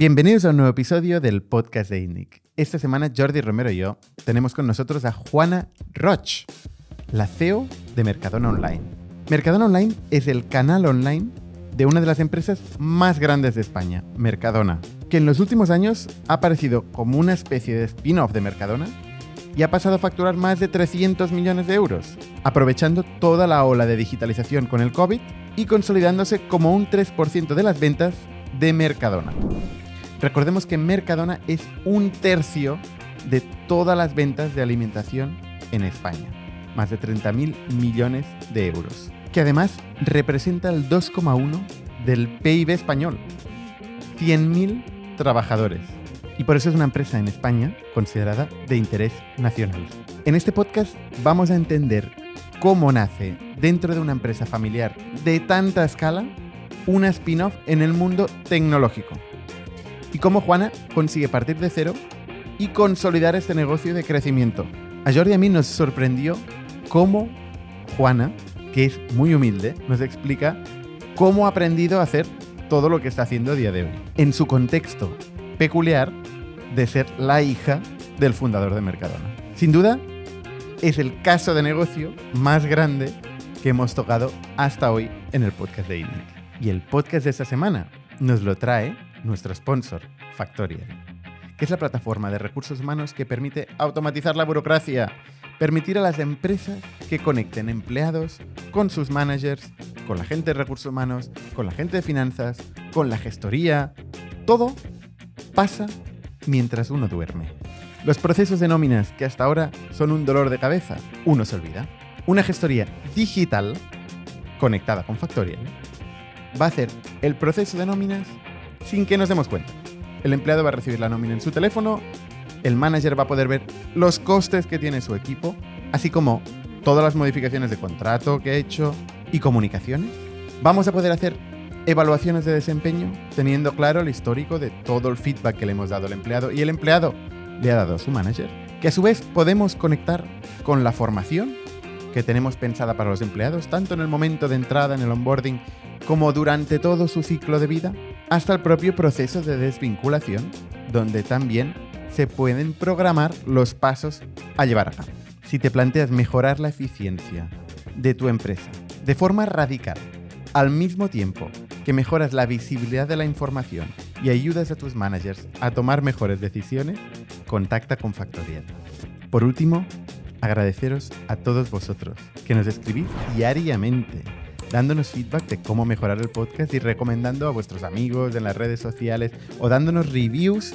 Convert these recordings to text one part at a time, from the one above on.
Bienvenidos a un nuevo episodio del podcast de INNIC. Esta semana Jordi Romero y yo tenemos con nosotros a Juana Roch, la CEO de Mercadona Online. Mercadona Online es el canal online de una de las empresas más grandes de España, Mercadona, que en los últimos años ha aparecido como una especie de spin-off de Mercadona y ha pasado a facturar más de 300 millones de euros, aprovechando toda la ola de digitalización con el COVID y consolidándose como un 3% de las ventas de Mercadona. Recordemos que Mercadona es un tercio de todas las ventas de alimentación en España, más de 30.000 millones de euros, que además representa el 2,1 del PIB español, 100.000 trabajadores. Y por eso es una empresa en España considerada de interés nacional. En este podcast vamos a entender cómo nace dentro de una empresa familiar de tanta escala una spin-off en el mundo tecnológico y cómo Juana consigue partir de cero y consolidar este negocio de crecimiento. A Jordi y a mí nos sorprendió cómo Juana, que es muy humilde, nos explica cómo ha aprendido a hacer todo lo que está haciendo a día de hoy, en su contexto peculiar de ser la hija del fundador de Mercadona. Sin duda, es el caso de negocio más grande que hemos tocado hasta hoy en el podcast de INNIC. Y el podcast de esta semana nos lo trae nuestro sponsor, Factorial, que es la plataforma de recursos humanos que permite automatizar la burocracia, permitir a las empresas que conecten empleados con sus managers, con la gente de recursos humanos, con la gente de finanzas, con la gestoría. Todo pasa mientras uno duerme. Los procesos de nóminas que hasta ahora son un dolor de cabeza, uno se olvida. Una gestoría digital conectada con Factorial va a hacer el proceso de nóminas sin que nos demos cuenta. El empleado va a recibir la nómina en su teléfono, el manager va a poder ver los costes que tiene su equipo, así como todas las modificaciones de contrato que ha hecho y comunicaciones. Vamos a poder hacer evaluaciones de desempeño teniendo claro el histórico de todo el feedback que le hemos dado al empleado y el empleado le ha dado a su manager, que a su vez podemos conectar con la formación que tenemos pensada para los empleados, tanto en el momento de entrada en el onboarding como durante todo su ciclo de vida, hasta el propio proceso de desvinculación, donde también se pueden programar los pasos a llevar a cabo. Si te planteas mejorar la eficiencia de tu empresa de forma radical, al mismo tiempo que mejoras la visibilidad de la información y ayudas a tus managers a tomar mejores decisiones, contacta con Factorial. Por último, agradeceros a todos vosotros que nos escribís diariamente dándonos feedback de cómo mejorar el podcast y recomendando a vuestros amigos en las redes sociales o dándonos reviews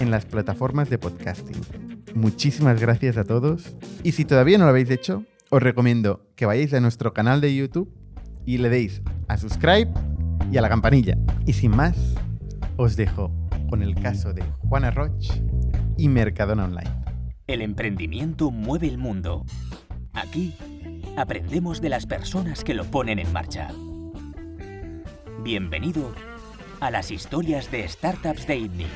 en las plataformas de podcasting. Muchísimas gracias a todos. Y si todavía no lo habéis hecho, os recomiendo que vayáis a nuestro canal de YouTube y le deis a subscribe y a la campanilla. Y sin más, os dejo con el caso de Juana Roch y Mercadona Online. El emprendimiento mueve el mundo. Aquí aprendemos de las personas que lo ponen en marcha. Bienvenido a las historias de Startups de ITNIC.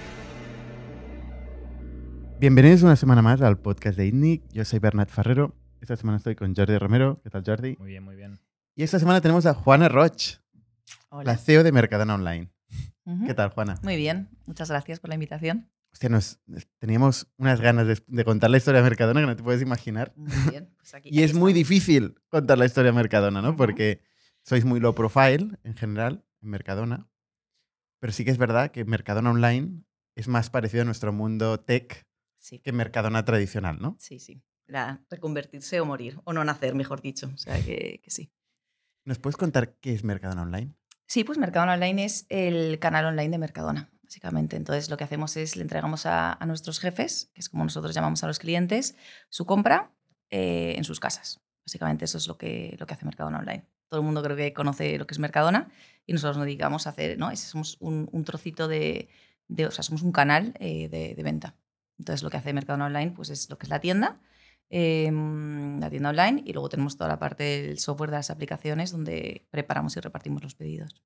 Bienvenidos una semana más al podcast de ITNIC. Yo soy Bernat Ferrero. Esta semana estoy con Jordi Romero. ¿Qué tal, Jordi? Muy bien, muy bien. Y esta semana tenemos a Juana Roch, Hola. la CEO de Mercadona Online. ¿Qué tal, Juana? Muy bien, muchas gracias por la invitación. Hostia, nos, teníamos unas ganas de, de contar la historia de Mercadona que no te puedes imaginar. Muy bien, pues aquí. Y aquí es muy difícil contar la historia de Mercadona, ¿no? Porque sois muy low profile en general en Mercadona. Pero sí que es verdad que Mercadona Online es más parecido a nuestro mundo tech Sí, que Mercadona tradicional, ¿no? sí, sí. Era reconvertirse o morir, o no nacer, mejor dicho. O sea que, que sí. ¿Nos puedes contar qué es Mercadona Online? Sí, pues Mercadona Online es el canal online de Mercadona, básicamente. Entonces lo que hacemos es le entregamos a, nuestros jefes, que es como nosotros llamamos a los clientes, su compra eh, en sus casas. Básicamente eso es lo que, lo que hace Mercadona Online. Todo el mundo creo que conoce lo que es Mercadona y nosotros nos dedicamos a hacer, ¿no? Somos un, un trocito de, de- o sea, somos un canal eh, de, de venta. Entonces lo que hace Mercadona Online pues es lo que es la tienda, eh, la tienda online y luego tenemos toda la parte del software de las aplicaciones donde preparamos y repartimos los pedidos.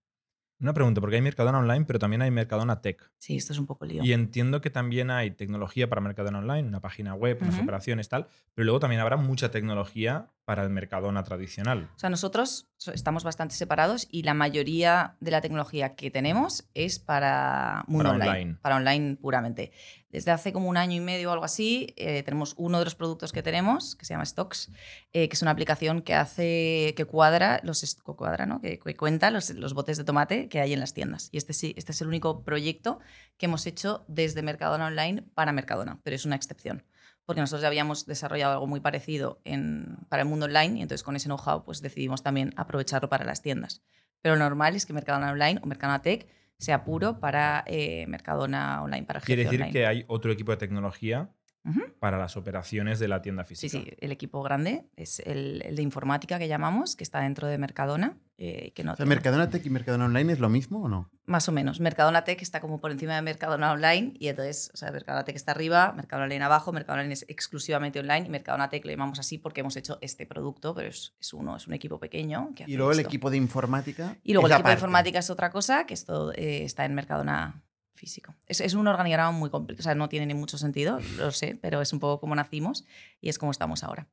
Una pregunta, porque hay Mercadona Online, pero también hay Mercadona Tech. Sí, esto es un poco lío. Y entiendo que también hay tecnología para Mercadona Online, una página web, unas Ujú. operaciones, tal, pero luego también habrá mucha tecnología para el Mercadona tradicional. O sea, nosotros so- estamos bastante separados y la mayoría de la tecnología que tenemos es para mundo Para online, online. para online puramente. Desde hace como un año y medio o algo así, eh, tenemos uno de los productos que tenemos, que se llama Stocks, eh, que es una aplicación que hace, que cuadra, los, cuadra, ¿no? que, cuenta los, los botes de tomate que hay en las tiendas. Y este sí, este es el único proyecto que hemos hecho desde Mercadona Online para Mercadona, pero es una excepción porque nosotros ya habíamos desarrollado algo muy parecido para el mundo online y entonces con ese know-how pues decidimos también aprovecharlo para las tiendas. Pero lo normal es que Mercadona Online o Mercadona Tech sea puro para eh, Mercadona Online, para Quiere decir online. que hay otro equipo de tecnología para las operaciones de la tienda Sí, física. sí, el equipo grande es el, el de informática que llamamos, que está dentro de Mercadona. eh, que no O sea, tiene- ¿Mercadona Tech y Mercadona Online es lo mismo o no? Más o menos. Mercadona Tech está como por encima de Mercadona Online y entonces, o sea, Mercadona Tech está arriba, Mercadona Online abajo, Mercadona Online es exclusivamente online y Mercadona Tech lo llamamos así porque hemos hecho este producto, pero es, es uno, es un equipo pequeño. Que hace Y luego el esto. equipo de informática. Y luego el equipo de aparte. informática es otra cosa, que esto eh, está en Mercadona físico. Es, es un organigrama muy complicado, o sea, no tiene ni mucho sentido, lo sé, pero es un poco como nacimos y es como estamos ahora.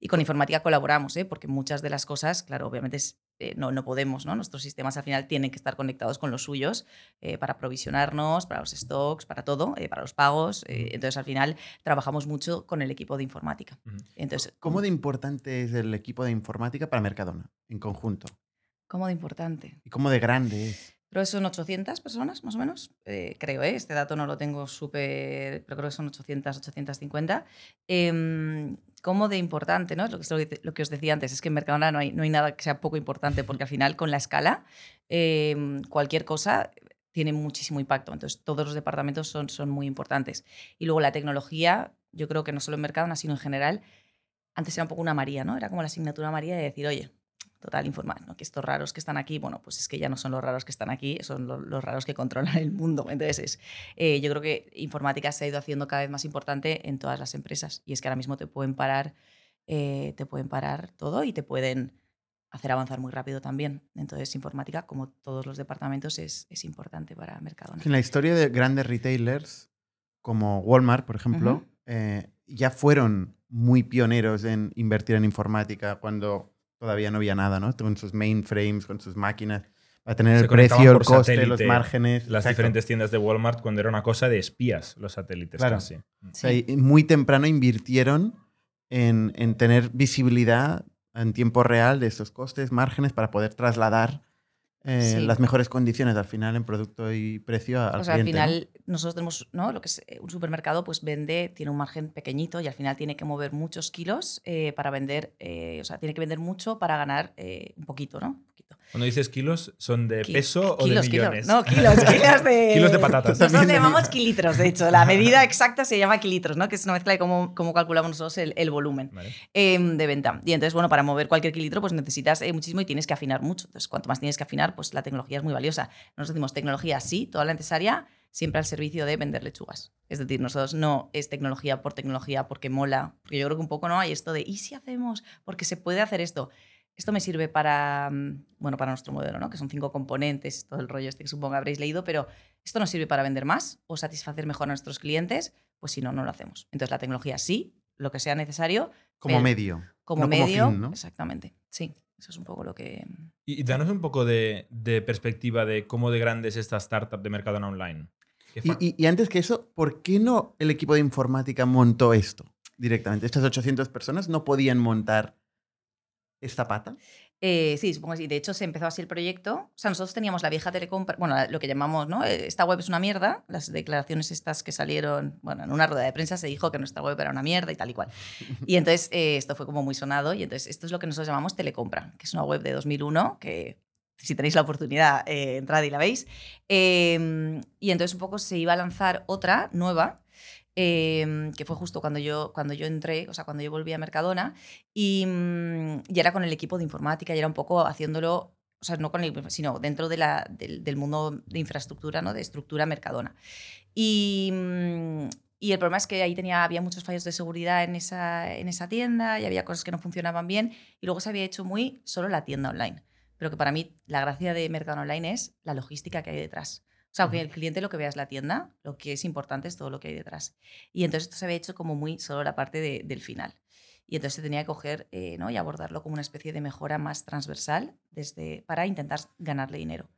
Y con informática colaboramos, ¿eh? porque muchas de las cosas, claro, obviamente es, eh, no, no podemos, ¿no? Nuestros sistemas al final tienen que estar conectados con los suyos eh, para aprovisionarnos, para los stocks, para todo, eh, para los pagos. eh, entonces, al final, trabajamos mucho con el equipo de informática. Entonces, ¿Cómo de importante es el equipo de informática para Mercadona en conjunto? ¿Cómo de importante? ¿Y cómo de grande es? Creo que son 800 personas, más o menos. Eh, creo, ¿eh? Este dato no lo tengo súper, pero creo que son 800, 850. Em, ¿Cómo de importante, no? Lo que, es lo que- lo que os decía antes, es que en Mercadona no hay, no hay nada que sea poco importante, porque al final, con la escala, em, cualquier cosa tiene muchísimo impacto. Entonces, todos los departamentos son, son muy importantes. Y luego la tecnología, yo creo que no solo en Mercadona, sino en general, antes era un poco una María, ¿no? Era como la asignatura María de decir, oye, total, informar, ¿no? que estos raros que están aquí, bueno, pues es que ya no son los raros que están aquí, son lo- los, raros que controlan el mundo. Entonces, es, eh, yo creo que informática se ha ido haciendo cada vez más importante en todas las empresas. Y es que ahora mismo te pueden parar, eh, te pueden parar todo y te pueden hacer avanzar muy rápido también. Entonces, informática, como todos los departamentos, es, es importante para Mercadona. En la historia de grandes retailers como Walmart, por ejemplo, eh, ya fueron muy pioneros en invertir en informática cuando todavía no había nada, ¿no? Con sus mainframes, con sus máquinas, para tener Se el precio, el coste, los márgenes. Las exacto. diferentes tiendas de Walmart cuando era una cosa de espías, los satélites Claro. casi. O sea, y muy temprano invirtieron en, en tener visibilidad en tiempo real de estos costes, márgenes, para poder trasladar eh, Sí. las mejores condiciones al final en producto y precio al O sea, al cliente. ¿no? final nosotros tenemos, ¿no? Lo que es eh, un supermercado, pues vende, tiene un margen pequeñito y al final tiene que mover muchos kilos eh, para vender, eh, o sea, tiene que vender mucho para ganar eh, un poquito, ¿no? Cuando dices kilos, ¿son de Ki- peso o kilos, de kilos. millones? No, kilos, kilos de... Kilos de patatas. Nosotros le llamamos kilitros, de hecho. La medida exacta se llama kilitros, ¿no? Que es una mezcla de cómo, cómo calculamos nosotros el, el volumen Vale. em, de venta. Y entonces, bueno, para mover cualquier kilitro, pues necesitas eh, muchísimo y tienes que afinar mucho. Entonces, cuanto más tienes que afinar, pues la tecnología es muy valiosa. Nosotros decimos tecnología sí, toda la necesaria, siempre al servicio de vender lechugas. Es decir, nosotros no es tecnología por tecnología porque mola, porque yo creo que un poco no hay esto de, ¿y si hacemos? Porque se puede hacer esto. Esto me sirve para, mm, bueno, para nuestro modelo, ¿no? que son cinco componentes, todo el rollo este que supongo habréis leído, pero esto nos sirve para vender más o satisfacer mejor a nuestros clientes, pues si no, no lo hacemos. Entonces la tecnología sí, lo que sea necesario, Como pero- medio. como no como medio. fin, ¿no? Exactamente, sí, eso es un poco lo que... Y, y danos un poco de, de perspectiva de cómo de grande es esta startup de Mercadona Online. ¿Qué Y, y- y antes que eso, ¿por qué no el equipo de informática montó esto directamente? Estas 800 personas no podían montar esta pata. Eh, sí, supongo que sí. De hecho, se empezó así el proyecto. O sea, nosotros teníamos la vieja telecompra, bueno, lo que llamamos, ¿no? Eh, Esta web es una mierda. Las declaraciones estas que salieron, bueno, en una rueda de prensa se dijo que nuestra web era una mierda y tal y cual. Y entonces eh, esto fue como muy sonado y entonces esto es lo que nosotros llamamos Telecompra, que es una web de 2001 que si tenéis la oportunidad, eh, entrad y la veis. Eh, y entonces un poco se iba a lanzar otra nueva, eh, que fue justo cuando yo, cuando yo entré, o sea, cuando yo volví a Mercadona, y, mm, y era con el equipo de informática y era un poco haciéndolo, o sea, no con el, sino dentro de la, del, del mundo de infraestructura, ¿no? de estructura Mercadona. Y, mm, y el problema es que ahí tenía, había muchos fallos de seguridad en esa, en esa tienda y había cosas que no funcionaban bien y luego se había hecho muy solo la tienda online. Pero que para mí la gracia de Mercado Online es la logística que hay detrás. Sea, aunque el cliente lo que vea es la tienda, lo que es importante es todo lo que hay detrás. Y entonces esto se había hecho como muy solo la parte de- del final. Y entonces se tenía que coger eh, ¿no? y abordarlo como una especie de mejora más transversal desde, para intentar ganarle dinero.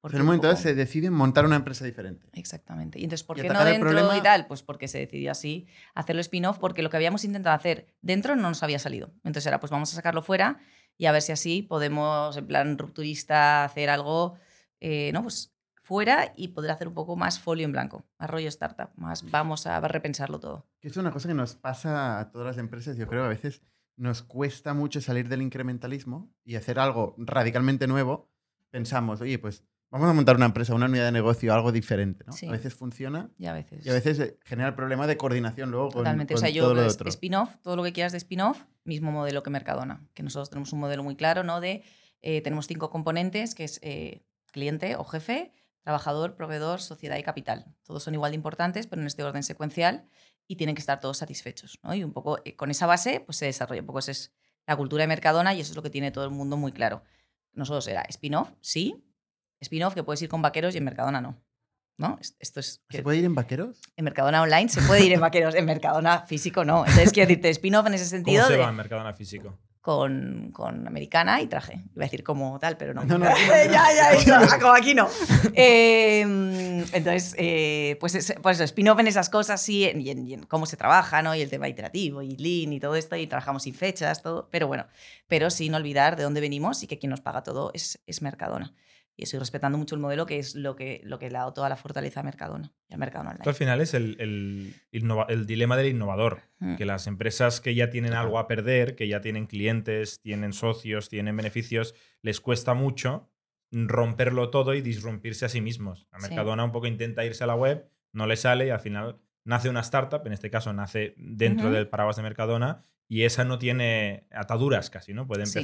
Porque en un momento poco- se decide montar una empresa diferente. Exactamente. Y entonces, ¿por qué no dentro problema- y tal? Pues porque se decidió así hacerlo spin-off, porque lo que habíamos intentado hacer dentro no nos había salido. Entonces era, pues vamos a sacarlo fuera y a ver si así podemos, en plan rupturista, hacer algo, eh, ¿no? Pues fuera y poder hacer un poco más folio en blanco, más rollo startup, más vamos a repensarlo todo. Es una cosa que nos pasa a todas las empresas. Yo creo que a veces nos cuesta mucho salir del incrementalismo y hacer algo radicalmente nuevo. Pensamos, oye, pues vamos a montar una empresa, una unidad de negocio, algo diferente. ¿no? Sí. A veces funciona Y a veces... y a veces eh, genera el problema de coordinación luego con, Totalmente. con o sea, yo spin-off, todo lo que quieras de spin-off, mismo modelo que Mercadona. Que nosotros tenemos un modelo muy claro, ¿no? De eh, tenemos cinco componentes, que es eh, cliente o jefe, trabajador, proveedor, sociedad y capital. Todos son igual de importantes, pero en este orden secuencial y tienen que estar todos satisfechos. ¿no? Y un poco eh, con esa base, pues se desarrolla un poco esa es la cultura de Mercadona y eso es lo que tiene todo el mundo muy claro. Nosotros era spin-off, sí. Spin-off que puedes ir con vaqueros y en Mercadona no. ¿No? Es- Esto es ¿Se puede ir en vaqueros? en Mercadona online se puede ir en vaqueros, en Mercadona físico no. Entonces, quiero decirte, spin-off en ese ¿Cómo sentido se de- va en Mercadona físico? Con, con americana y traje. Iba a decir como tal, pero no. No, no, ya, ya, ya, como aquí no. Eh, entonces, eh, pues, es- pues spin-off en esas cosas, sí, en- y en, y en cómo se trabaja, ¿no? Y el tema iterativo y lean y todo esto, y trabajamos sin fechas, todo. Pero bueno, pero sin olvidar de dónde venimos y que quien nos paga todo es, es Mercadona. Y estoy respetando mucho el modelo, que es lo que, lo que le ha dado toda la fortaleza a Mercadona y al Mercadona Esto al final es el, el innova- el dilema del innovador. Mm. Que las empresas que ya tienen algo a perder, que ya tienen clientes, tienen socios, tienen beneficios, les cuesta mucho romperlo todo y disrumpirse a sí mismos. A Sí. Mercadona un poco intenta irse a la web, no le sale y al final nace una startup, en este caso nace dentro del paraguas de Mercadona y esa no tiene ataduras casi, ¿no? Puede Sí.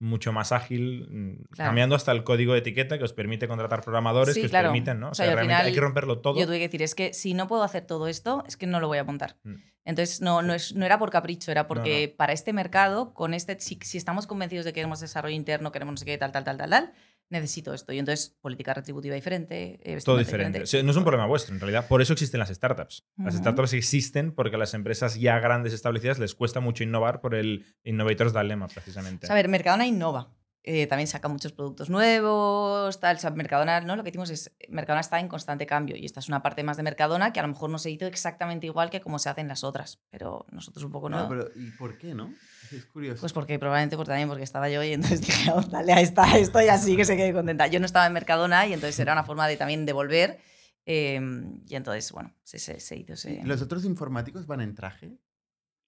Mucho más ágil, mm, Claro. cambiando hasta el código de etiqueta que os permite contratar programadores, Sí, que os permiten, ¿no? O O sea, realmente hay que romperlo todo. Yo tuve que decir, es que si no puedo hacer todo esto, es que no lo voy a montar. Mm. Entonces, no, no, es, no era por capricho, era porque no. para este mercado, con este, si, si estamos convencidos de que queremos desarrollo interno, queremos no sé qué, tal, tal, tal, tal, tal, necesito esto. Y entonces, política retributiva diferente, eh, Todo diferente. O sea, no es un problema vuestro, en realidad. Por eso existen las startups. Las startups existen porque a las empresas ya grandes establecidas les cuesta mucho innovar por el Innovators Dilemma, precisamente. O sea, a ver, Mercadona innova. Eh, también saca muchos productos nuevos, tal. O sea, Mercadona, ¿no? Lo que decimos es, Mercadona está en constante cambio y esta es una parte más de Mercadona que a lo mejor no se hizo exactamente igual que como se hacen las otras, pero nosotros un poco no. No, pero ¿y por qué, no? Es curioso. Pues porque probablemente por, también porque estaba yo y entonces dije, "Oh, dale a esta, esto y así que se quede contenta. Yo no estaba en Mercadona y entonces era una forma de también devolver eh, y entonces, bueno, se, se, se hizo ese... ¿Los otros informáticos van en traje?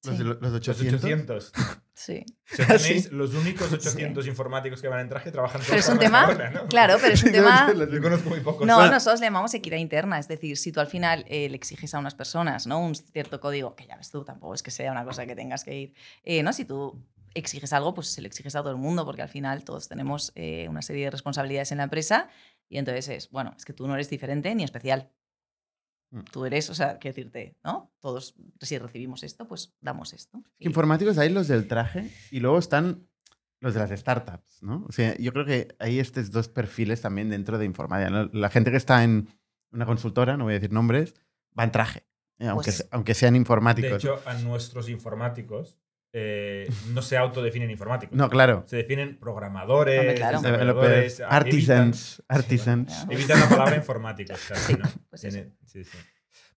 ¿Los, Sí. de, los de Los 800? 800. Sí. Si os ¿Ah, tenéis sí? los únicos 800 informáticos que van en traje trabajan todos Pero es un tema, Mercadona, ¿no? claro, pero es un Sí, tema... Yo conozco muy pocos. No, nosotros le llamamos equidad interna, es decir, si tú al final eh, le exiges a unas personas ¿no? un cierto código, que ya ves tú, tampoco es que sea una cosa que tengas que ir, eh, ¿no? si tú exiges algo, pues se lo exiges a todo el mundo, porque al final todos tenemos eh, una serie de responsabilidades en la empresa y entonces es, bueno, es que tú no eres diferente ni especial. Mm. Tú eres, o sea, quiero decirte, ¿no? Todos, si recibimos esto, pues damos esto. Y- Informáticos hay los del traje y luego están los de las startups, ¿no? O sea, yo creo que hay estos dos perfiles también dentro de informática. ¿no? La gente que está en una consultora, no voy a decir nombres, va en traje, eh, aunque, Pues- aunque sean informáticos. De hecho, a nuestros informáticos eh, no se autodefinen informáticos. no, claro. Se definen programadores, Hombre, claro. desarrolladores, Developers, artisans, evitan- artisans. Sí, Evitan la palabra informáticos, casi, ¿no? pues Tiene- sí, sí.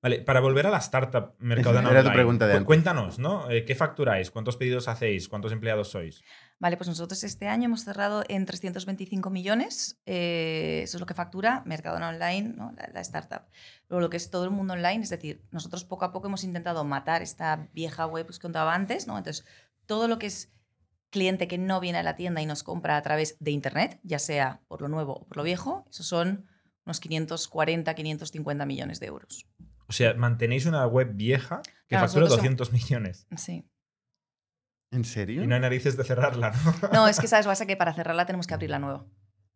Vale, para volver a la startup Mercadona Era tu Online, pregunta de cu- antes. cuéntanos, ¿no? Eh, ¿Qué facturáis? ¿Cuántos pedidos hacéis? ¿Cuántos empleados sois? Vale, pues nosotros este año hemos cerrado en 325 millones. eh, eso es lo que factura Mercadona Online, ¿no? la, la startup. Luego lo que es todo el mundo online, es decir, nosotros poco a poco hemos intentado matar esta vieja web que os contaba antes, ¿no? Entonces, todo lo que es cliente que no viene a la tienda y nos compra a través de Internet, ya sea por lo nuevo o por lo viejo, esos son unos 540, 550 millones de euros. O sea, mantenéis una web vieja que Claro, factura nosotros 200 millones. Sí. ¿En serio? Y no hay narices de cerrarla, ¿no? No, es que sabes, pasa que para cerrarla tenemos que abrirla nueva.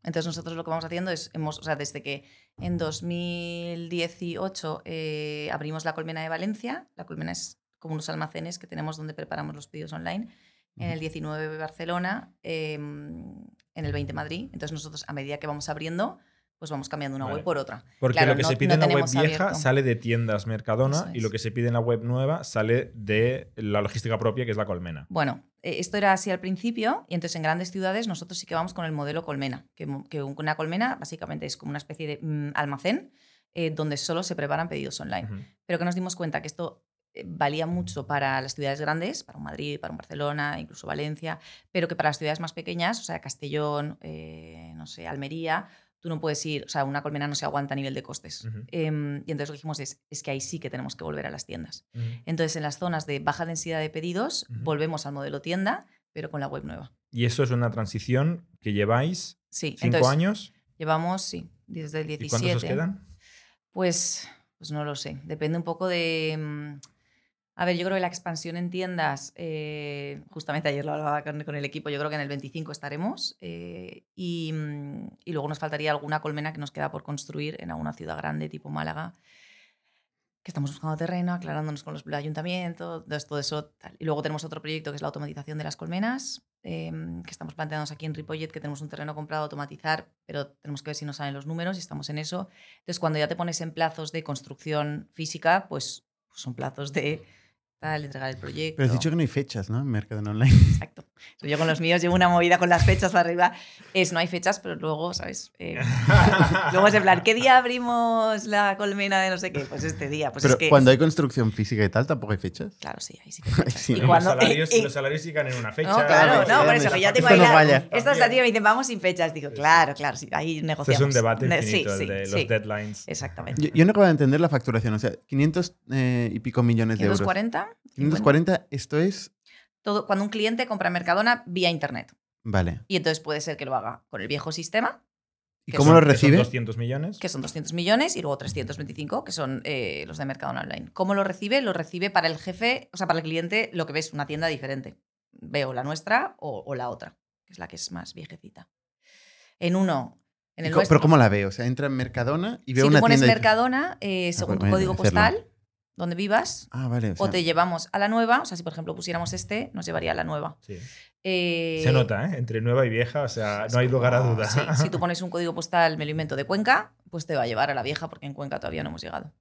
Entonces nosotros lo que vamos haciendo es, hemos, o sea, desde que en 2018 eh, abrimos la colmena de Valencia, la colmena es como unos almacenes que tenemos donde preparamos los pedidos online, en el 19 Barcelona, eh, en el 20 Madrid. Entonces nosotros a medida que vamos abriendo, pues vamos cambiando una Vale. web por otra. Porque Claro, lo que no- se pide no en la web vieja abierto. sale de tiendas Mercadona y lo que se pide en la web nueva sale de la logística propia, que es la colmena. Bueno, eh, esto era así al principio y entonces en grandes ciudades nosotros sí que vamos con el modelo colmena, que, que un- una colmena básicamente es como una especie de mm, almacén eh, donde solo se preparan pedidos online. Pero que nos dimos cuenta que esto eh, valía mucho para las ciudades grandes, para un Madrid, para un Barcelona, incluso Valencia, pero que para las ciudades más pequeñas, o sea, Castellón, eh, no sé, Almería, tú no puedes ir, o sea, una colmena no se aguanta a nivel de costes. Em, y entonces lo que dijimos es, es que ahí sí que tenemos que volver a las tiendas. Entonces, en las zonas de baja densidad de pedidos, volvemos al modelo tienda, pero con la web nueva. Y eso es una transición que lleváis Sí, cinco entonces, años. llevamos, sí, desde el ¿Y 17. cuántos os quedan? Pues, pues no lo sé. Depende un poco de. A ver, yo creo que la expansión en tiendas, eh, justamente ayer lo hablaba con, con el equipo, yo creo que en el 25 estaremos. eh, y, mm, y luego nos faltaría alguna colmena que nos queda por construir en alguna ciudad grande, tipo Málaga, que estamos buscando terreno, aclarándonos con los el ayuntamiento, entonces todo eso. Y luego tenemos otro proyecto que es la automatización de las colmenas, eh, que estamos planteándonos aquí en Ripollet, que tenemos un terreno comprado a automatizar, pero tenemos que ver si nos salen los números y estamos en eso. Entonces, cuando ya te pones en plazos de construcción física, pues son plazos de tal, entregar el proyecto. Pero has dicho que no hay fechas, ¿no? En Mercadona Online. Exacto. Yo con los míos llevo una movida con las fechas para arriba. Es, no hay fechas, pero luego, ¿sabes? Eh, luego es en plan, ¿qué día abrimos la colmena de no sé qué? Pues este día. Pues Pero es que, cuando hay construcción física y tal, tampoco hay fechas. Claro, sí, ahí sí que hay fechas. Sí, y ¿no? Cuando, los, salarios, y- los salarios sigan en una fecha. no, claro, no, por eso que ya tengo esto ahí no la- falla. Esta estrategia me dicen, vamos sin fechas. Digo, Sí, claro, claro, sí, ahí Esto negociamos. es un debate infinito, sí, el sí, de los sí, deadlines. Exactamente. Yo, yo no acabo de entender la facturación. O sea, 500 eh, y pico millones de euros. 540. 540, esto es. Todo, cuando un cliente compra en Mercadona vía internet. Vale. Y entonces puede ser que lo haga con el viejo sistema, ¿Y cómo Son- lo que son recibe? 200 millones. que son 200 millones, y luego 325, que son eh, los de Mercadona Online. ¿Cómo lo recibe? Lo recibe para el jefe, o sea, para el cliente, lo que ves, una tienda diferente. Veo la nuestra o, o la otra, que es la que es más viejecita. En uno, en ¿Y el nuestro, Pero ¿cómo la veo? O sea, entra en Mercadona y veo si una tú pones tienda. dif- Mercadona, eh, según tu bueno, código postal, donde vivas, Ah, vale. O o sea, te llevamos a la nueva, o sea, si por ejemplo pusiéramos este, nos llevaría a la nueva. Sí. Eh, Se nota, ¿eh? Entre nueva y vieja, o sea, no hay lugar a duda. sí, si tú pones un código postal, me lo invento, de Cuenca, pues te va a llevar a la vieja porque en Cuenca todavía no hemos llegado.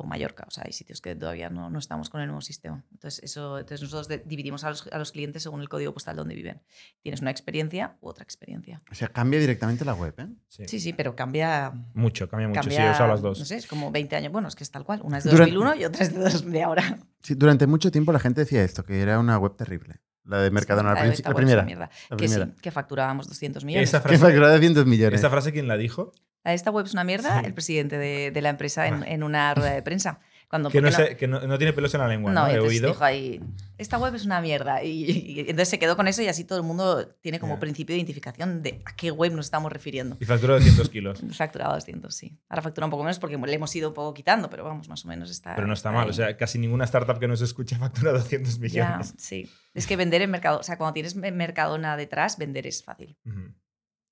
O Mallorca, o sea, hay sitios que todavía no, no estamos con el nuevo sistema. Entonces, eso, entonces nosotros de- dividimos a los, a los clientes según el código postal donde viven. Tienes una experiencia u otra experiencia. o sea, cambia directamente la web, ¿eh? Sí. Sí, sí, pero cambia. Mucho, cambia mucho. cambia sí, las dos. No sé, es como 20 años. Bueno, es que es tal cual. Una es de Durante- 2001 y otra es de, dos- de ahora. Sí, durante mucho tiempo la gente decía esto, que era una web terrible. La de Mercadona, Sí, la, de la primera. Que sí, que facturábamos 200 millones. Esa Que frase, facturaba 200 millones. esta frase, ¿quién la dijo? Esta web es una mierda, Sí. el presidente de, de la empresa en, en una rueda de prensa. Cuando, Que, no, sé- que no, no tiene pelos en la lengua, No, ¿no? y He oído. dijo ahí, esta web es una mierda. Y, y entonces se quedó con eso y así todo el mundo tiene como Ya. principio de identificación de a qué web nos estamos refiriendo. Y facturó 200 kilos. Facturado 200, sí. Ahora factura un poco menos porque le hemos ido un poco quitando, pero vamos, más o menos está. Pero no está mal. ahí. O sea, casi ninguna startup que nos escuche factura 200 Ya, millones. sí. Es que vender en mercado, o sea, cuando tienes me- Mercadona detrás, vender es fácil. Ujú.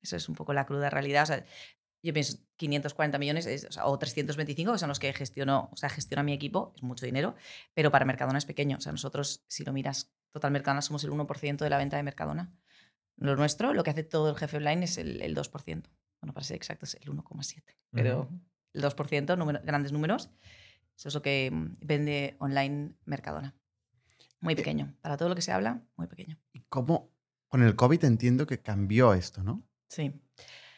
Eso es un poco la cruda realidad. O sea, yo pienso 540 millones es- o, sea, o 325, que son los que gestiono, o sea, gestiona mi equipo, es mucho dinero, pero para Mercadona es pequeño. O sea, nosotros, si lo miras, Total Mercadona somos el 1% de la venta de Mercadona. Lo nuestro, lo que hace todo el jefe online es el, el 2%. Bueno, para ser exacto es el 1,7%, pero el 2%, número- grandes números, eso es lo que mm, vende online Mercadona. Muy pequeño. Para todo lo que se habla, muy pequeño. ¿Y cómo con el COVID entiendo que cambió esto, ¿no? Sí.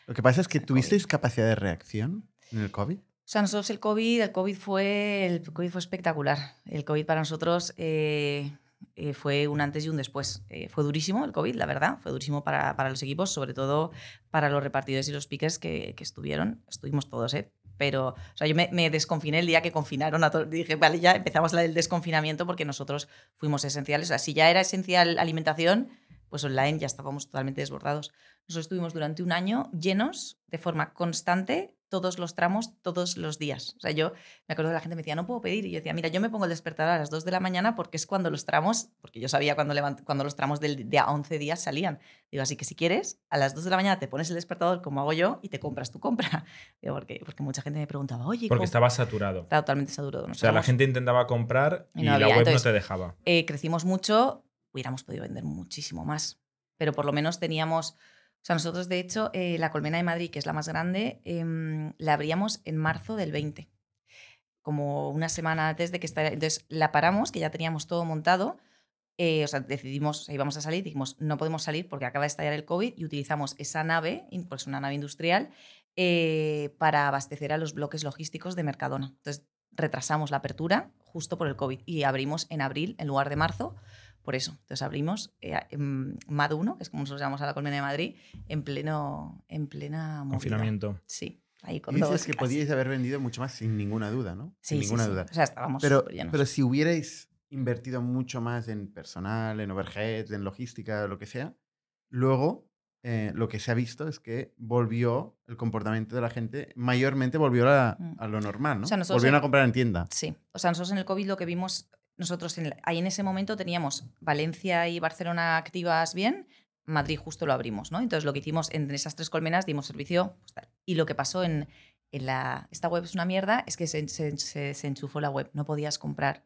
Lo que pasa es que tuvisteis COVID. capacidad de reacción en el COVID. O sea, nosotros el COVID, el COVID fue, el COVID fue espectacular. El COVID para nosotros eh, eh, fue un antes y un después. Eh, fue durísimo el COVID, la verdad. Fue durísimo para, para los equipos, sobre todo para los repartidores y los pickers que, que estuvieron. Estuvimos todos, ¿eh? Pero, o sea, yo me, me desconfiné el día que confinaron a todos. Dije, vale, ya empezamos la del desconfinamiento porque nosotros fuimos esenciales. O sea, si ya era esencial alimentación, pues online ya estábamos totalmente desbordados. Nosotros estuvimos durante un año llenos de forma constante todos los tramos, todos los días. O sea, yo me acuerdo que la gente me decía, no puedo pedir. Y yo decía, mira, yo me pongo el despertador a las 2 de la mañana porque es cuando los tramos, porque yo sabía cuando, levant- cuando los tramos del, de a 11 días salían. Digo, así que si quieres, a las 2 de la mañana te pones el despertador como hago yo y te compras tu compra. Digo, porque, porque mucha gente me preguntaba, oye, Porque ¿cómo? estaba saturado. Está totalmente saturado. O sea, la gente intentaba comprar Y y, no la había. web Entonces, no te dejaba. eh, crecimos mucho, hubiéramos podido vender muchísimo más. Pero por lo menos teníamos, nosotros, de hecho, eh, la colmena de Madrid, que es la más grande, em, la abríamos en marzo del 20, como una semana antes de que estar Entonces, la paramos, que ya teníamos todo montado. eh, o sea, decidimos, o íbamos a salir, dijimos, no podemos salir porque acaba de estallar el COVID y utilizamos esa nave, pues una nave industrial, eh, para abastecer a los bloques logísticos de Mercadona. Entonces, retrasamos la apertura justo por el COVID y abrimos en abril en lugar de marzo por eso. Entonces abrimos eh, en MAD 1, que es como nosotros llamamos a la Colmena de Madrid, en pleno en plena movida. Confinamiento. Sí, ahí con Y dos dices que clases. podíais haber vendido mucho más sin ninguna duda, ¿no? Sí, sin sí, ninguna sí. duda. O sea, estábamos Pero, pero si hubierais invertido mucho más en personal, en overheads, en logística, lo que sea, luego eh, lo que se ha visto es que volvió el comportamiento de la gente, mayormente volvió a, Mm. a lo normal, ¿no? O sea, Volvieron en- a comprar en tienda. Sí, o sea, nosotros en el COVID lo que vimos, nosotros en, ahí en ese momento teníamos Valencia y Barcelona activas bien, Madrid justo lo abrimos, ¿no? Entonces lo que hicimos en esas tres colmenas dimos servicio. pues, tal. y lo que pasó en, en la... Esta web es una mierda, es que se, se- se- se enchufó la web, no podías comprar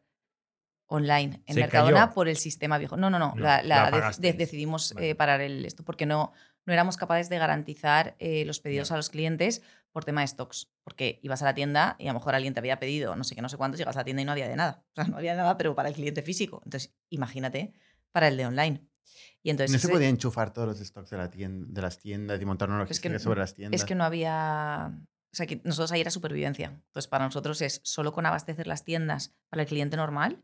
online en Mercadona cayó. por el sistema viejo. No, no, no, No, la- la decidimos Vale. eh, parar el, esto porque no, no éramos capaces de garantizar eh, los pedidos a los clientes por tema de stocks. Porque ibas a la tienda y a lo mejor alguien te había pedido no sé qué, no sé cuántos, llegas a la tienda y no había de nada. O sea, no había nada, pero para el cliente físico. Entonces, imagínate para el de online. Y entonces no se podía enchufar todos los stocks de, la tienda, de las tiendas y montar una Es que logística sobre las tiendas. es que no había. O sea, que nosotros ahí era supervivencia. Entonces, para nosotros es solo con abastecer las tiendas para el cliente normal.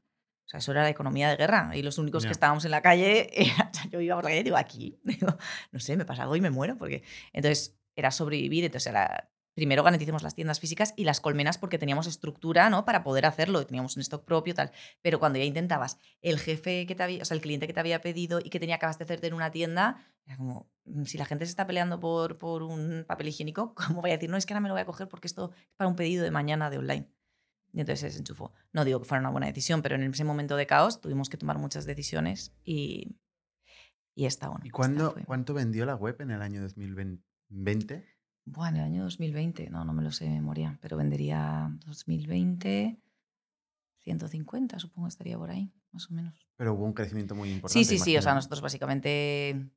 O sea, eso era la economía de guerra. Y los únicos que estábamos en la calle, era- yo iba por la calle y digo, aquí, digo, no sé, me pasa algo y me muero. Porque... Entonces, era sobrevivir. Entonces, era, primero garanticemos las tiendas físicas y las colmenas porque teníamos estructura, ¿no? Para poder hacerlo. Teníamos un stock propio, tal. Pero cuando ya intentabas, el jefe que te había, o sea, el cliente que te había pedido y que tenía que abastecerte en una tienda, era como, mm, si la gente se está peleando por, por un papel higiénico, ¿cómo voy a decir, no, es que ahora me lo voy a coger porque esto es para un pedido de mañana de online? Y entonces se desenchufó. No digo que fuera una buena decisión, pero en ese momento de caos tuvimos que tomar muchas decisiones y, y esta, bueno. ¿Y cuándo, cuánto vendió la web en el año 2020? Buah, en el año 2020, no, no me lo sé de memoria, pero vendería 2020, 150, supongo estaría por ahí, más o menos. Pero hubo un crecimiento muy importante. Sí, sí, sí, o sea, nosotros básicamente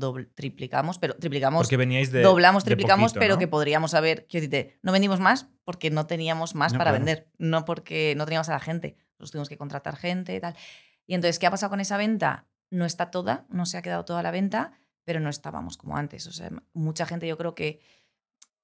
dobl- triplicamos, pero triplicamos Porque veníais de. doblamos, de triplicamos, poquito, pero ¿no? que podríamos haber, quiero decirte, no vendimos más porque no teníamos más No, para claro. vender, no porque no teníamos a la gente, nosotros tuvimos que contratar gente y tal. Y entonces, ¿qué ha pasado con esa venta? No está toda, no se ha quedado toda la venta, pero no estábamos como antes. O sea, mucha gente yo creo que,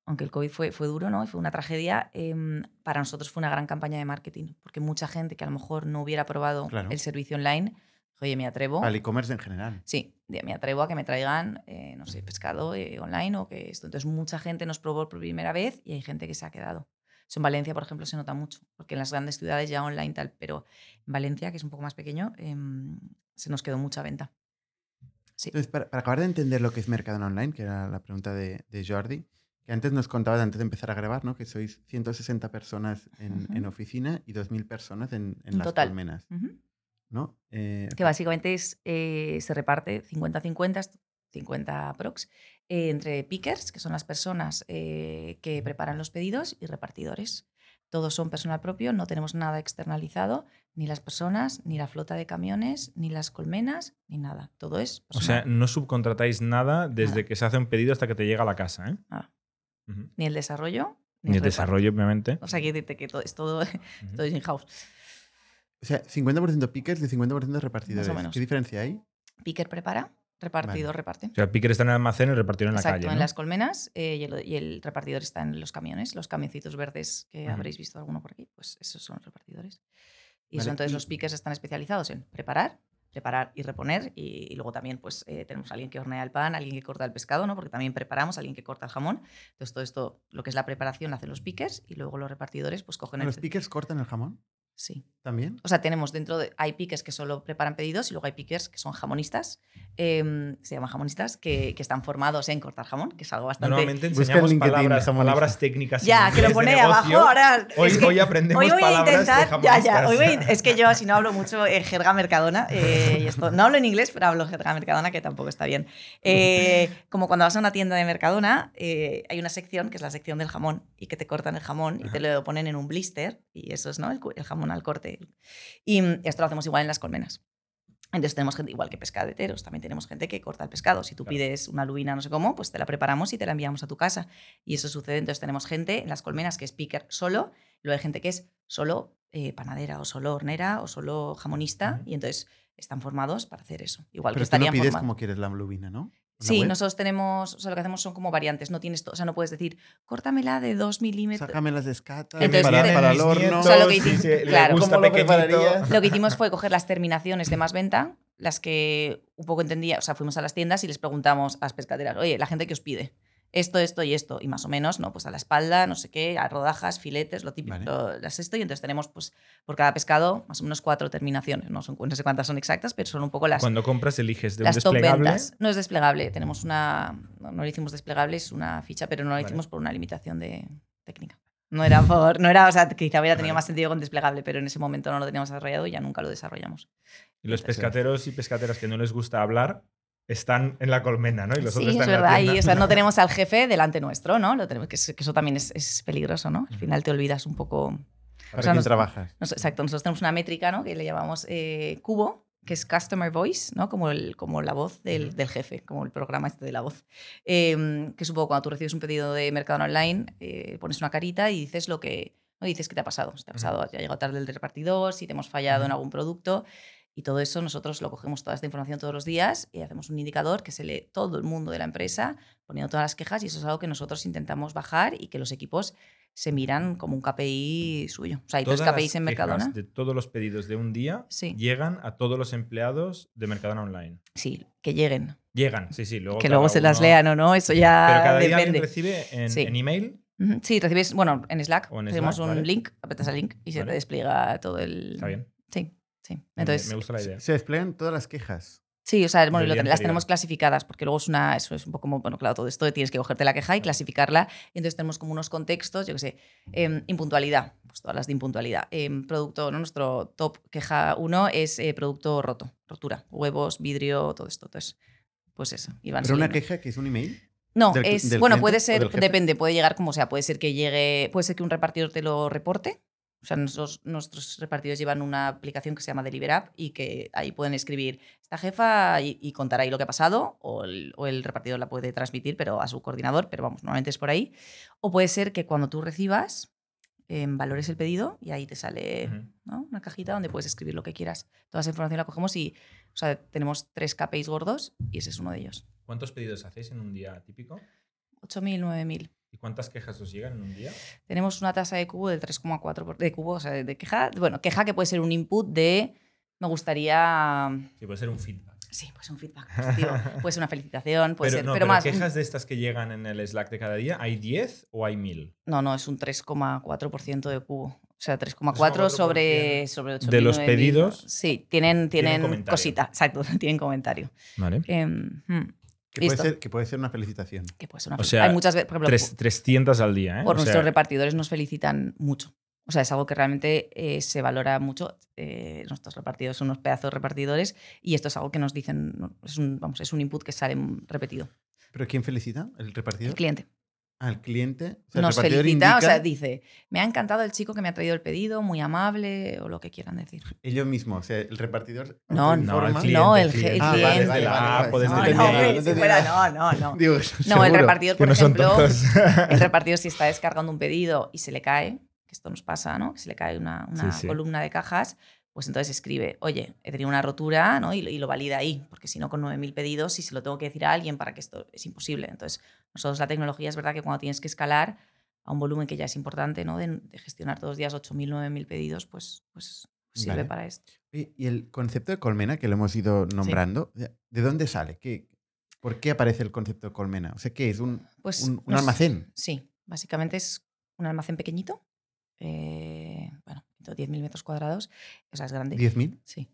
aunque el COVID fue, fue duro, ¿no? Y fue una tragedia, em, para nosotros fue una gran campaña de marketing, porque mucha gente que a lo mejor no hubiera probado Claro. el servicio online, oye, me atrevo. Al e-commerce en general. Sí, me atrevo a que me traigan, eh, no sé, pescado eh, online o que esto. Entonces, mucha gente nos probó por primera vez y hay gente que se ha quedado. Eso en Valencia, por ejemplo, se nota mucho, porque en las grandes ciudades ya online tal, pero en Valencia, que es un poco más pequeño, em, se nos quedó mucha venta. Sí. Entonces, para, para acabar de entender lo que es Mercadona Online, que era la pregunta de, de Jordi, que antes nos contabas, antes de empezar a grabar, ¿no? que sois 160 personas en, Ujú. en oficina y 2.000 personas en, en En las total. colmenas. Ujú. ¿No? Eh, Que básicamente es, eh, se reparte 50-50, 50 prox, eh, entre pickers, que son las personas eh, que preparan los pedidos, y repartidores. Todos son personal propio, no tenemos nada externalizado, ni las personas, ni la flota de camiones, ni las colmenas, ni nada. Todo es O sea, personal. no subcontratáis nada desde Nada. que se hace un pedido hasta que te llega a la casa, ¿eh? Ni el desarrollo, Ni el desarrollo, obviamente. O sea, quiero decirte que todo es todo, Ujú. todo es in-house. O sea, 50% pickers y 50% repartidores. menos. ¿Qué diferencia hay? Picker prepara, repartidor reparte. O sea, el picker está en el almacén y el repartidor en la Exacto, calle. en ¿no? las colmenas eh, y, el, y el repartidor está en los camiones, los camioncitos verdes que Ujú. habréis visto alguno por aquí, pues esos son los repartidores. Y eso Vale, entonces y- los pickers están especializados en preparar, preparar y reponer y, y luego también pues eh, tenemos alguien que hornea el pan, alguien que corta el pescado, ¿no? Porque también preparamos, alguien que corta el jamón. Entonces todo esto, lo que es la preparación, lo hacen los pickers y luego los repartidores pues cogen el... ¿Los pickers cortan el jamón Sí. también? O sea, tenemos dentro de. Hay pickers que solo preparan pedidos y luego hay pickers que son jamonistas. em, se llaman jamonistas, que, que están formados en cortar jamón, que es algo bastante. Normalmente enseñamos palabras, palabras técnicas. Ya, que lo de pone abajo. Ahora. Hoy, es que- hoy aprendemos Hoy voy a palabras intentar, de ya, ya, jamonistas. hoy voy a in- es que yo si no hablo mucho en jerga mercadona, eh, y esto, no hablo en inglés, pero hablo jerga mercadona, que tampoco está bien. Eh, como cuando vas a una tienda de mercadona, eh, hay una sección que es la sección del jamón, y que te cortan el jamón y te lo ponen en un blister, y eso es ¿no? el jamón al corte. Y mm, esto lo hacemos igual en las colmenas. Entonces tenemos gente, igual que pescadeteros, también tenemos gente que corta el pescado. Si tú Claro. pides una lubina, no sé cómo, pues te la preparamos y te la enviamos a tu casa. Y eso sucede. Entonces tenemos gente en las colmenas que es picker solo, luego hay gente que es solo eh, panadera o solo hornera o solo jamonista. Ujú. Y entonces están formados para hacer eso. Igual Pero que tú no pides formados. como quieres la lubina, ¿no? ¿En la Sí, web? nosotros tenemos, o sea, lo que hacemos son como variantes, no tienes, o sea, no puedes decir, córtamela de dos milímetros. Sácame las escatas Entonces, para, el horno. O sea, lo que hicimos- se- le claro. gusta ¿Cómo lo? Lo que hicimos fue coger las terminaciones de más venta, las que un poco entendía, o sea, fuimos a las tiendas y les preguntamos a las pescaderas, oye, la gente que os pide esto, esto y esto, y más o menos, ¿no? Pues a la espalda, no sé qué, a rodajas, filetes, lo típico, Vale. lo- las esto, y entonces tenemos, pues, por cada pescado, más o menos cuatro terminaciones, no, son, no sé cuántas son exactas, pero son un poco las, Cuando compras eliges de un las top desplegable. ventas. No es desplegable, tenemos una, no, no le hicimos desplegable, es una ficha, pero no lo Vale. hicimos por una limitación de técnica. No era por, no era, o sea, quizá hubiera tenido Vale. más sentido con desplegable, pero en ese momento no lo teníamos desarrollado y ya nunca lo desarrollamos. Y los Entonces- pescateros y pescateras que no les gusta hablar están en la colmena, ¿no? Y los Sí, otros es están en la verdad. Y o sea, no tenemos al jefe delante nuestro, ¿no? Lo tenemos, que, es- que eso también es, es peligroso, ¿no? Al final te olvidas un poco. ¿Para o sea, quién nos- trabajas? nos- exacto, nosotros tenemos una métrica, ¿no? Que le llamamos eh, cubo, que es Customer Voice, ¿no? Como, el, como la voz del, del jefe, como el programa este de la voz. Eh, que poco cuando tú recibes un pedido de mercado online, eh, pones una carita y dices lo que. ¿no? Dices qué te ha pasado. Si te ha pasado, ya ha llegado tarde el repartidor, si te hemos fallado en algún producto. Y todo eso nosotros lo cogemos toda esta información todos los días y hacemos un indicador que se lee todo el mundo de la empresa poniendo todas las quejas y eso es algo que nosotros intentamos bajar y que los equipos se miran como un KPI suyo. O sea, hay tres Todas KPIs las en Mercadona. De todos los pedidos de un día Sí. llegan a todos los empleados de Mercadona Online. Sí, que lleguen. Llegan, sí, sí. Luego que cada luego se las lean o no, eso Pero ya cada día alguien depende. recibe en, Sí. en email. Sí, recibes, bueno, en Slack en tenemos Slack, un vale. link, apretas el link y se te despliega todo el... Está bien. Sí, sí. Me- Entonces, me gusta la idea. Se desplegan todas las quejas. Sí, o sea, bueno, lo las tenemos clasificadas, porque luego es una, eso es un poco como, bueno, claro, todo esto tienes que cogerte la queja y clasificarla. Y entonces tenemos como unos contextos, yo qué sé, em, impuntualidad, pues todas las de impuntualidad. Em, producto, ¿no? Nuestro top queja uno es eh, producto roto, rotura, huevos, vidrio, todo esto. Entonces, pues eso. y van Pero una queja que es un email. No, del es, del bueno, cliente puede ser, depende, puede llegar como sea, puede ser que llegue, puede ser que un repartidor te lo reporte. O sea, nuestros, nuestros repartidores llevan una aplicación que se llama Deliver App y que ahí pueden escribir esta jefa y, y contar ahí lo que ha pasado, o el, o el repartidor la puede transmitir pero a su coordinador, pero vamos, normalmente es por ahí. O puede ser que cuando tú recibas, em, valores el pedido y ahí te sale una cajita donde puedes escribir lo que quieras. Toda esa información la cogemos y o sea, tenemos tres KPIs gordos y ese es uno de ellos. ¿Cuántos pedidos hacéis en un día típico? 8.000, 9.000. ¿Y cuántas quejas os llegan en un día? tenemos una tasa de cubo del 3,4 por- de cubo, o sea, de queja, bueno, queja que puede ser un input de me gustaría Sí, puede ser un feedback. sí, pues un feedback positivo, puede ser una felicitación, puede pero ser, no, pero, pero más quejas de estas que llegan en el Slack de cada día, ¿hay 10 o hay 1000? no, no, es un 3,4% de cubo. O sea, 3,4 3,4% sobre sobre 8.000, de los 9.000, pedidos Sí, tienen tienen cosita, exacto, tienen comentario. Vale. Hmm, Que puede, ser, que puede ser una felicitación. que puede ser una O fel- sea, Hay muchas veces, por ejemplo, Tres- 300 al día, ¿eh? por O sea, nuestros repartidores nos felicitan mucho. O sea, es algo que realmente eh, se valora mucho. Eh, nuestros repartidores son unos pedazos de repartidores y esto es algo que nos dicen, es un, vamos, es un input que sale repetido. ¿Pero quién felicita? ¿El repartidor? El cliente Al cliente. O sea, el nos felicita, o sea, dice, me ha encantado el chico que me ha traído el pedido, muy amable o lo que quieran decir. Ellos mismos, o sea, el repartidor. No, no, el cliente. no, el, cliente. el Ah, vale, cliente. vale, la vale, app o vale. desde No, el no, email. hombre, no si tenía fuera- nada. no, no, no. Digo, No, el seguro. repartidor, por ejemplo, el repartidor si está descargando un pedido y se le cae, que esto nos pasa, ¿no? Que se le cae una, una Sí, sí. columna de cajas, pues entonces escribe, oye, he tenido una rotura, ¿no? Y, lo- y lo valida ahí, porque si no, con 9.000 pedidos, si se lo tengo que decir a alguien para que esto es imposible. Entonces, nosotros la tecnología es verdad que cuando tienes que escalar a un volumen que ya es importante, ¿no? De, de gestionar todos los días 8.000, 9.000 pedidos, pues, pues sirve Vale. para esto. Y el concepto de colmena, que lo hemos ido nombrando, ¿de dónde sale? ¿Qué, ¿Por qué aparece el concepto de colmena? O sea, ¿qué es? ¿Un, Pues un, un nos- almacén? Sí, básicamente es un almacén pequeñito, eh, 10.000 metros cuadrados, o sea, es grande. ¿10.000? Sí,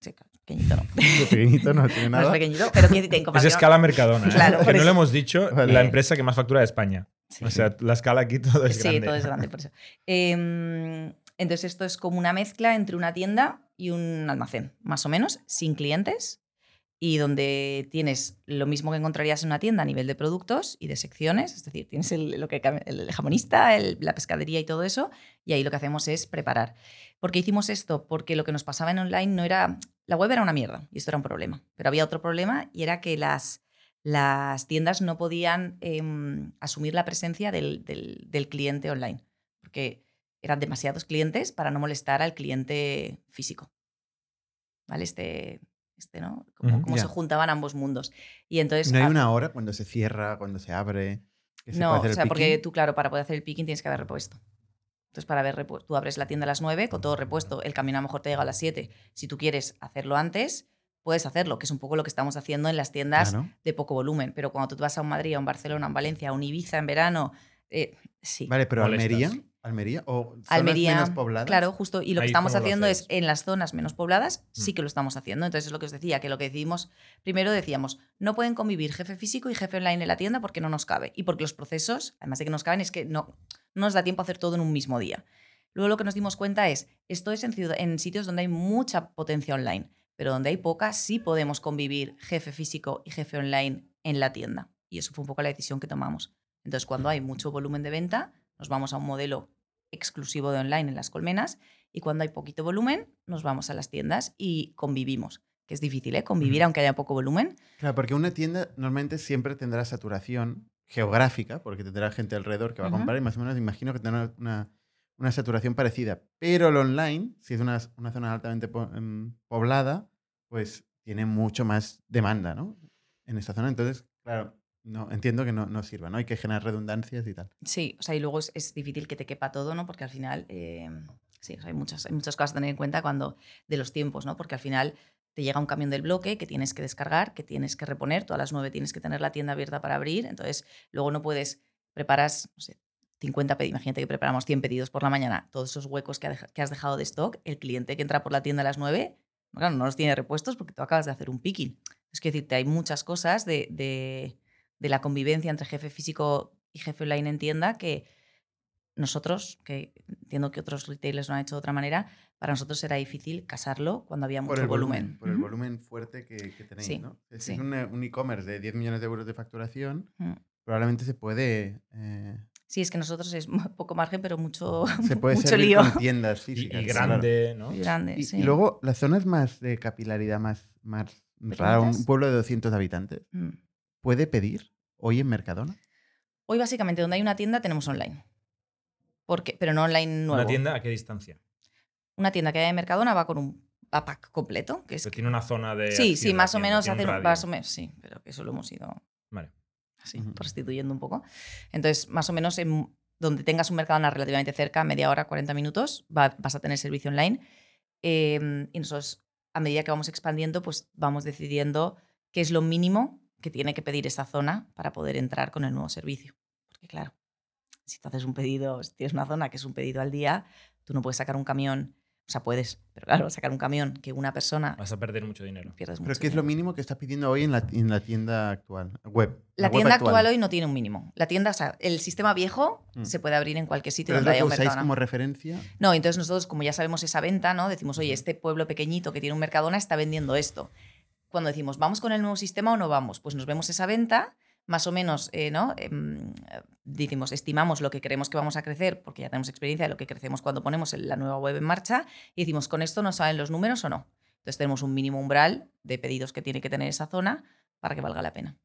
sí, pequeñito no. Pequeñito, no tiene No es nada. pequeñito, pero tiene- en Es escala Mercadona. ¿eh? Claro, que no lo hemos dicho, Vale. la empresa que más factura de España. Sí. O sea, la escala aquí todo es sí, grande. todo es grande, por eso. Em, entonces, esto es como una mezcla entre una tienda y un almacén, más o menos, sin clientes, y donde tienes lo mismo que encontrarías en una tienda a nivel de productos y de secciones, es decir, tienes el, lo que, el jamonista, el- la pescadería y todo eso, y ahí lo que hacemos es preparar. ¿Por qué hicimos esto? Porque lo que nos pasaba en online no era la web era una mierda y esto era un problema. Pero había otro problema y era que las, las tiendas no podían em, asumir la presencia del, del- del cliente online, porque eran demasiados clientes para no molestar al cliente físico. ¿Vale? Este, este ¿no? Como, Ujú. como Ya. se juntaban ambos mundos. Y entonces... No hay una hora cuando se cierra, cuando se abre. que se no, puede hacer o el sea, porque picking? tú, claro, para poder hacer el picking tienes que haber repuesto. Entonces, para haber repu- tú abres la tienda a las 9 con todo repuesto. El camino a lo mejor te llega a las 7. Si tú quieres hacerlo antes, puedes hacerlo, que es un poco lo que estamos haciendo en las tiendas Claro. de poco volumen. Pero cuando tú te vas a un Madrid, a un Barcelona, a un Valencia, a un Ibiza en verano, eh, sí. Vale, pero. Almería, Almería o zonas Almería, menos pobladas. claro, justo. Y lo que Ahí, estamos ¿cómo lo haciendo es, en las zonas menos pobladas, sí Mm. que lo estamos haciendo. Entonces es lo que os decía, que lo que decidimos, primero decíamos, no pueden convivir jefe físico y jefe online en la tienda porque no nos cabe. Y porque los procesos, además de que nos caben, es que no, no nos da tiempo a hacer todo en un mismo día. Luego lo que nos dimos cuenta es, esto es en, en sitios donde hay mucha potencia online, pero donde hay poca, sí podemos convivir jefe físico y jefe online en la tienda. Y eso fue un poco la decisión que tomamos. Entonces, cuando hay mucho volumen de venta, nos vamos a un modelo exclusivo de online en las colmenas y cuando hay poquito volumen, nos vamos a las tiendas y convivimos. Que es difícil, ¿eh? Convivir aunque haya poco volumen. Claro, porque una tienda normalmente siempre tendrá saturación geográfica, porque tendrá gente alrededor que va a comprar y más o menos imagino que tendrá una, una saturación parecida. Pero el online, si es una, una zona altamente po- em, poblada, pues tiene mucho más demanda, ¿no? En esta zona. Entonces, claro, no, entiendo que no, no sirva, ¿no? Hay que generar redundancias y tal. Sí, o sea, y luego es, difícil que te quepa todo, ¿no? Porque al final, eh, sí, hay, muchas, hay cosas a tener en cuenta cuando de los tiempos, ¿no? Porque al final te llega un camión del bloque que tienes que descargar, que tienes que reponer, todas las nueve tienes que tener la tienda abierta para abrir, entonces luego no puedes, preparas, no sé, 50 pedidos, imagínate que preparamos 100 pedidos por la mañana, todos esos huecos que, que has dejado de stock, el cliente que entra por la tienda a las 9, claro, no los tiene repuestos porque tú acabas de hacer un picking. Es que hay muchas cosas de- de la convivencia entre jefe físico y jefe online en tienda que nosotros, que entiendo que otros retailers lo han hecho de otra manera, para nosotros era difícil casarlo cuando había mucho Por el volumen. volumen. Por el volumen fuerte que, que tenéis, Sí, ¿no? Si sí. es un, un e-commerce de 10 millones de euros de facturación, Mm. probablemente se puede... eh, Sí, es que nosotros es poco margen, pero mucho, se puede mucho servir lío. con tiendas Y, físicas. y claro. grande, ¿no? Muy grande, Y, sí. y luego, las zonas más de capilaridad más, más rara, un pueblo de 200 habitantes, Mm. ¿Puede pedir hoy en Mercadona? Hoy básicamente donde hay una tienda tenemos online. Porque, pero no online nuevo. ¿Una tienda a qué distancia? Una tienda que hay en Mercadona va con un va pack completo. Que es que- tiene una zona de. sí, sí, más o menos tiene un más o menos, sí, pero que eso lo hemos ido Vale. así, Ujú. prostituyendo un poco. Entonces, más o menos en donde tengas un Mercadona relativamente cerca, media hora, 40 minutos, va- vas a tener servicio online. Eh, y nosotros, a medida que vamos expandiendo, pues vamos decidiendo qué es lo mínimo que tiene que pedir esa zona para poder entrar con el nuevo servicio. Porque claro, si tú haces un pedido, si tienes una zona que es un pedido al día, tú no puedes sacar un camión, o sea, puedes, pero claro, sacar un camión que una persona Vas a perder mucho dinero. pierdes ¿Pero mucho qué es lo mínimo que está pidiendo hoy en la, en la tienda actual? Web. La tienda actual. hoy no tiene un mínimo. La tienda, o sea, el sistema viejo Mm. se puede abrir en cualquier sitio ¿Pero es donde haya que un usáis Mercadona. como referencia? No, entonces nosotros, como ya sabemos esa venta, ¿no? Decimos, oye, este pueblo pequeñito que tiene un Mercadona está vendiendo esto. Cuando decimos, ¿vamos con el nuevo sistema o no vamos? Pues nos vemos esa venta, más o menos, eh, ¿no? Em, decimos, estimamos lo que creemos que vamos a crecer, porque ya tenemos experiencia de lo que crecemos cuando ponemos la nueva web en marcha, y decimos, ¿con esto nos salen los números o no? Entonces tenemos un mínimo umbral de pedidos que tiene que tener esa zona para que valga la pena.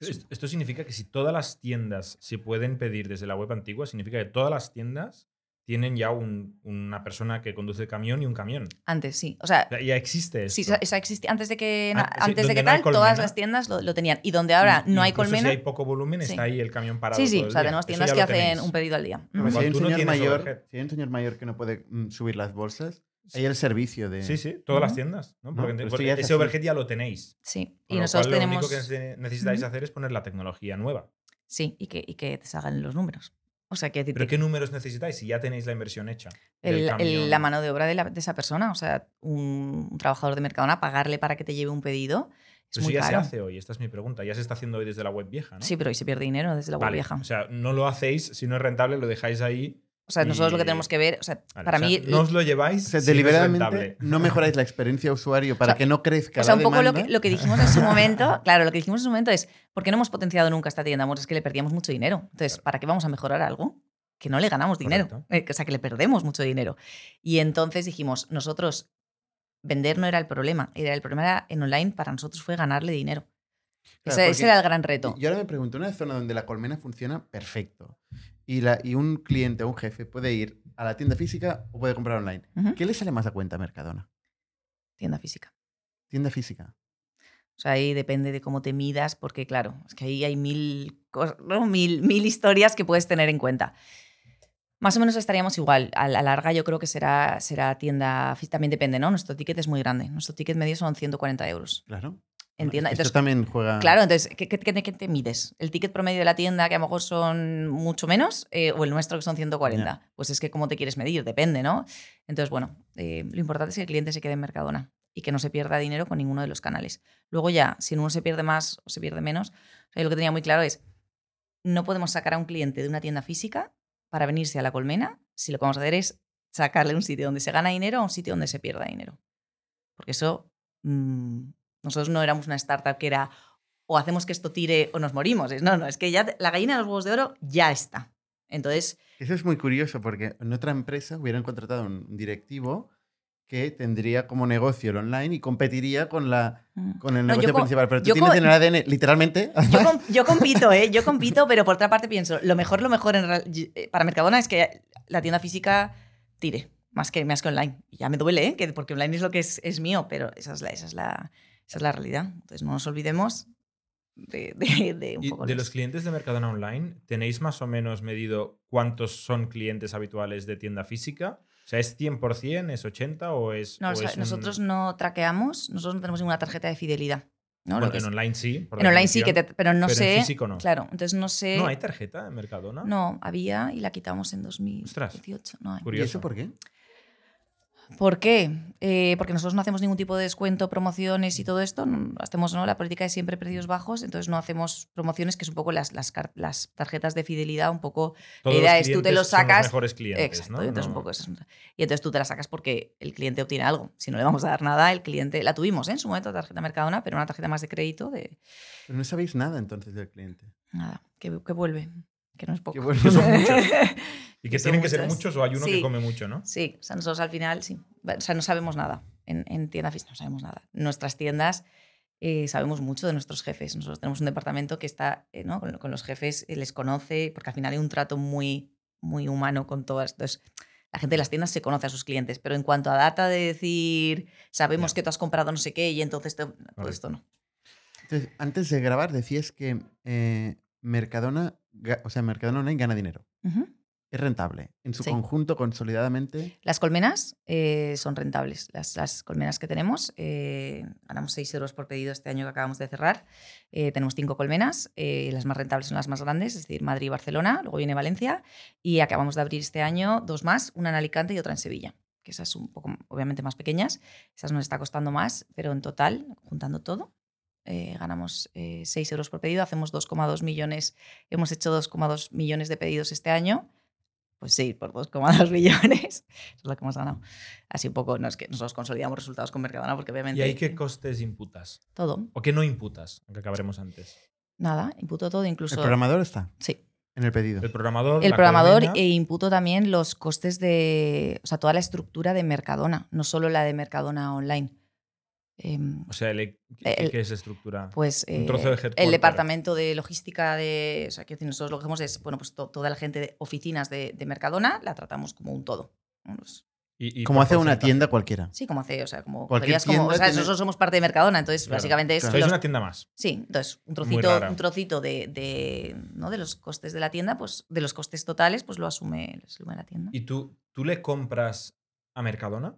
Esto significa que si todas las tiendas se pueden pedir desde la web antigua, significa que todas las tiendas tienen ya un- una persona que conduce el camión y un camión. Antes, sí. O sea, O sea, ya existe esto. Sí, esa, esa existía antes de que, Ah, sí, antes de que no tal, todas las tiendas lo, lo tenían. Y donde ahora Y- no hay colmena. Si hay poco volumen, Sí. está ahí el camión parado. Sí, sí, todo o sea, día. tenemos Eso tiendas que hacen tenéis. un pedido al día. Si, hay un tú no señor tienes mayor, si hay un señor mayor que no puede mm, subir las bolsas, hay el servicio de... Sí, sí, todas las tiendas. ¿no? No, Porque, pero esto porque ya es ese así. overhead ya lo tenéis. Sí, Con y lo nosotros cual, tenemos. Lo único que ne- necesitáis hacer es poner la tecnología nueva. Sí, y que, y que te salgan los números. O sea, que ¿Pero qué números necesitáis si ya tenéis la inversión hecha? el- el- la mano de obra de, la- de esa persona, o sea, un, un trabajador de Mercadona, pagarle para que te lleve un pedido es eso ya caro. se hace hoy, esta es mi pregunta. Ya se está haciendo hoy desde la web vieja, ¿no? Sí, pero hoy se pierde dinero desde la web vieja. O sea, no lo hacéis, si no es rentable, lo dejáis ahí. O sea, nosotros lo que tenemos que ver, o sea, Vale, para o sea, mí. no os lo lleváis O sea, si no es deliberadamente rentable. no mejoráis la experiencia de usuario para O sea, que no crezca O sea, la un poco lo que, lo que dijimos en su momento, claro, lo que dijimos en su momento es, ¿por qué no hemos potenciado nunca esta tienda? Amor, es que le perdíamos mucho dinero. Entonces, Claro. ¿para qué vamos a mejorar algo? Que no le ganamos dinero. Correcto. Eh, o sea, que le perdemos mucho dinero. Y entonces dijimos, nosotros vender no era el problema. Era el problema era, en online para nosotros fue ganarle dinero. Claro, ese, ese era el gran reto. Y ahora me pregunto, una zona donde la colmena funciona perfecto y, la, y un cliente o un jefe puede ir a la tienda física o puede comprar online. ¿qué le sale más a cuenta a Mercadona? Tienda física. Tienda física. O sea, ahí depende de cómo te midas, porque claro, es que ahí hay mil, ¿no? mil, mil historias que puedes tener en cuenta. Más o menos estaríamos igual. A la larga yo creo que será, será tienda, también depende, ¿no? Nuestro ticket es muy grande. Nuestro ticket medio son 140 euros. Claro. En Bueno, tienda. Esto Entonces, también juega. Claro, entonces, ¿qué, qué, qué- qué te mides? ¿El ticket promedio de la tienda, que a lo mejor son mucho menos, eh, o el nuestro, que son 140? Pues es que cómo te quieres medir, depende, ¿no? Entonces, bueno, eh, lo importante es que el cliente se quede en Mercadona y que no se pierda dinero con ninguno de los canales. Luego ya, si en uno se pierde más o se pierde menos, o sea, yo lo que tenía muy claro es, no podemos sacar a un cliente de una tienda física para venirse a la colmena si lo que vamos a hacer es sacarle un sitio donde se gana dinero a un sitio donde se pierda dinero. Porque eso, mm, nosotros no éramos una startup que era o hacemos que esto tire o nos morimos. No, no, es que ya la gallina de los huevos de oro ya está. Entonces, Eso es muy curioso porque en otra empresa hubieran contratado un directivo que tendría como negocio el online y competiría con, la, mm, con el negocio principal. Pero tú tienes en el ADN, literalmente. yo, com- yo compito, ¿eh? Yo compito, pero por otra parte pienso, lo mejor, lo mejor en eh, para Mercadona es que la tienda física tire, más que, más que online. Y ya me duele, ¿eh? Que, porque online es lo que es, es mío, pero esa es, la, esa, es la, esa es la realidad. Entonces no nos olvidemos de, de- de un Y poco de los- los clientes de Mercadona Online, ¿tenéis más o menos medido cuántos son clientes habituales de tienda física? O sea, ¿es 100%, es 80% o es.? No, o o sea, es un- nosotros no traqueamos, nosotros no tenemos ninguna tarjeta de fidelidad. ¿no? Lo Bueno, que en es- online sí. por en online sí, que te- pero no pero sé. En físico no. Claro, entonces no sé. ¿No hay tarjeta en Mercadona? No, había y la quitamos en Ostras. 2018. No hay. ¿Y Curioso. eso por qué? ¿Por qué? Eh, porque nosotros no hacemos ningún tipo de descuento, promociones y todo esto. no- hacemos ¿no? la política de siempre precios bajos, entonces no hacemos promociones, que es un poco las, las, tarjetas de fidelidad, un poco. Todos la idea los es tú te lo son sacas. Los mejores clientes, Exacto, ¿no? y entonces No- un poco eso es- Y entonces tú te la sacas porque el cliente obtiene algo. Si no le vamos a dar nada, el cliente. La tuvimos ¿eh? en su momento, tarjeta Mercadona, pero una tarjeta más de crédito de. Pero no sabéis nada entonces del cliente. Nada, que, que vuelve, que no es poco. Qué bueno. Que son muchos. Y que tienen que ser muchos. o hay uno que come mucho, ¿no? Sí, o sea, nosotros al final, sí. O sea, no sabemos nada. En, en tienda física no sabemos nada. Nuestras tiendas eh, sabemos mucho de nuestros jefes. Nosotros tenemos un departamento que está eh, ¿no? con, con los jefes, eh, les conoce, porque al final hay un trato muy, muy humano con todas. Entonces, la gente de las tiendas se conoce a sus clientes, pero en cuanto a data de decir, sabemos que tú has comprado no sé qué y entonces te- todo esto no. Entonces, antes de grabar decías que eh, Mercadona, o sea, Mercadona Online gana dinero. Ujú. Es rentable. En su Sí. conjunto, consolidadamente. Las colmenas eh, son rentables. Las, las colmenas que tenemos, eh, ganamos 6 euros por pedido este año que acabamos de cerrar. Eh, tenemos cinco colmenas. eh, las más rentables son las más grandes, es decir, Madrid y Barcelona. Luego viene Valencia. Y acabamos de abrir este año dos más, una en Alicante y otra en Sevilla. Que esas son un poco, obviamente, más pequeñas. Esas nos está costando más, pero en total, juntando todo, eh, ganamos eh, 6 euros por pedido. Hacemos 2,2 millones. Hemos hecho 2,2 millones de pedidos este año. Pues sí, por 2,2 millones. Eso es lo que hemos ganado. Así un poco, no es que nosotros consolidamos resultados con Mercadona porque obviamente... ¿Y ahí qué costes imputas? Todo. ¿O qué no imputas? Aunque acabaremos antes. Nada, imputo todo, El incluso... programador está Sí, en el pedido. El programador. el programador e imputo también los costes de... O sea, toda la estructura de Mercadona, no solo la de Mercadona Online. Em, O sea, el- ¿qué, el- qué es estructura? pues Un trozo eh, de el departamento de logística de... O sea, que nosotros lo que hacemos es, bueno, pues to- toda la gente de oficinas de, de Mercadona la tratamos como un todo. Pues, Y- y Como hace una tienda cualquiera. Sí, como hace, o sea, como Cualquier cogerías como, o tienda sea, tiene- nosotros somos parte de Mercadona, entonces Claro. básicamente es Claro. Los- una tienda más. sí, entonces un trocito, un trocito de, de, ¿no? de los costes de la tienda, pues de los costes totales, pues lo asume, lo asume la tienda. ¿Y tú, tú le compras a Mercadona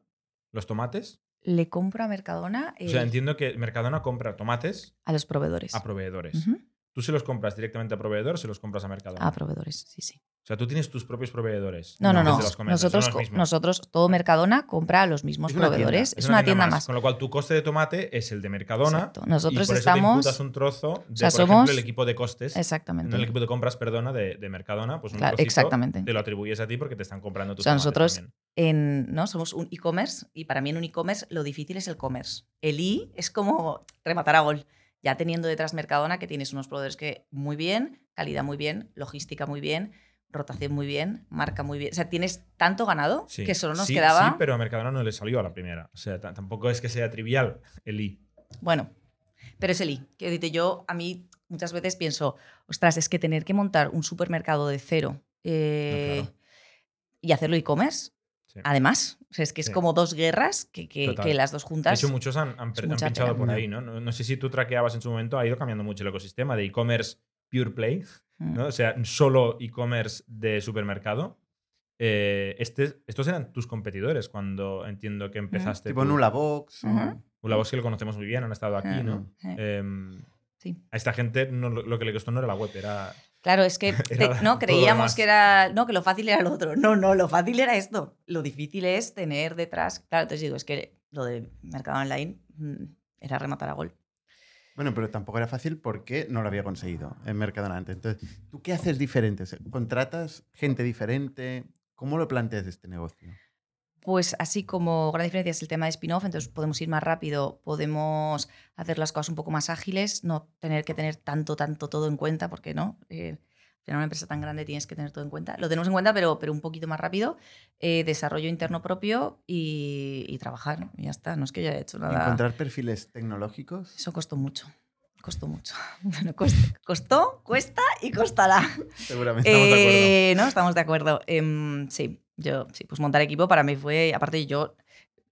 los tomates? Le compro a Mercadona O sea, eh, entiendo que Mercadona compra tomates a los proveedores. a proveedores. ¿Tú se los compras directamente a proveedores o se los compras a Mercadona? A proveedores, sí, sí. O sea, tú tienes tus propios proveedores. No, no, no. Nosotros, nosotros, todo Mercadona compra a los mismos Es una tienda, proveedores. Es, una, tienda, más. Con lo cual, tu coste de tomate es el de Mercadona. Exacto. y Nosotros por eso estamos. te imputas un trozo de, sea, por somos- ejemplo, el equipo de costes. Exactamente. No el equipo de compras, perdona, de, de Mercadona. Pues un Claro, exactamente. te lo atribuyes a ti porque te están comprando tus O sea, nosotros- también. en, ¿no? Somos un e-commerce y para mí en un e-commerce lo difícil es el commerce. El i es como rematar a gol. Ya teniendo detrás Mercadona que tienes unos proveedores que muy bien, calidad muy bien, logística muy bien, rotación muy bien, marca muy bien. O sea, tienes tanto ganado Sí. que solo nos Sí, quedaba. Sí, pero a Mercadona no le salió a la primera. O sea, tampoco es que sea trivial el I. Bueno, pero es el I. Quiero decirte, yo a mí muchas veces pienso, ostras, es que tener que montar un supermercado de cero eh, No, claro. y hacerlo e-commerce, Sí. además, o sea, es que es como dos guerras que, que- las dos De juntas. hecho, muchos han, han pinchado por ahí, ¿no? ¿no? No sé si tú traqueabas en su momento, ha ido cambiando mucho el ecosistema de e-commerce pure play, Mm. ¿no? O sea, solo e-commerce de supermercado. Eh, este, estos eran tus competidores cuando entiendo que empezaste. Tipo. Nulabox. o- Ujú. Ulabox que lo conocemos muy bien, han estado aquí, ¿no? eh, Em, sí. a esta gente no- lo que le costó no era la web, era Claro, es que te- no creíamos que era no que lo fácil era lo otro. No, no, lo fácil era esto. Lo difícil es tener detrás. Claro, entonces digo, es que lo de mercado online mm, era rematar a gol. Bueno, pero tampoco era fácil porque no lo había conseguido en Mercadona antes. Entonces, ¿tú qué haces diferente? ¿Contratas gente diferente? ¿Cómo lo planteas este negocio? Pues así como gran diferencia es el tema de spin-off, entonces podemos ir más rápido, podemos hacer las cosas un poco más ágiles, no tener que tener tanto, tanto todo en cuenta, porque no. Eh, final una empresa tan grande tienes que tener todo en cuenta. Lo tenemos en cuenta, pero, pero un poquito más rápido. Eh, desarrollo interno propio y, y trabajar. Y ya está. No es que yo haya hecho nada. ¿Encontrar perfiles tecnológicos? Eso costó mucho. Costó mucho. Bueno, cost- costó, cuesta y costará. Seguramente. Estamos de acuerdo. Eh, No, estamos de acuerdo. Em, sí, yo, sí, pues montar equipo para mí fue, aparte yo,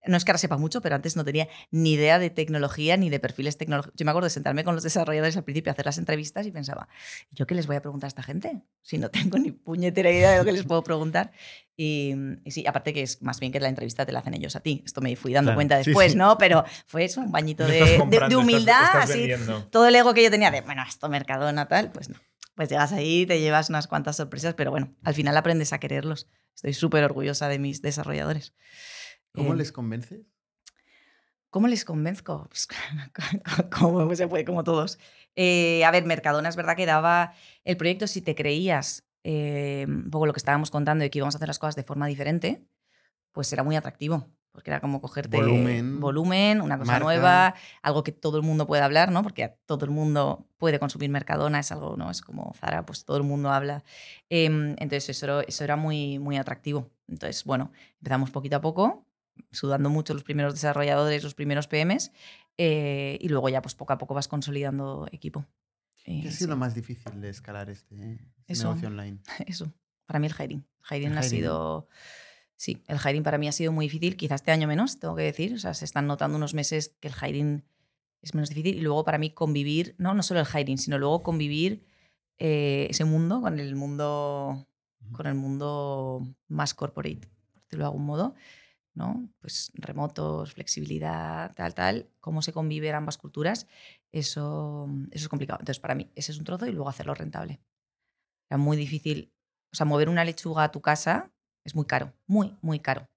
no es que ahora sepa mucho, pero antes no tenía ni idea de tecnología ni de perfiles tecnológicos. Yo me acuerdo de sentarme con los desarrolladores al principio a hacer las entrevistas y pensaba, ¿yo qué les voy a preguntar a esta gente? Si no tengo ni puñetera idea de lo que les puedo preguntar. Y, y sí, aparte que es más bien que la entrevista te la hacen ellos a ti. Esto me fui dando Claro, cuenta después, sí. ¿no? Pero fue eso, un bañito de, estás de- de comprando, estás- humildad, estás así, todo el ego que yo tenía de, bueno, esto Mercadona, tal, pues no. Pues llegas ahí, te llevas unas cuantas sorpresas, pero bueno, al final aprendes a quererlos. Estoy súper orgullosa de mis desarrolladores. ¿Cómo Eh, les convences? ¿Cómo les convenzco? Pues, como se puede, como todos. Eh, a ver, Mercadona es verdad que daba el proyecto, si te creías eh, un poco lo que estábamos contando de que íbamos a hacer las cosas de forma diferente, pues era muy atractivo. Porque era como cogerte Volumen, volumen, una cosa marca. nueva, algo que todo el mundo puede hablar, ¿no? Porque todo el mundo puede consumir Mercadona, es algo, ¿no? Es como Zara, pues todo el mundo habla. Em, entonces, eso, era- eso era muy, muy atractivo. Entonces, bueno, empezamos poquito a poco, sudando mucho los primeros desarrolladores, los primeros PMs, eh, y luego ya, pues poco a poco vas consolidando equipo. Eh, ¿Qué ha sí, sido lo más difícil de escalar este, este Eso. negocio online? Eso, para mí el hiring. Hiring El ha hiring. sido... Sí, el hiring para mí ha sido muy difícil, quizás este año menos, tengo que decir. O sea, se están notando unos meses que el hiring es menos difícil. Y luego para mí convivir, no, no solo el hiring, sino luego convivir eh, ese mundo con el mundo, con el mundo más corporate, por decirlo de algún modo. ¿No? Pues remotos, flexibilidad, tal, tal, cómo se conviven ambas culturas, eso, eso es complicado. Entonces, para mí, ese es un trozo y luego hacerlo rentable. Era muy difícil. O sea, mover una lechuga a tu casa es muy caro, muy, muy caro.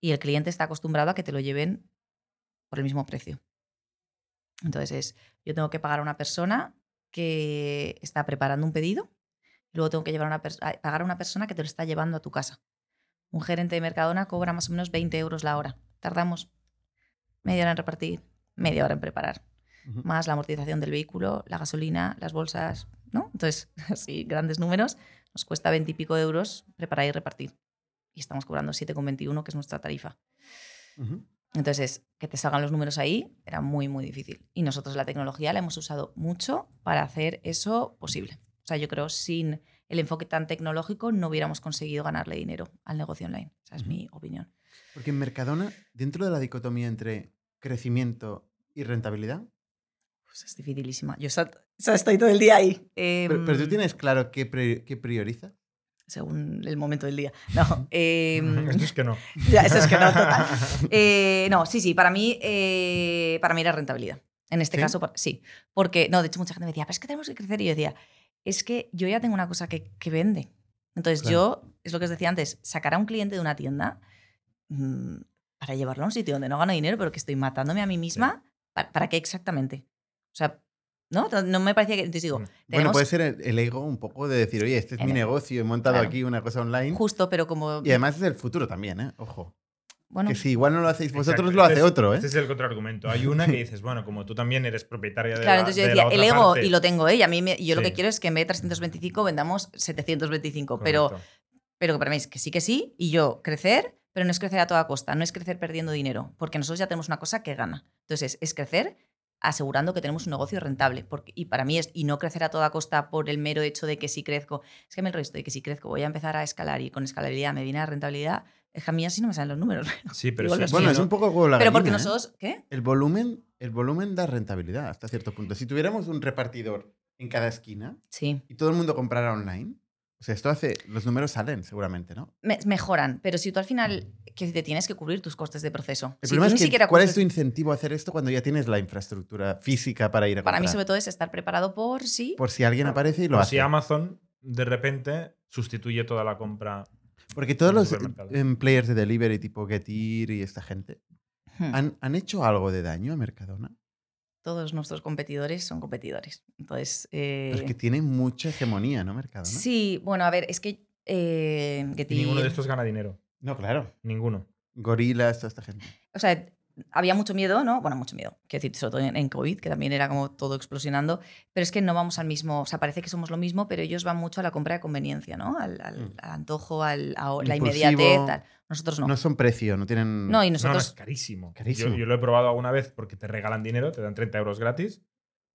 Y el cliente está acostumbrado a que te lo lleven por el mismo precio. Entonces, es, yo tengo que pagar a una persona que está preparando un pedido, y luego tengo que llevar a pagar a una persona que te lo está llevando a tu casa. Un gerente de Mercadona cobra más o menos 20 euros la hora. Tardamos media hora en repartir, media hora en preparar más la amortización del vehículo, la gasolina, las bolsas, ¿no? Entonces, así, grandes números, nos cuesta 20 y pico de euros preparar y repartir. Y estamos cobrando 7,21, que es nuestra tarifa. Ujú. Entonces, que te salgan los números ahí era muy, muy difícil. Y nosotros la tecnología la hemos usado mucho para hacer eso posible. O sea, yo creo sin el enfoque tan tecnológico no hubiéramos conseguido ganarle dinero al negocio online. Esa es mi opinión. Porque en Mercadona, dentro de la dicotomía entre crecimiento y rentabilidad, Pues es dificilísima. Yo estoy todo el día ahí. pero, pero tú Em, tienes claro qué, pri- qué priorizas. según el momento del día. No, em, Esto es que no. ya, eso es que no, total. Eh, no, sí, sí, para mí, eh, para mí era rentabilidad. En este ¿Sí? caso, por- sí. Porque, no, de hecho, mucha gente me decía, pero es que tenemos que crecer. Y yo decía, es que yo ya tengo una cosa que, que vende. Entonces, Claro. yo, es lo que os decía antes, sacar a un cliente de una tienda mm, para llevarlo a un sitio donde no gano dinero, pero que estoy matándome a mí misma, ¿para, para qué exactamente? O sea, ¿no? No me parecía que. Entonces digo, Mm. Bueno, puede ser el, el ego un poco de decir, oye, este es En mi el- negocio, he montado claro. aquí una cosa online. justo, pero como. Y además es el futuro también, ¿eh? Ojo. Bueno, Que si igual no lo hacéis vosotros, Exacto. lo hace Este es- otro, ¿eh? Este es el contraargumento. Hay una que dices, bueno, como tú también eres propietaria de claro, la, entonces yo de decía, el ego, parte". y lo tengo, ¿eh? Y a mí me- yo lo Sí. que quiero es que en vez de 325 vendamos 725, pero, Correcto. pero que para mí es que sí que sí, y yo crecer, pero no es crecer a toda costa, no es crecer perdiendo dinero, porque nosotros ya tenemos una cosa que gana. Entonces, es crecer asegurando que tenemos un negocio rentable. Porque, y para mí es, y no crecer a toda costa por el mero hecho de que si crezco, es que me el resto de que si crezco voy a empezar a escalar y con escalabilidad me viene la rentabilidad, es que a mí así no me salen los números. Sí, pero sí, Bueno, ¿no? es un poco como la pero porque gallina, ¿eh? nosotros, ¿qué? El volumen, el volumen da rentabilidad hasta cierto punto. Si tuviéramos un repartidor en cada esquina Sí. y todo el mundo comprara online, o sea, esto hace. Los números salen seguramente, ¿no? Me- mejoran, pero si tú al final que te tienes que cubrir tus costes de proceso. El si problema es ni que, siquiera ¿cuál es tu incentivo a hacer esto cuando ya tienes la infraestructura física para ir a Para mí, comprar? sobre todo, es estar preparado por sí. Por si alguien aparece y lo Por hace. si Amazon de repente sustituye toda la compra. Porque todos los supermercados. em, players de delivery tipo Getir y esta gente Hmm. ¿han, han hecho algo de daño a Mercadona. Todos nuestros competidores son competidores. Entonces, eh, Pero es que tiene mucha hegemonía, ¿no, Mercadona? sí, bueno, a ver, es que eh, Getir- ninguno de estos gana dinero. No, claro. Ninguno. Gorilas, toda esta gente. o sea, había mucho miedo, ¿no? Bueno, mucho miedo. Quiero decir, sobre todo en, en COVID, que también era como todo explosionando. Pero es que no vamos al mismo, o sea, parece que somos lo mismo, pero ellos van mucho a la compra de conveniencia, ¿no? Al, al- Mm. al antojo, al, a la inmediatez, tal. Nosotros no. No, son precio, no tienen. No, y No, no, nosotros. es carísimo. Carísimo. Yo, yo lo he probado alguna vez porque te regalan dinero, te dan 30 euros gratis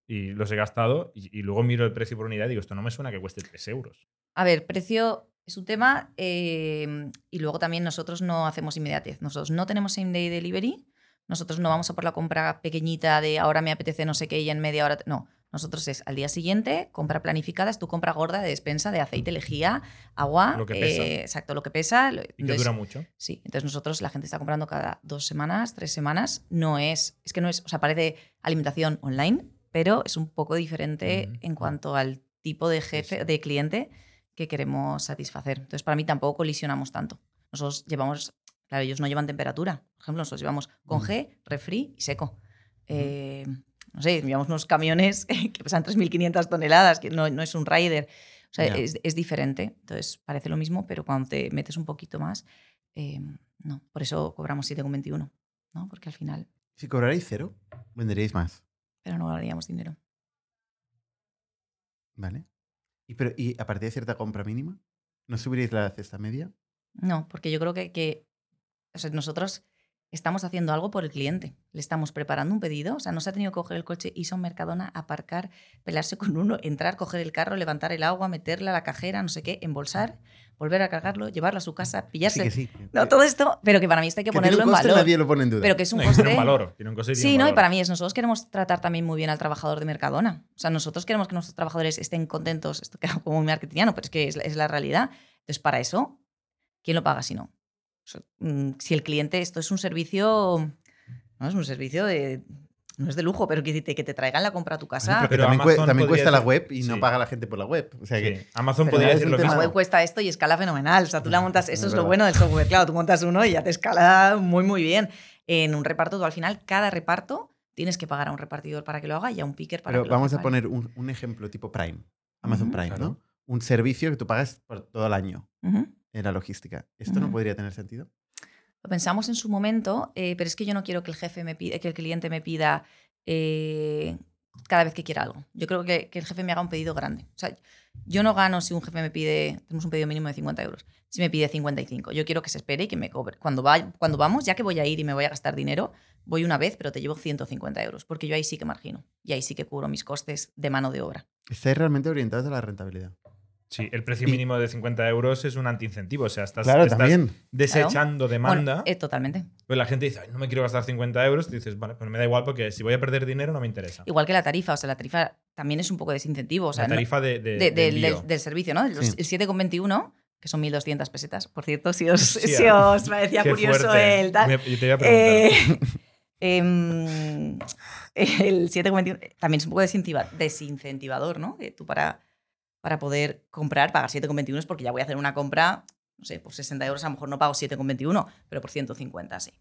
y los he gastado y, y luego miro el precio por unidad y digo, esto no me suena que cueste 3 euros. A ver, precio es un tema eh, y luego también nosotros no hacemos inmediatez. Nosotros no tenemos same day delivery. Nosotros no vamos a por la compra pequeñita de ahora me apetece no sé qué y en media hora. No, nosotros es al día siguiente, compra planificada, es tu compra gorda de despensa de aceite, lejía, agua. Lo que pesa. eh, exacto, lo que pesa. lo- Y que dura mucho. Sí, entonces nosotros la gente está comprando cada dos semanas, tres semanas. No es, es que no es, o sea, parece alimentación online, pero es un poco diferente en cuanto al tipo de jefe, de cliente que queremos satisfacer. Entonces, para mí tampoco colisionamos tanto. Nosotros llevamos, claro, ellos no llevan temperatura. Por ejemplo, nosotros llevamos con Ujú. G, refri y seco. Eh, no sé, llevamos unos camiones que pesan 3.500 toneladas, que no, no es un rider. O sea, es, es diferente. Entonces, parece lo mismo, pero cuando te metes un poquito más, eh, no. Por eso cobramos 7,21, ¿no? Porque al final, Si cobrarais cero, venderíais más. pero no ganaríamos dinero. ¿Vale? Y, pero, ¿Y a partir de cierta compra mínima? ¿No subiréis la cesta media? No, porque yo creo que, que o sea, nosotros estamos haciendo algo por el cliente. Le estamos preparando un pedido. O sea, no se ha tenido que coger el coche, irse a un Mercadona, aparcar, pelarse con uno, entrar, coger el carro, levantar el agua, meterla a la cajera, no sé qué, embolsar, volver a cargarlo, llevarlo a su casa, pillarse. Sí, que sí. No, todo esto, pero que para mí esto hay que, Que tiene ponerlo un en coste, valor. nadie lo pone en duda. Pero que es un No, y tiene coste. un valor. Tiene un coste y tiene Sí, un ¿no? Y para mí es, nosotros queremos tratar también muy bien al trabajador de Mercadona. O sea, nosotros queremos que nuestros trabajadores estén contentos. Esto queda como muy marketingiano, pero es que es, la- es la realidad. Entonces, para eso, ¿quién lo paga si no? Mm, si el cliente, esto es un servicio, no es un servicio de, no es de lujo, pero que te, que te traigan la compra a tu casa. Pero, Pero también, Amazon también cuesta la web y no paga la gente por la web. O sea que Sí. Amazon Pero podría decir un lo la mismo. web cuesta esto y escala fenomenal. O sea, tú la montas, eso Es es, lo bueno del software. Claro, tú montas uno y ya te escala muy, muy bien. En un reparto, tú al final, cada reparto tienes que pagar a un repartidor para que lo haga y a un picker para Pero que lo vamos a poner un, un ejemplo tipo Prime. Amazon. Prime, ¿no? Un servicio que tú pagas por todo el año Ujú. En la logística. ¿Esto no podría tener sentido? Lo pensamos en su momento, eh, pero es que yo no quiero que el jefe me pida, que el cliente me pida eh, cada vez que quiera algo. Yo creo que, que el jefe me haga un pedido grande. O sea, yo no gano si un jefe me pide, tenemos un pedido mínimo de 50 euros, si me pide 55. Yo quiero que se espere y que me cobre. Cuando, va, cuando vamos, ya que voy a ir y me voy a gastar dinero, voy una vez, pero te llevo 150 euros, porque yo ahí sí que margino y ahí sí que cubro mis costes de mano de obra. Estáis realmente orientados a la rentabilidad. Sí, el precio Y- mínimo de 50 euros es un antiincentivo. O sea, estás, claro, estás también. desechando demanda. Bueno, eh, totalmente. Pues la gente dice, "Ay, no me quiero gastar 50 euros. Y dices, vale, pues me da igual porque si voy a perder dinero no me interesa. Igual que la tarifa, o sea, la tarifa también es un poco desincentivo. O sea, la no- tarifa de, de- de- de del, servicio, ¿no? Los- Sí. El 7,21, que son 1.200 pesetas. Por cierto, si os, si os parecía Qué curioso fuerte. el tal. Me- yo te iba a preguntar. Eh, em, el 7,21 también es un poco desincentiva- desincentivador, ¿no? Que tú para, para poder comprar pagas 7,21 es porque ya voy a hacer una compra, no sé, por 60 euros a lo mejor no pago 7,21, pero por 150 sí.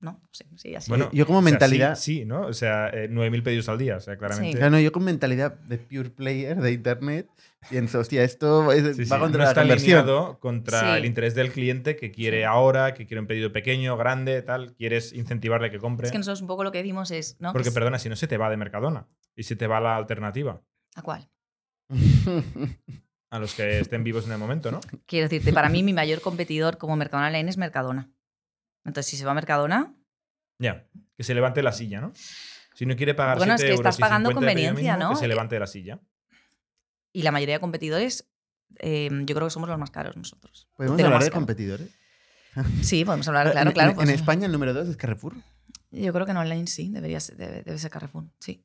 ¿no? No sé, sí, así. Bueno, yo como o sea, mentalidad- Sí, sí, ¿no? O sea, eh, 9.000 pedidos al día. O sea, claramente. Claro, no, yo con mentalidad de pure player de internet pienso, hostia, esto es- Sí, sí, va contra no la está conversión. alineado contra Sí. el interés del cliente que quiere Sí. ahora, que quiere un pedido pequeño, grande, tal. Quieres incentivarle que compre. es que nosotros un poco lo que decimos es, ¿no? Porque, Que perdona, si no se te va de Mercadona y se te va la alternativa ¿A cuál? a los que estén vivos en el momento, ¿no? Quiero decirte, para mí mi mayor competidor como Mercadona Online es Mercadona. Entonces, si se va a Mercadona, Ya, que se levante la silla, ¿no? Si no quiere pagar Bueno, es 7 que estás euros pagando 50 de pedido conveniencia, mínimo, ¿no? Que se levante de la silla. y la mayoría de competidores, eh, yo creo que somos los más caros nosotros. ¿Podemos De hablar de competidores? Sí, podemos hablar, claro, en, claro. en pues, España el número 2 es Carrefour. Yo creo que en online sí, debería ser, debe, debe ser Carrefour. Sí.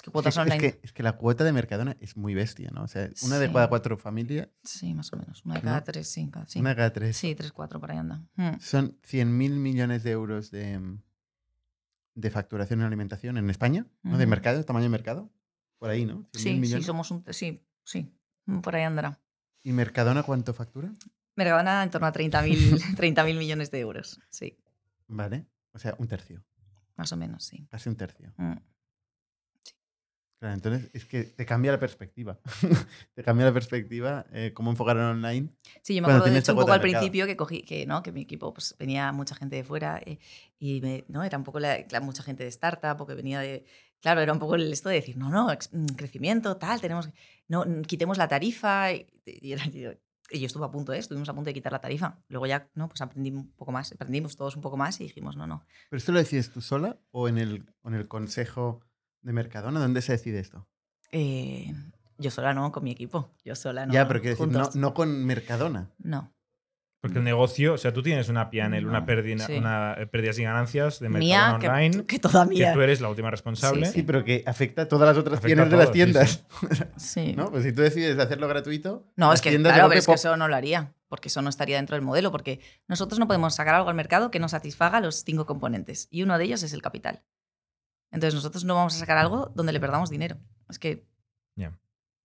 Es que Es cuotas es online. que- es que la cuota de Mercadona es muy bestia, ¿no? O sea, una de cada cuatro familias, Sí, más o menos. Una de ¿No? cada tres, sí. cada- sí. una de cada tres. Sí, tres, cuatro, por ahí anda. Mm. Son 100.000 millones de euros de, de facturación en alimentación en España, ¿no? De Ujú. mercado, tamaño de mercado. Por ahí, ¿no? 100.000 Sí, sí, somos un. Sí, sí. Mm, Por ahí andará. ¿Y Mercadona cuánto factura? Mercadona en torno a 30.000 30.000 millones de euros. Sí, Vale. O sea, un tercio. más o menos, sí. Casi un tercio. Mm. Claro, entonces es que te cambia la perspectiva. te cambia la perspectiva eh, cómo enfocar en online. Sí, yo me acuerdo de hecho un poco al principio que cogí, que, ¿no? que mi equipo pues, venía mucha gente de fuera eh, y me- ¿no? era un poco la, la- mucha gente de startup porque venía de... Claro, era un poco el esto de decir, no, no, ex- mm, crecimiento, tal, tenemos... No, mm, quitemos la tarifa. Y, y era- y yo, estuve a punto, ¿eh? estuvimos a punto de quitar la tarifa. Luego ya, no, pues aprendí un poco más, aprendimos todos un poco más y dijimos, no, no. ¿Pero esto lo decides tú sola o en el, en el consejo de Mercadona? ¿Dónde se decide esto? Eh, yo sola no, con mi equipo. Yo sola no. ya, pero quiero decir, no, no con Mercadona. No. Porque el negocio, o sea, tú tienes una PNL, una pérdida, sí. una eh, pérdidas y ganancias de Mía, Mercadona que, Online, que toda que mía. tú eres la última responsable. Sí, pero que afecta a todas las otras tiendas de las tiendas. Sí. ¿no? Pues si tú decides hacerlo gratuito, No, es que, claro, pero es que eso no lo haría, porque eso no estaría dentro del modelo, porque nosotros no podemos sacar algo al mercado que no satisfaga los cinco componentes, y uno de ellos es el capital. Entonces nosotros no vamos a sacar algo donde le perdamos dinero. Es que Ya.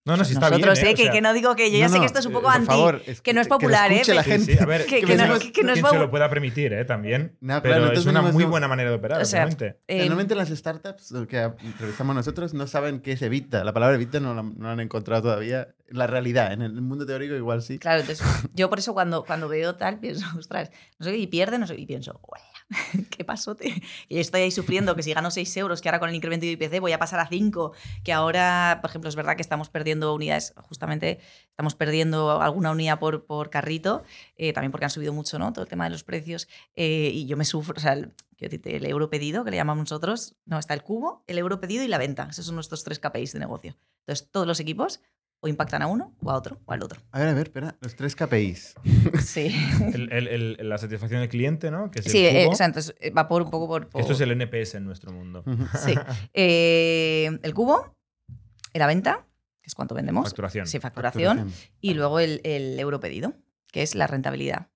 No, no, si está nosotros, bien. eh, ¿eh? O que, sea, que no digo que yo ya No, sé que esto es un eh, poco por anti, favor, es que no es que popular, ¿eh? escuche la Sí, gente. sí, a ver, Que- que que no, no- es- que no es se lo pueda permitir, ¿eh? También. No, claro, pero es nosotros una muy buena manera de operar, O sea, obviamente. eh, Normalmente las startups lo que entrevistamos nosotros no saben qué es Evita. La palabra Evita no la, no la han encontrado todavía. En la realidad, en el mundo teórico igual sí. Claro, entonces yo por eso cuando, cuando veo tal pienso, ostras, no sé qué, y pierde, no sé, y pienso, "Hola, ¿qué pasote? Y estoy ahí sufriendo que si gano 6 euros, que ahora con el incremento de IPC voy a pasar a 5, que ahora, por ejemplo, es verdad que estamos perdiendo unidades, justamente estamos perdiendo alguna unidad por, por carrito, eh, también porque han subido mucho, ¿no? Todo el tema de los precios, eh, y yo me sufro, o sea, el, el euro pedido, que le llamamos nosotros, no, está el cubo, el euro pedido y la venta, esos son nuestros tres KPIs de negocio. Entonces, todos los equipos o impactan a uno, o a otro, o al otro. A ver, a ver, espera. Los tres KPIs. Sí. El- el- el- la satisfacción del cliente, ¿no? Que es el Sí, eh, cubo. o sea, entonces eh, va por un poco por. por- Esto es el NPS en nuestro mundo. Sí. Eh, el cubo, la venta, que es cuánto vendemos. Facturación. Sí, facturación. Y luego el, el euro pedido, que es la rentabilidad.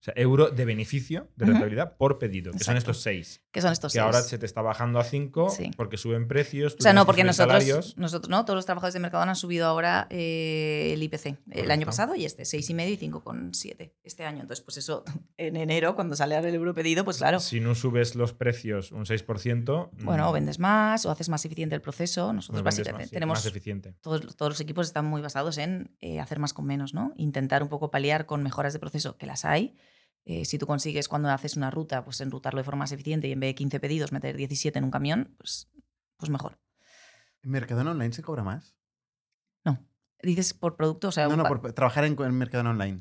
O sea, euro de beneficio, de rentabilidad por pedido, que son estos seis. Que son estos Que seis. ahora se te está bajando a cinco Sí. porque suben precios. O sea, no, porque nosotros, salarios. nosotros, no, todos los trabajadores de Mercadona han subido ahora eh, el IPC el año pasado y este, 6,5 y 5,7 este año. Entonces, pues eso, en enero, cuando sale ahora el euro pedido, pues claro. Si no subes los precios un 6%. Bueno, mm, o vendes más o haces más eficiente el proceso. Nosotros básicamente más, tenemos más eficiente. todos, todos los equipos están muy basados en eh, hacer más con menos, ¿no? Intentar un poco paliar con mejoras de proceso, que las hay. Eh, si tú consigues cuando haces una ruta, pues enrutarlo de forma más eficiente y en vez de 15 pedidos meter 17 en un camión, pues, pues mejor. ¿En Mercadona Online se cobra más? No. Dices por producto, o sea, No, no, por trabajar en, en Mercadona Online.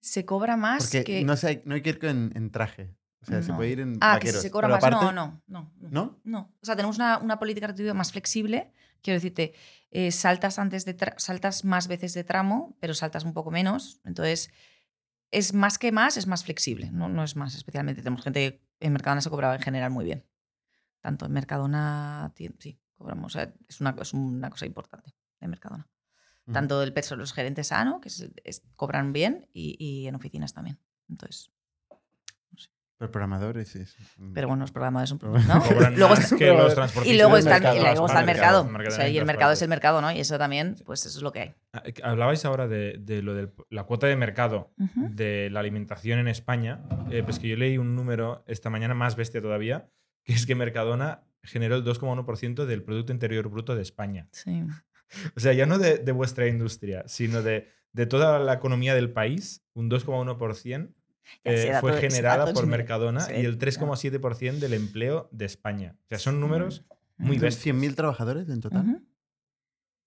se cobra más Porque que... no, sé, no hay que ir en, en traje. O sea, se No. puede ir en Ah, que vaqueros. si se cobra más. aparte- No, no, no, no. ¿No? No. O sea, tenemos una, una política retributiva más flexible. Quiero decirte, eh, saltas, antes de saltas más veces de tramo, pero saltas un poco menos. Entonces, es más que más, es más flexible. No, no es más, especialmente. Tenemos gente que en Mercadona se cobraba en general muy bien. Tanto en Mercadona, sí, cobramos. es, una, es una cosa importante en Mercadona. Ujú. Tanto el peso, los gerentes sano, que es- es- cobran bien, y, y en oficinas también. Entonces, Pero programadores es. Pero bueno, los programadores son. ¿no? Luego más está- que los y luego está, el- mercado, y luego está el mercado. O sea, y el mercado es el mercado, ¿no? Y eso también, pues eso es lo que hay. Ah, Hablabais ahora de, de lo de la cuota de mercado de la alimentación en España. Eh, pues que yo leí un número esta mañana más bestia todavía, que es que Mercadona generó el 2,1% del Producto Interior Bruto de España. Sí. O sea, ya no de, de vuestra industria, sino de, de toda la economía del país, un 2,1% Ya, ese eh, fue generada por Mercadona sí, y el no. 3,7% del empleo de España. O sea, son números muy Ujú. bestias. ¿100.000 trabajadores en total?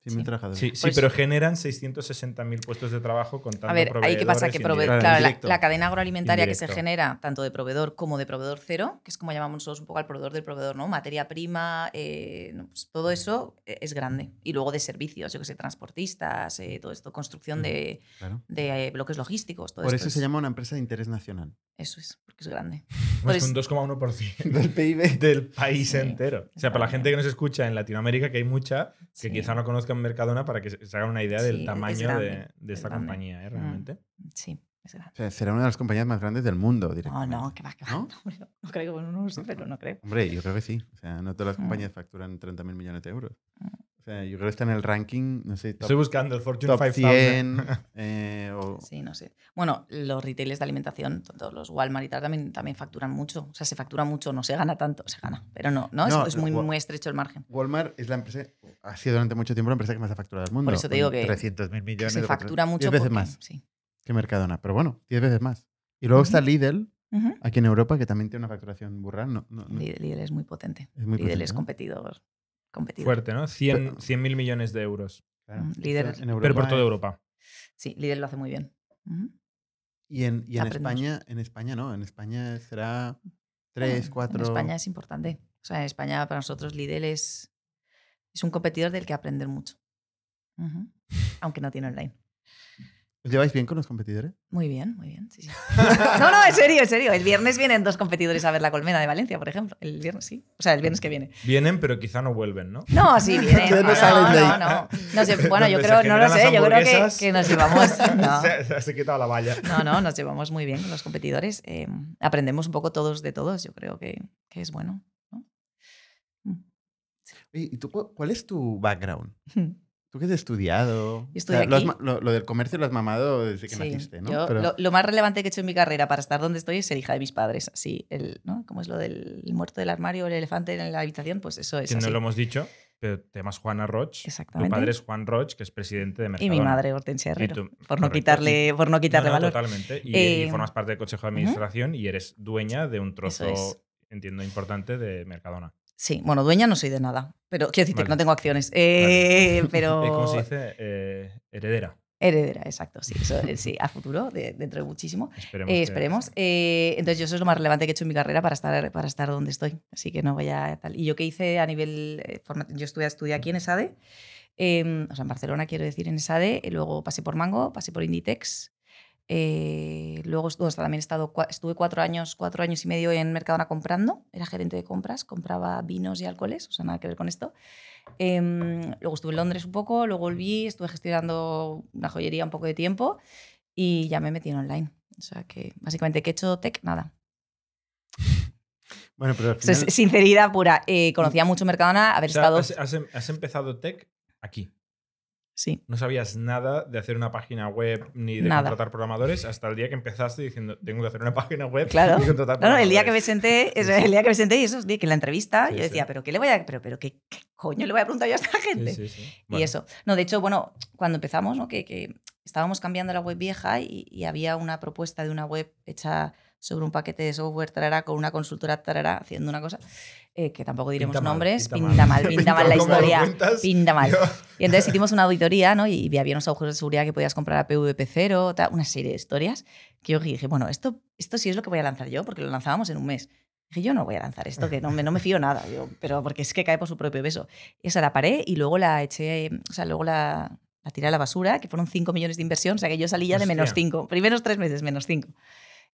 100.000 Sí. trabajadores. Sí, sí, Pues- pero generan 660.000 puestos de trabajo contando A ver, ahí qué pasa que prove-. Claro, claro, la, cadena agroalimentaria que se genera tanto de proveedor como de proveedor cero, que es como llamamos nosotros un poco al proveedor del proveedor, ¿no? Materia prima, eh, no, pues todo eso eh, es grande. Y luego de servicios, yo que sé, transportistas, eh, todo esto, construcción de, Claro. de, eh, bloques logísticos, todo Por esto eso se llama una empresa de interés nacional. Eso es, porque es grande. Pues Pues- un 2,1% Del PIB. del país Sí. entero. O sea, para la gente que nos escucha en Latinoamérica, que hay mucha, que Sí. quizá no conozcan Mercadona para que se hagan una idea Sí, del es tamaño grande, de, de es esta grande. compañía, ¿eh? Realmente. Sí, es grande. O sea, será una de las compañías más grandes del mundo, No, directamente. no, que va, que va. ¿No? No, no, no creo, bueno, no lo sé, pero no creo. Hombre, yo creo que sí. O sea, no todas las compañías facturan 30.000 millones de euros. O sea, yo creo que está en el ranking, no sé, top, Estoy buscando el Fortune top 5000. 100. eh, o- Sí, no sé. Bueno, los retailers de alimentación, todos los Walmart y tal, también, también facturan mucho. O sea, se factura mucho, no se gana tanto, se gana. Pero no, no, es- No, es, muy, muy estrecho el margen. Walmart es la empresa, ha sido durante mucho tiempo la empresa que más ha facturado al mundo. Por eso te digo que- 300.000 Que millones. se factura mucho. Diez veces porque- más Sí. que Mercadona. Pero bueno, 10 veces más. Y luego está. Lidl, aquí en Europa, que también tiene una facturación burral. No, no- no- Lidl, Lidl es muy potente. es muy Lidl potente, es ¿no? competidor. Competidor. Fuerte, ¿no? 100 Pero- mil millones de euros. Claro. Mm, Líder. En Europa Pero por toda Europa. Sí, Lidl lo hace muy bien. Y en, y en. España, en España no, en España será 3, Bueno, 4. En España es importante. O sea, en España para nosotros Lidl es, es un competidor del que aprender mucho. Aunque no tiene online. ¿Os lleváis bien con los competidores? Muy bien, muy bien. Sí, sí. No, no, en serio, en serio. El viernes vienen dos competidores a ver la colmena de Valencia, por ejemplo. El viernes, sí. O sea, el viernes que viene. Vienen, pero quizá no vuelven, ¿no? No, sí, vienen. No no, no, ahí. no. No sé, bueno, yo creo, no lo sé, yo creo que, nos llevamos. No, se, se- ha quitado la valla. no, no, nos llevamos muy bien con los competidores. Eh, aprendemos un poco todos de todos, yo creo que, que es bueno. ¿no? Oye, ¿Y tú cu- cuál es tu background? ¿Tú qué has estudiado? lo, has aquí. ma- lo- lo del comercio lo has mamado desde que Sí, naciste, ¿no? yo- Pero- lo, lo más relevante que he hecho en mi carrera para estar donde estoy es ser hija de mis padres. Así, el, ¿no? ¿Cómo es lo del el muerto del armario, el elefante en la habitación? Pues eso es Que no lo hemos dicho, pero te llamas Juana Roch. Tu Exactamente. padre es Juan Roch, que es presidente de Y Mercadona. mi madre, Hortensia Y Herrero. tú- por, no quitarle, por no quitarle No, no, valor. Totalmente. Y, Eh, y formas parte del Consejo de Administración y eres dueña de un trozo, es. entiendo, importante de Mercadona. Sí, bueno, dueña no soy de nada. Pero quiero decirte que no tengo acciones. Eh, pero. ¿Cómo se dice? Eh, heredera. Heredera, exacto. Sí, eso, eh, sí, a futuro, de- dentro de muchísimo. Esperemos. Eh, que- esperemos. Eh, entonces, yo eso es lo más relevante que he hecho en mi carrera para estar, para estar donde estoy. Así que no voy a tal. Y yo qué hice a nivel. eh, yo estudié, estudié aquí en ESADE, eh, o sea, en Barcelona, quiero decir, en ESADE. y luego pasé por Mango, pasé por Inditex. Eh, luego estuve, también he estado, estuve cuatro años, cuatro años y medio en Mercadona comprando. Era gerente de compras, compraba vinos y alcoholes, o sea, nada que ver con esto. Em, luego estuve en Londres un poco, luego volví, estuve gestionando una joyería un poco de tiempo y ya me metí en online. O sea que básicamente que he hecho tech, nada. Bueno, pero al final- sinceridad pura. Eh, conocía mucho Mercadona, haber O sea, estado... has, em- has empezado tech aquí. Sí, No sabías nada de hacer una página web ni de Nada. contratar programadores hasta el día que empezaste diciendo tengo que hacer una página web Claro. y contratar No, no, el día que me programadores". senté, el día que me senté y eso, que en la entrevista Sí, yo decía, sí. pero ¿qué le voy a, pero, pero qué, qué coño le voy a preguntar yo a esta gente? Sí, sí, sí. Y Bueno, eso. No, de hecho, bueno, cuando empezamos, ¿no? que, que estábamos cambiando la web vieja y, y había una propuesta de una web hecha sobre un paquete de software tarara, con una consultora tarara, haciendo una cosa, eh, que tampoco diremos Pinta mal, nombres, pinta pinta, mal. mal, pinta mal la historia, cuentas, pinta mal. yo- Y entonces hicimos una auditoría, ¿no? Y había unos agujeros de seguridad que podías comprar a PVP0, tal, una serie de historias, que yo dije, bueno, esto, esto sí es lo que voy a lanzar yo, porque lo lanzábamos en un mes. Dije, yo no voy a lanzar esto, que no me, no me fío nada, yo, pero porque es que cae por su propio peso. Esa la paré y luego la eché, o sea, luego la, la tiré a la basura, que fueron 5 millones de inversión, o sea que yo salí ya de menos Hostia. 5. Primeros tres meses, menos 5.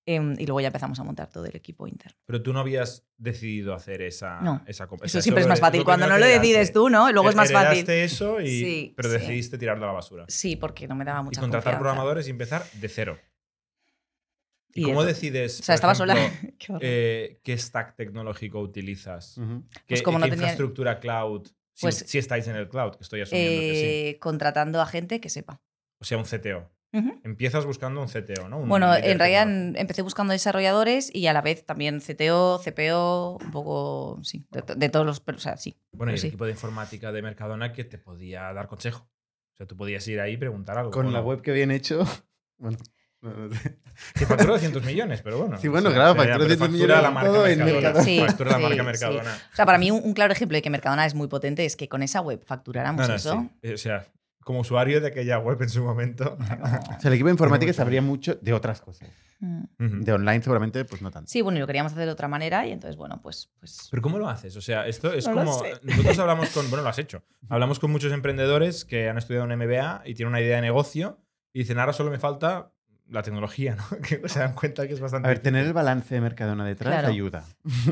Y luego ya empezamos a montar todo el equipo interno. Pero tú no habías decidido hacer esa, No. esa comp- o Eso siempre es más fácil. Cuando no lo decides tú, ¿no? Luego es más fácil. Eso, y, Sí, pero sí. decidiste tirarlo a la basura. Sí, porque no me daba Y mucha contratar confianza. programadores y empezar de cero. ¿Y, Y cómo decides? O sea, estaba ejemplo, sola. Eh, ¿qué stack tecnológico utilizas? ¿Qué, Pues como no qué tenía- infraestructura cloud? Si, Pues- si estáis en el cloud, que estoy asumiendo que sí. Eh, Contratando a gente que sepa. O sea, un CTO. Empiezas buscando un CTO, ¿no? Un Bueno, en realidad en- empecé buscando desarrolladores y a la vez también CTO, CPO, un poco, sí, de, to- de todos los, pero, o sea, sí. Bueno, y el sí. equipo de informática de Mercadona que te podía dar consejo. O sea, tú podías ir ahí y preguntar algo. Con la web que habían hecho. Bueno, no, no sé. Que factura 200 millones, pero bueno. Sí, bueno, claro, factura factura 200 factura la millones marca todo en Mercadona. Mercadona. Sí, Factura la sí, marca sí. Mercadona. O sea, para mí un, un claro ejemplo de que Mercadona es muy potente es que con esa web facturáramos No, no, eso. sí. O sea, como usuario de aquella web en su momento. O sea, el equipo de informática mucho. sabría mucho de otras cosas. Mm. De online seguramente, pues no tanto. Sí, bueno, y lo queríamos hacer de otra manera y entonces, bueno, pues... pues Pero ¿cómo lo haces? O sea, esto es No como... Nosotros hablamos con... Bueno, lo has hecho. Hablamos con muchos emprendedores que han estudiado un MBA y tienen una idea de negocio y dicen, ahora solo me falta la tecnología, ¿no? Que se dan cuenta que es bastante A ver, difícil. tener el balance de Mercadona detrás Claro. ayuda.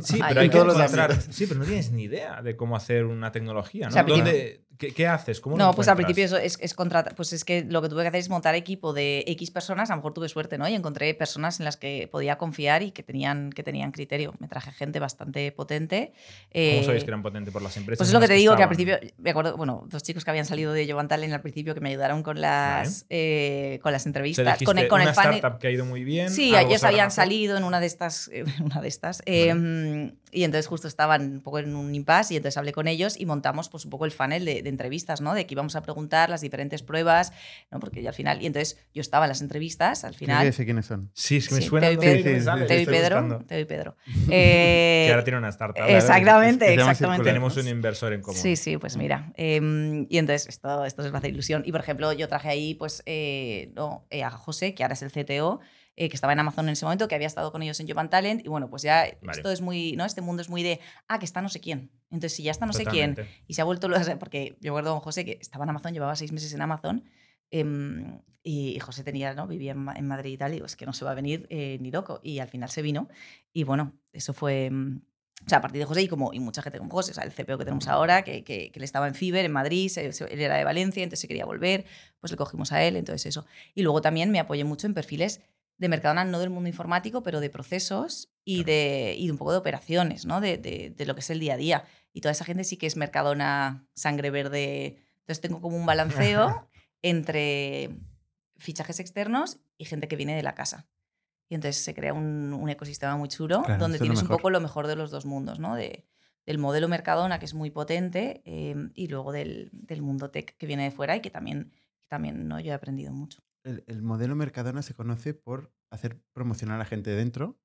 Sí, pero hay que todos los encontrar... Sí, pero no tienes ni idea de cómo hacer una tecnología, ¿no? O sea, ¿Dónde- qué, qué haces? ¿Cómo No, pues al principio eso es, es contratar, pues es que lo que tuve que hacer es montar equipo de X personas, a lo mejor tuve suerte, ¿no? Y encontré personas en las que podía confiar y que tenían, que tenían criterio. Me traje gente bastante potente. ¿Cómo eh, sabéis que eran potentes por las empresas? Pues es lo que te digo, que al estaban? principio, me acuerdo, bueno, dos chicos que habían salido de Jovan Talent al principio que me ayudaron con las, eh, con las entrevistas, con, el, con el una funnel. startup que ha ido muy bien. Sí, ellos habían salido en una de estas, en una de estas eh, y entonces justo estaban un poco en un impasse y entonces hablé con ellos y montamos pues un poco el funnel de, de entrevistas, ¿no? De que íbamos a preguntar las diferentes pruebas, ¿no? Porque yo al final, y entonces yo estaba en las entrevistas, al final... sé quiénes son. Sí, es que me Sí, suena. Teo y Pedro. Teo y Pedro, buscando. Teo y Pedro. Eh, Que ahora tiene una startup. exactamente, exactamente. Tenemos un inversor en común. Sí, sí, pues mira. eh, y entonces esto, esto a hacer ilusión. Y por ejemplo, yo traje ahí pues, eh, no, eh, a José, que ahora es el CTO, eh, que estaba en Amazon en ese momento, que había estado con ellos en Jovan Talent. Y bueno, pues ya Vale. esto es muy, ¿no? Este mundo es muy de, ah, que está no sé quién. Entonces, si ya está no sé quién y se ha vuelto, lo- porque yo recuerdo con José que estaba en Amazon, llevaba seis meses en Amazon. em, y José tenía, ¿no? Vivía en, Ma- en Madrid y tal, y digo, es que no se va a venir eh, ni loco. Y al final se vino. Y bueno, eso fue. mm, O sea, a partir de José y, como, y mucha gente como José, o sea, el CPO que tenemos ahora, que, que, que él estaba en Fiber, en Madrid, se- se- él era de Valencia, entonces se quería volver, pues le cogimos a él, entonces eso. Y luego también me apoyé mucho en perfiles de Mercadona, no del mundo informático, pero de procesos y, de, y de un poco de operaciones, ¿no? De, de, de lo que es el día a día. Y toda esa gente sí que es Mercadona sangre verde. Entonces tengo como un balanceo entre fichajes externos y gente que viene de la casa. Y entonces se crea un, un ecosistema muy chulo Claro, donde tienes un poco lo mejor de los dos mundos, ¿no? De, del modelo Mercadona, que es muy potente, eh, y luego del, del mundo tech que viene de fuera y que también, también ¿no? yo he aprendido mucho. El, el modelo Mercadona se conoce por hacer promocionar a la gente dentro,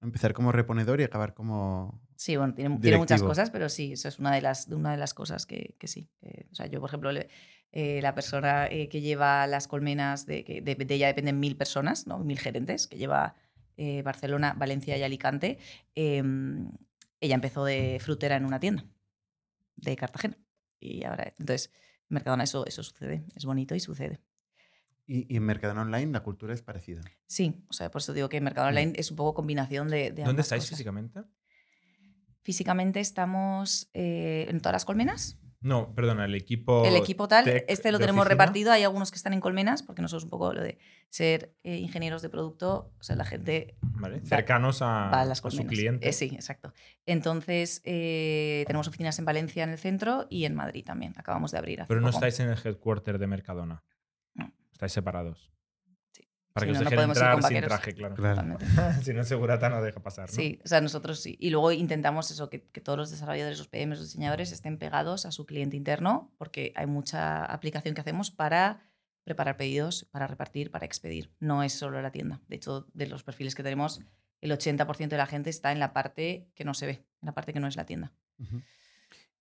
empezar como reponedor y acabar como... Sí, bueno, tiene, tiene muchas cosas, pero sí, eso es una de las, una de las cosas que, que sí. que- o sea, yo, por ejemplo, le- eh, la persona eh, que lleva las colmenas, de, que de, de ella dependen mil personas, ¿no? mil gerentes, que lleva eh, Barcelona, Valencia y Alicante, em, ella empezó de frutera en una tienda de Cartagena. Y ahora, entonces, en Mercadona eso, eso sucede, es bonito y sucede. Y, y en Mercadona Online la cultura es parecida. Sí, o sea, por eso digo que Mercado Mm. Online es un poco combinación de, de ¿Dónde ambas estáis cosas. físicamente? Físicamente estamos eh, en todas las colmenas. No, perdona, el equipo. el equipo tal, tech este lo tenemos oficina. repartido. Hay algunos que están en colmenas, porque nosotros un poco lo de ser eh, ingenieros de producto, o sea, la gente Vale, Cercanos a, va a las a su colmenas. cliente. Eh, sí, exacto. Entonces, eh, tenemos oficinas en Valencia, en el centro, y en Madrid también. Acabamos de abrir. hace Pero no poco. estáis en el headquarter de Mercadona. No. Estáis separados. Sí. Para que os no, no dejen podemos ir entrar con sin traje, claro. Si no, Segurata no deja pasar. ¿no? Sí, o sea, nosotros sí. Y luego intentamos eso, que, que todos los desarrolladores, los PMs, los diseñadores estén pegados a su cliente interno, porque hay mucha aplicación que hacemos para preparar pedidos, para repartir, para expedir. No es solo la tienda. De hecho, de los perfiles que tenemos, el 80% de la gente está en la parte que no se ve, en la parte que no es la tienda.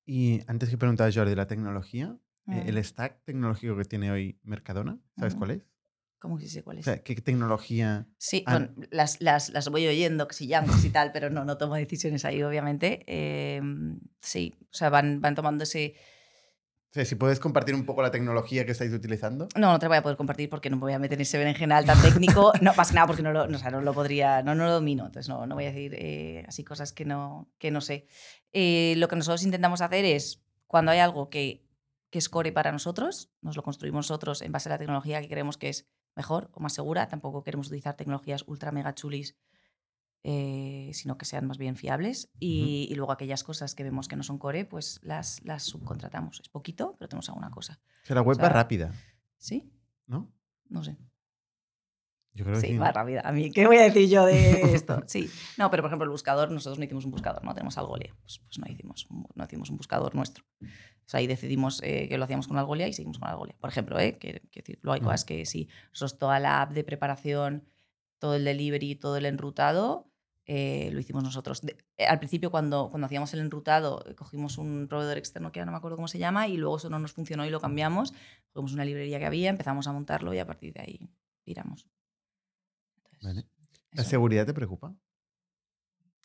Y antes que preguntaba Jordi de la tecnología, eh, Mm. el stack tecnológico que tiene hoy Mercadona, ¿sabes cuál es? ¿Cómo que sé cuál O es? sea, ¿qué tecnología? Sí, Ah. bueno, las, las, las voy oyendo, que si Yankees y tal, pero no, no tomo decisiones ahí, obviamente. Eh, sí, o sea, van, van tomando ese... O sea, si puedes compartir un poco la tecnología que estáis utilizando. No, no te la voy a poder compartir porque no me voy a meter en ese berenjenal tan técnico. No pasa nada porque no lo, no, o sea, no lo podría, no, no lo domino. Entonces no, no voy a decir eh, así cosas que no, que no sé. Eh, lo que nosotros intentamos hacer es, cuando hay algo que, que es core para nosotros, nos lo construimos nosotros en base a la tecnología que creemos que es mejor o más segura. Tampoco queremos utilizar tecnologías ultra mega chulis eh, sino que sean más bien fiables. Y, y luego aquellas cosas que vemos que no son core, pues las, las subcontratamos. Es poquito, pero tenemos alguna cosa. Sea, la web O sea, va rápida, ¿Sí? ¿no? No sé. Yo creo que Sí, sí. va rápida. A mí, ¿qué voy a decir yo de esto? Sí. No, pero por ejemplo, el buscador, nosotros no hicimos un buscador, no tenemos Algolia. Pues, pues no, hicimos un, no hicimos un buscador nuestro. Sea, ahí decidimos eh, que lo hacíamos con Algolia y seguimos con Algolia. Por ejemplo, ¿eh? que, que decir, luego hay cosas que sí, nosotros toda la app de preparación, todo el delivery, todo el enrutado, eh, lo hicimos nosotros. De- eh, al principio, cuando, cuando hacíamos el enrutado, eh, cogimos un proveedor externo que ahora no me acuerdo cómo se llama y luego eso no nos funcionó y lo cambiamos. Cogimos una librería que había, empezamos a montarlo y a partir de ahí tiramos. Entonces, Vale. ¿La eso. seguridad te preocupa?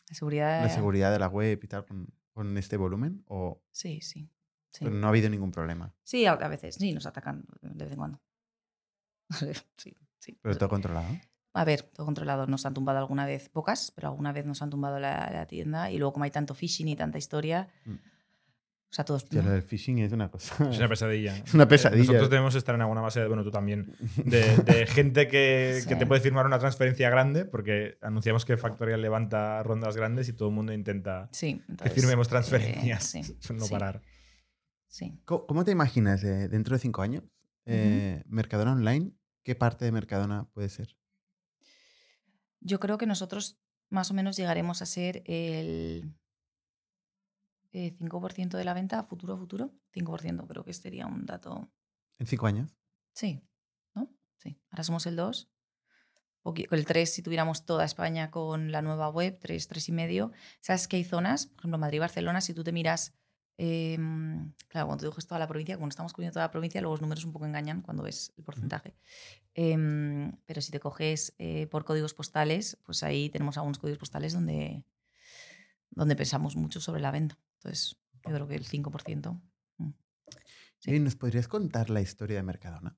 La seguridad. ¿La seguridad de la web y tal con, con este volumen? ¿O Sí, sí. Sí, pero no ha habido ningún problema? Sí, a, a veces, sí, nos atacan de vez en cuando. sí, sí. Pero todo controlado. A ver, todo controlado. Nos han tumbado alguna vez, pocas, pero alguna vez nos han tumbado la, la tienda y luego como hay tanto phishing y tanta historia, Mm. o sea, todos... Hostia, lo del phishing es una cosa. Es una pesadilla. Es una Eh, pesadilla. Nosotros debemos estar en alguna base, de, bueno, tú también, de, de gente que, que Sí. te puede firmar una transferencia grande, porque anunciamos que Factorial levanta rondas grandes y todo el mundo intenta Sí, que entonces, firmemos eh, transferencias. sí, no sí, parar. Sí. ¿Cómo, te imaginas eh, dentro de cinco años? eh, Mercadona Online, ¿qué parte de Mercadona puede ser? Yo creo que nosotros más o menos llegaremos a ser el eh, 5% de la venta futuro futuro. 5% creo que sería un dato ¿En cinco años? Sí, ¿no? Sí. Ahora somos el 2. El 3, si tuviéramos toda España con la nueva web, 3, 3 y medio. ¿Sabes que hay zonas? Por ejemplo, Madrid, Barcelona, si tú te miras. Em, claro, cuando tú dices toda la provincia, no estamos cubriendo toda la provincia, luego los números un poco engañan cuando ves el porcentaje. Em, pero si te coges eh, por códigos postales, pues ahí tenemos algunos códigos postales donde, donde pensamos mucho sobre la venta. Entonces, yo creo que el 5%. mm. Sí. ¿Y ¿Nos podrías contar la historia de Mercadona?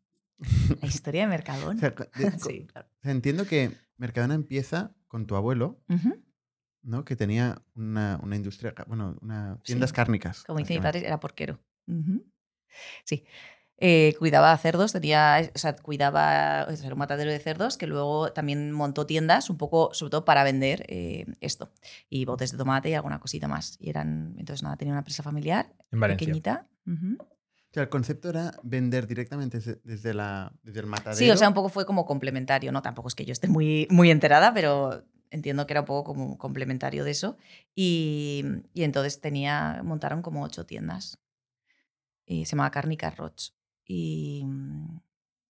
La historia de O Mercadona. sea, co- de- sí, claro. o sea, entiendo que Mercadona empieza con tu abuelo, Ujú. ¿No? Que tenía una, una industria, bueno, una tiendas Sí, cárnicas. Como dice mi padre, era porquero. Ujú. Sí. Eh, cuidaba cerdos, tenía, o sea, cuidaba, o sea, era un matadero de cerdos que luego también montó tiendas un poco, sobre todo para vender eh, esto. Y botes de tomate y alguna cosita más. Y eran, entonces nada, tenía una empresa familiar, En pequeñita. Ujú. O sea, el concepto era vender directamente desde, desde la, desde el matadero. Sí, o sea, un poco fue como complementario, ¿no? Tampoco es que yo esté muy, muy enterada, pero entiendo que era un poco como complementario de eso. Y, y entonces tenía, montaron como ocho tiendas. Y se llamaba Cárnica Roch. Y,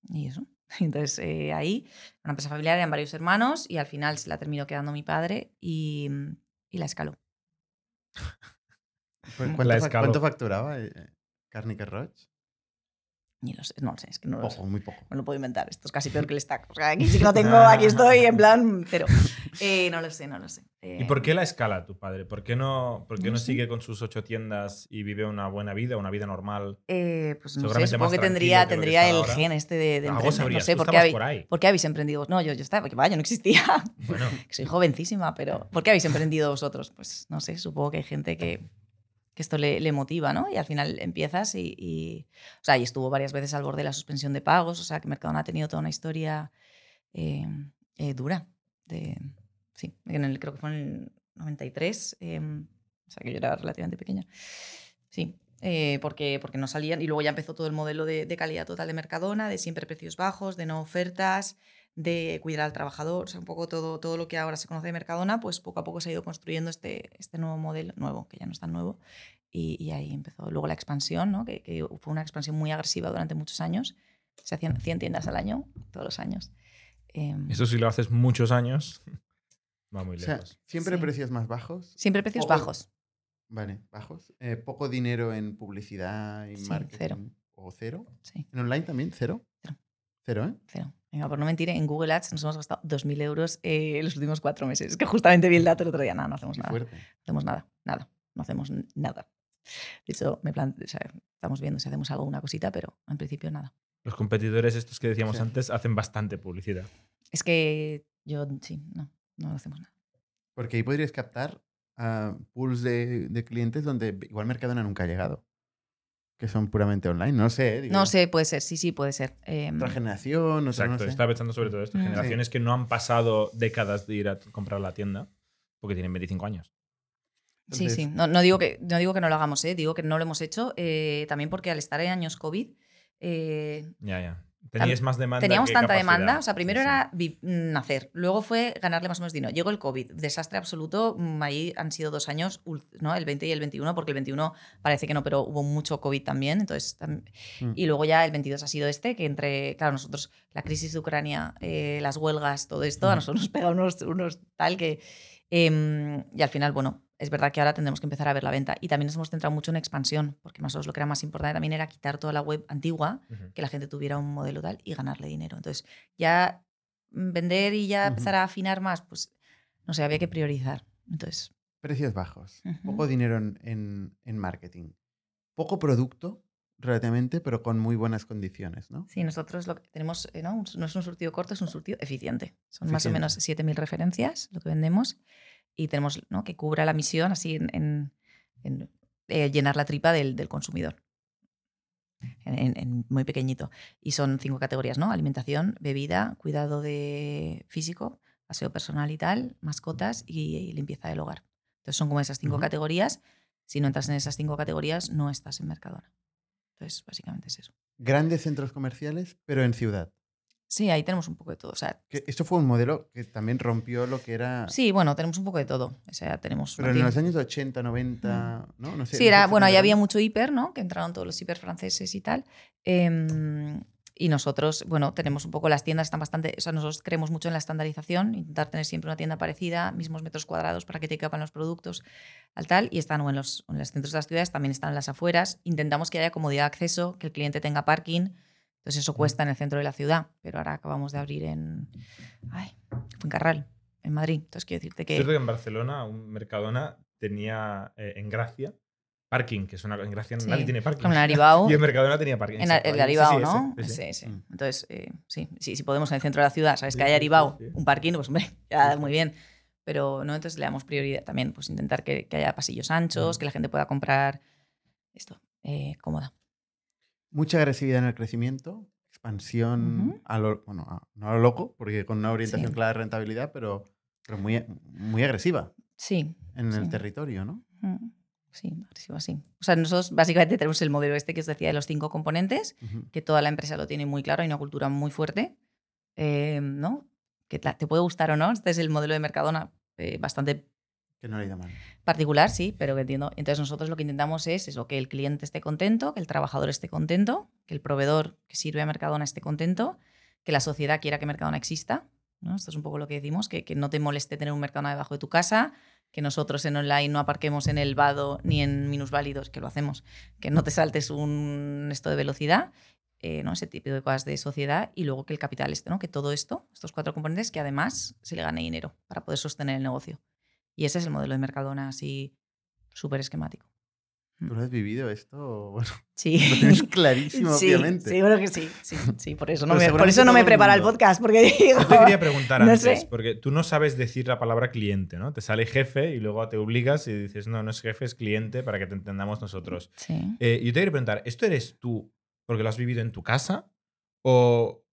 y eso. Entonces eh, ahí, una empresa familiar, eran varios hermanos y al final se la terminó quedando mi padre y, y la escaló. ¿Cu- La ¿Cuánto, fa- escaló. cuánto facturaba eh, Cárnica Roche? Y lo sé, no lo sé, es que no lo sé. Poco, muy poco. Me lo puedo inventar. Esto es casi peor que el stack. O sea, aquí sí que no tengo, aquí estoy en plan cero. Eh, no lo sé, no lo sé. ¿Y por qué la escala tu padre? ¿Por qué no, por qué no no sé. sigue con sus ocho tiendas y vive una buena vida, una vida normal? Eh, pues no sé, Seguramente supongo que tendría, que que tendría está el ahora. gen este de, de Algo emprender. sabrías, No sé, ¿por qué, habéis, por ahí. por qué habéis emprendido? No, yo, yo estaba, porque vaya, no existía. Bueno, que soy jovencísima, pero ¿por qué habéis emprendido vosotros? Pues no sé, supongo que hay gente que, que esto le, le motiva, ¿no? Y al final empiezas y, y- O sea, y estuvo varias veces al borde de la suspensión de pagos, o sea, que Mercadona ha tenido toda una historia eh, eh, dura. De, sí, en el- creo que fue en el 93, eh, o sea, que yo era relativamente pequeña. Sí, eh, porque, porque no salían. Y luego ya empezó todo el modelo de, de calidad total de Mercadona, de siempre precios bajos, de no ofertas, de cuidar al trabajador, o sea, un poco todo, todo lo que ahora se conoce de Mercadona, pues poco a poco se ha ido construyendo este, este nuevo modelo, nuevo, que ya no es tan nuevo, y, y ahí empezó. Luego la expansión, ¿no? que, que fue una expansión muy agresiva durante muchos años, se hacían 100 tiendas al año, todos los años. Em, eso si lo haces muchos años, va muy O sea, lejos. siempre Sí. precios más bajos. siempre precios Poco- bajos, Vale, bajos. Eh, poco dinero en publicidad y Sí, marketing. cero. ¿O cero? sí, ¿En online también? ¿Cero? Cero. Cero, ¿eh? cero. Venga, por no mentir, en Google Ads nos hemos gastado 2.000 euros eh, en los últimos cuatro meses. Es que justamente vi el dato el otro día. Nada, no hacemos Qué nada. fuerte. No hacemos nada, nada. No hacemos nada. De hecho, me plan- o sea, estamos viendo si hacemos algo, una cosita, pero en principio nada. Los competidores estos que decíamos Sí. antes hacen bastante publicidad. Es que yo, sí, no, no hacemos nada. Porque ahí podrías captar ah, pools de, de clientes donde igual Mercadona nunca ha llegado. Que son puramente online. No sé. Digo, No sé, puede ser, sí, sí, puede ser. Em, Otra generación, otra Exacto, no sé. estaba pensando sobre todo esto. Mm. Generaciones que no han pasado décadas de ir a comprar la tienda porque tienen 25 años. Sí, Entonces- sí. No, no digo que, no digo que no lo hagamos, ¿eh? digo que no lo hemos hecho. eh, también porque al estar en años COVID, eh, Ya, ya. Teníais más demanda. teníamos que tanta capacidad. demanda. O sea, primero Sí, sí. era nacer, luego fue ganarle más o menos dinero. Llegó el COVID, desastre absoluto. mm, Ahí han sido dos años, ¿no? el 20 y el 21, porque el 21 parece que no, pero hubo mucho COVID también. Entonces, tam- Mm. Y luego ya el 22 ha sido este, que entre, claro, nosotros, la crisis de Ucrania, eh, las huelgas, todo esto, a Ujú. nosotros nos pega unos, unos tal que... em, y al final, bueno, es verdad que ahora tendremos que empezar a ver la venta. Y también nos hemos centrado mucho en expansión, porque nosotros lo que era más importante también era quitar toda la web antigua, que la gente tuviera un modelo tal y ganarle dinero. Entonces, ya mm, vender y ya empezar a afinar más, pues, no sé, había que priorizar. Entonces, Precios bajos, poco dinero en, en- en marketing, poco producto relativamente, pero con muy buenas condiciones, ¿no? Sí, nosotros lo que tenemos, eh, ¿no? Un- no es un surtido corto, es un surtido eficiente. Son más o Eficiente. menos 7.000 referencias lo que vendemos y tenemos ¿no? que cubra la misión así en, en- en, eh, llenar la tripa del, del consumidor. En, en- muy pequeñito. Y son cinco categorías, ¿no? Alimentación, bebida, cuidado de físico, aseo personal y tal, mascotas y, y limpieza del hogar. Entonces son como esas cinco Ujú. categorías. Si no entras en esas cinco categorías, no estás en Mercadona. Entonces, básicamente es eso. Grandes centros comerciales, pero en ciudad. Sí, ahí tenemos un poco de todo. O sea, Que esto fue un modelo que también rompió lo que era... sí, bueno, tenemos un poco de todo. O sea, tenemos. Pero en los años 80, 90, ¿no? No sé. Sí, era, bueno, ahí había mucho hiper, ¿no? Que entraron todos los hiper franceses y tal. Y nosotros, bueno, tenemos un poco las tiendas, están bastante. O sea, nosotros creemos mucho en la estandarización, intentar tener siempre una tienda parecida, mismos metros cuadrados para que te quepan los productos, al tal. Y están o en los, en los centros de las ciudades, también están en las afueras. Intentamos que haya comodidad de acceso, que el cliente tenga parking. Entonces, eso cuesta en el centro de la ciudad. Pero ahora acabamos de abrir en. Ay, Fuencarral, en Madrid. Entonces, quiero decirte Es que. cierto que en Barcelona, un Mercadona tenía eh, en Gracia parking, que es una en Gracia Sí. nadie tiene parking. Como en Aribau. y en Mercadona tenía parking. En el ahí. Aribao, Sí, sí, ¿no? ese, ese. Sí, sí. Mm. Entonces, eh, sí, sí, si podemos en el centro de la ciudad, ¿sabes? Sí, que hay Aribao, un parking, pues hombre, ya muy bien. Pero no, entonces le damos prioridad también, pues intentar que, que haya pasillos anchos, Mm. que la gente pueda comprar esto, eh, cómoda. Mucha agresividad en el crecimiento, expansión a lo, bueno, a- no a lo loco, porque con una orientación Sí. clara de rentabilidad, pero, pero muy, muy agresiva Sí. en el territorio, ¿no? Mm, Sí, agresivo así. O sea, nosotros básicamente tenemos el modelo este que os decía de los cinco componentes, que toda la empresa lo tiene muy claro, hay una cultura muy fuerte, eh, ¿no? Que te puede gustar o no, este es el modelo de Mercadona eh, bastante Que no le da mal. particular, sí, pero que entiendo. Entonces nosotros lo que intentamos es eso, que el cliente esté contento, que el trabajador esté contento, que el proveedor que sirve a Mercadona esté contento, que la sociedad quiera que Mercadona exista. Esto es un poco lo que decimos, que, que no te moleste tener un Mercadona debajo de tu casa, que nosotros en online no aparquemos en el vado ni en minusválidos, que lo hacemos, que no te saltes un esto de velocidad, eh, ¿no? ese tipo de cosas de sociedad, y luego que el capital esté, ¿no? que todo esto, estos cuatro componentes, que además se le gane dinero para poder sostener el negocio. Y ese es el modelo de Mercadona así súper esquemático. ¿Tú lo has vivido esto? Bueno, Sí. lo tienes clarísimo, sí, obviamente. seguro que sí. Sí, sí, por eso no Pero me, por eso no me el prepara el podcast, porque digo, Yo te quería preguntar No antes, sé. porque tú no sabes decir la palabra cliente, ¿no? Te sale jefe y luego te obligas y dices, no, no es jefe, es cliente para que te entendamos nosotros. Sí. Eh, yo te quería preguntar, ¿esto eres tú porque lo has vivido en tu casa? ¿O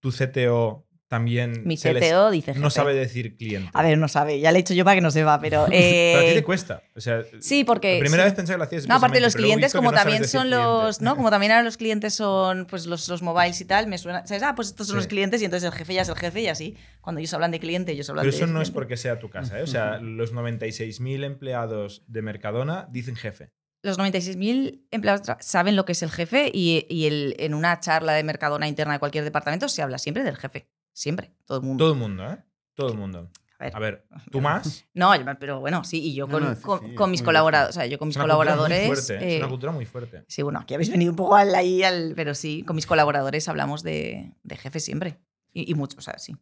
tu CTO también Mi CTO dice no sabe decir cliente? A ver, no sabe, ya le he hecho yo para que no sepa, pero... Pero a ti eh, te cuesta. O sea, sí, porque- La primera sí. vez pensé que lo hacías No, aparte los pero clientes, como no también son los, ¿no? Como también ahora los clientes son pues los, los mobiles y tal, me suena, ¿sabes? Ah, pues estos son Sí. los clientes y entonces el jefe ya es el jefe y así. Cuando ellos hablan de cliente, ellos hablan Pero de eso no es porque sea tu casa, ¿eh? O sea, los 96.000 empleados de Mercadona dicen jefe. Los 96.000 empleados saben lo que es el jefe y, y el- en una charla de Mercadona interna de cualquier departamento se habla siempre del jefe. Siempre, todo el mundo. Todo el mundo, ¿eh? Todo el mundo. A ver. A ver, tú más. No, pero bueno, sí, y yo con, no, sí, con- sí, con es mis colaboradores, o sea, yo con mis Es una cultura colaboradores. muy fuerte. es eh, una cultura muy fuerte. sí, bueno, aquí habéis venido un poco al, ahí, al, pero sí, con mis colaboradores hablamos de, de jefe siempre. Y, y mucho, o sea, sí.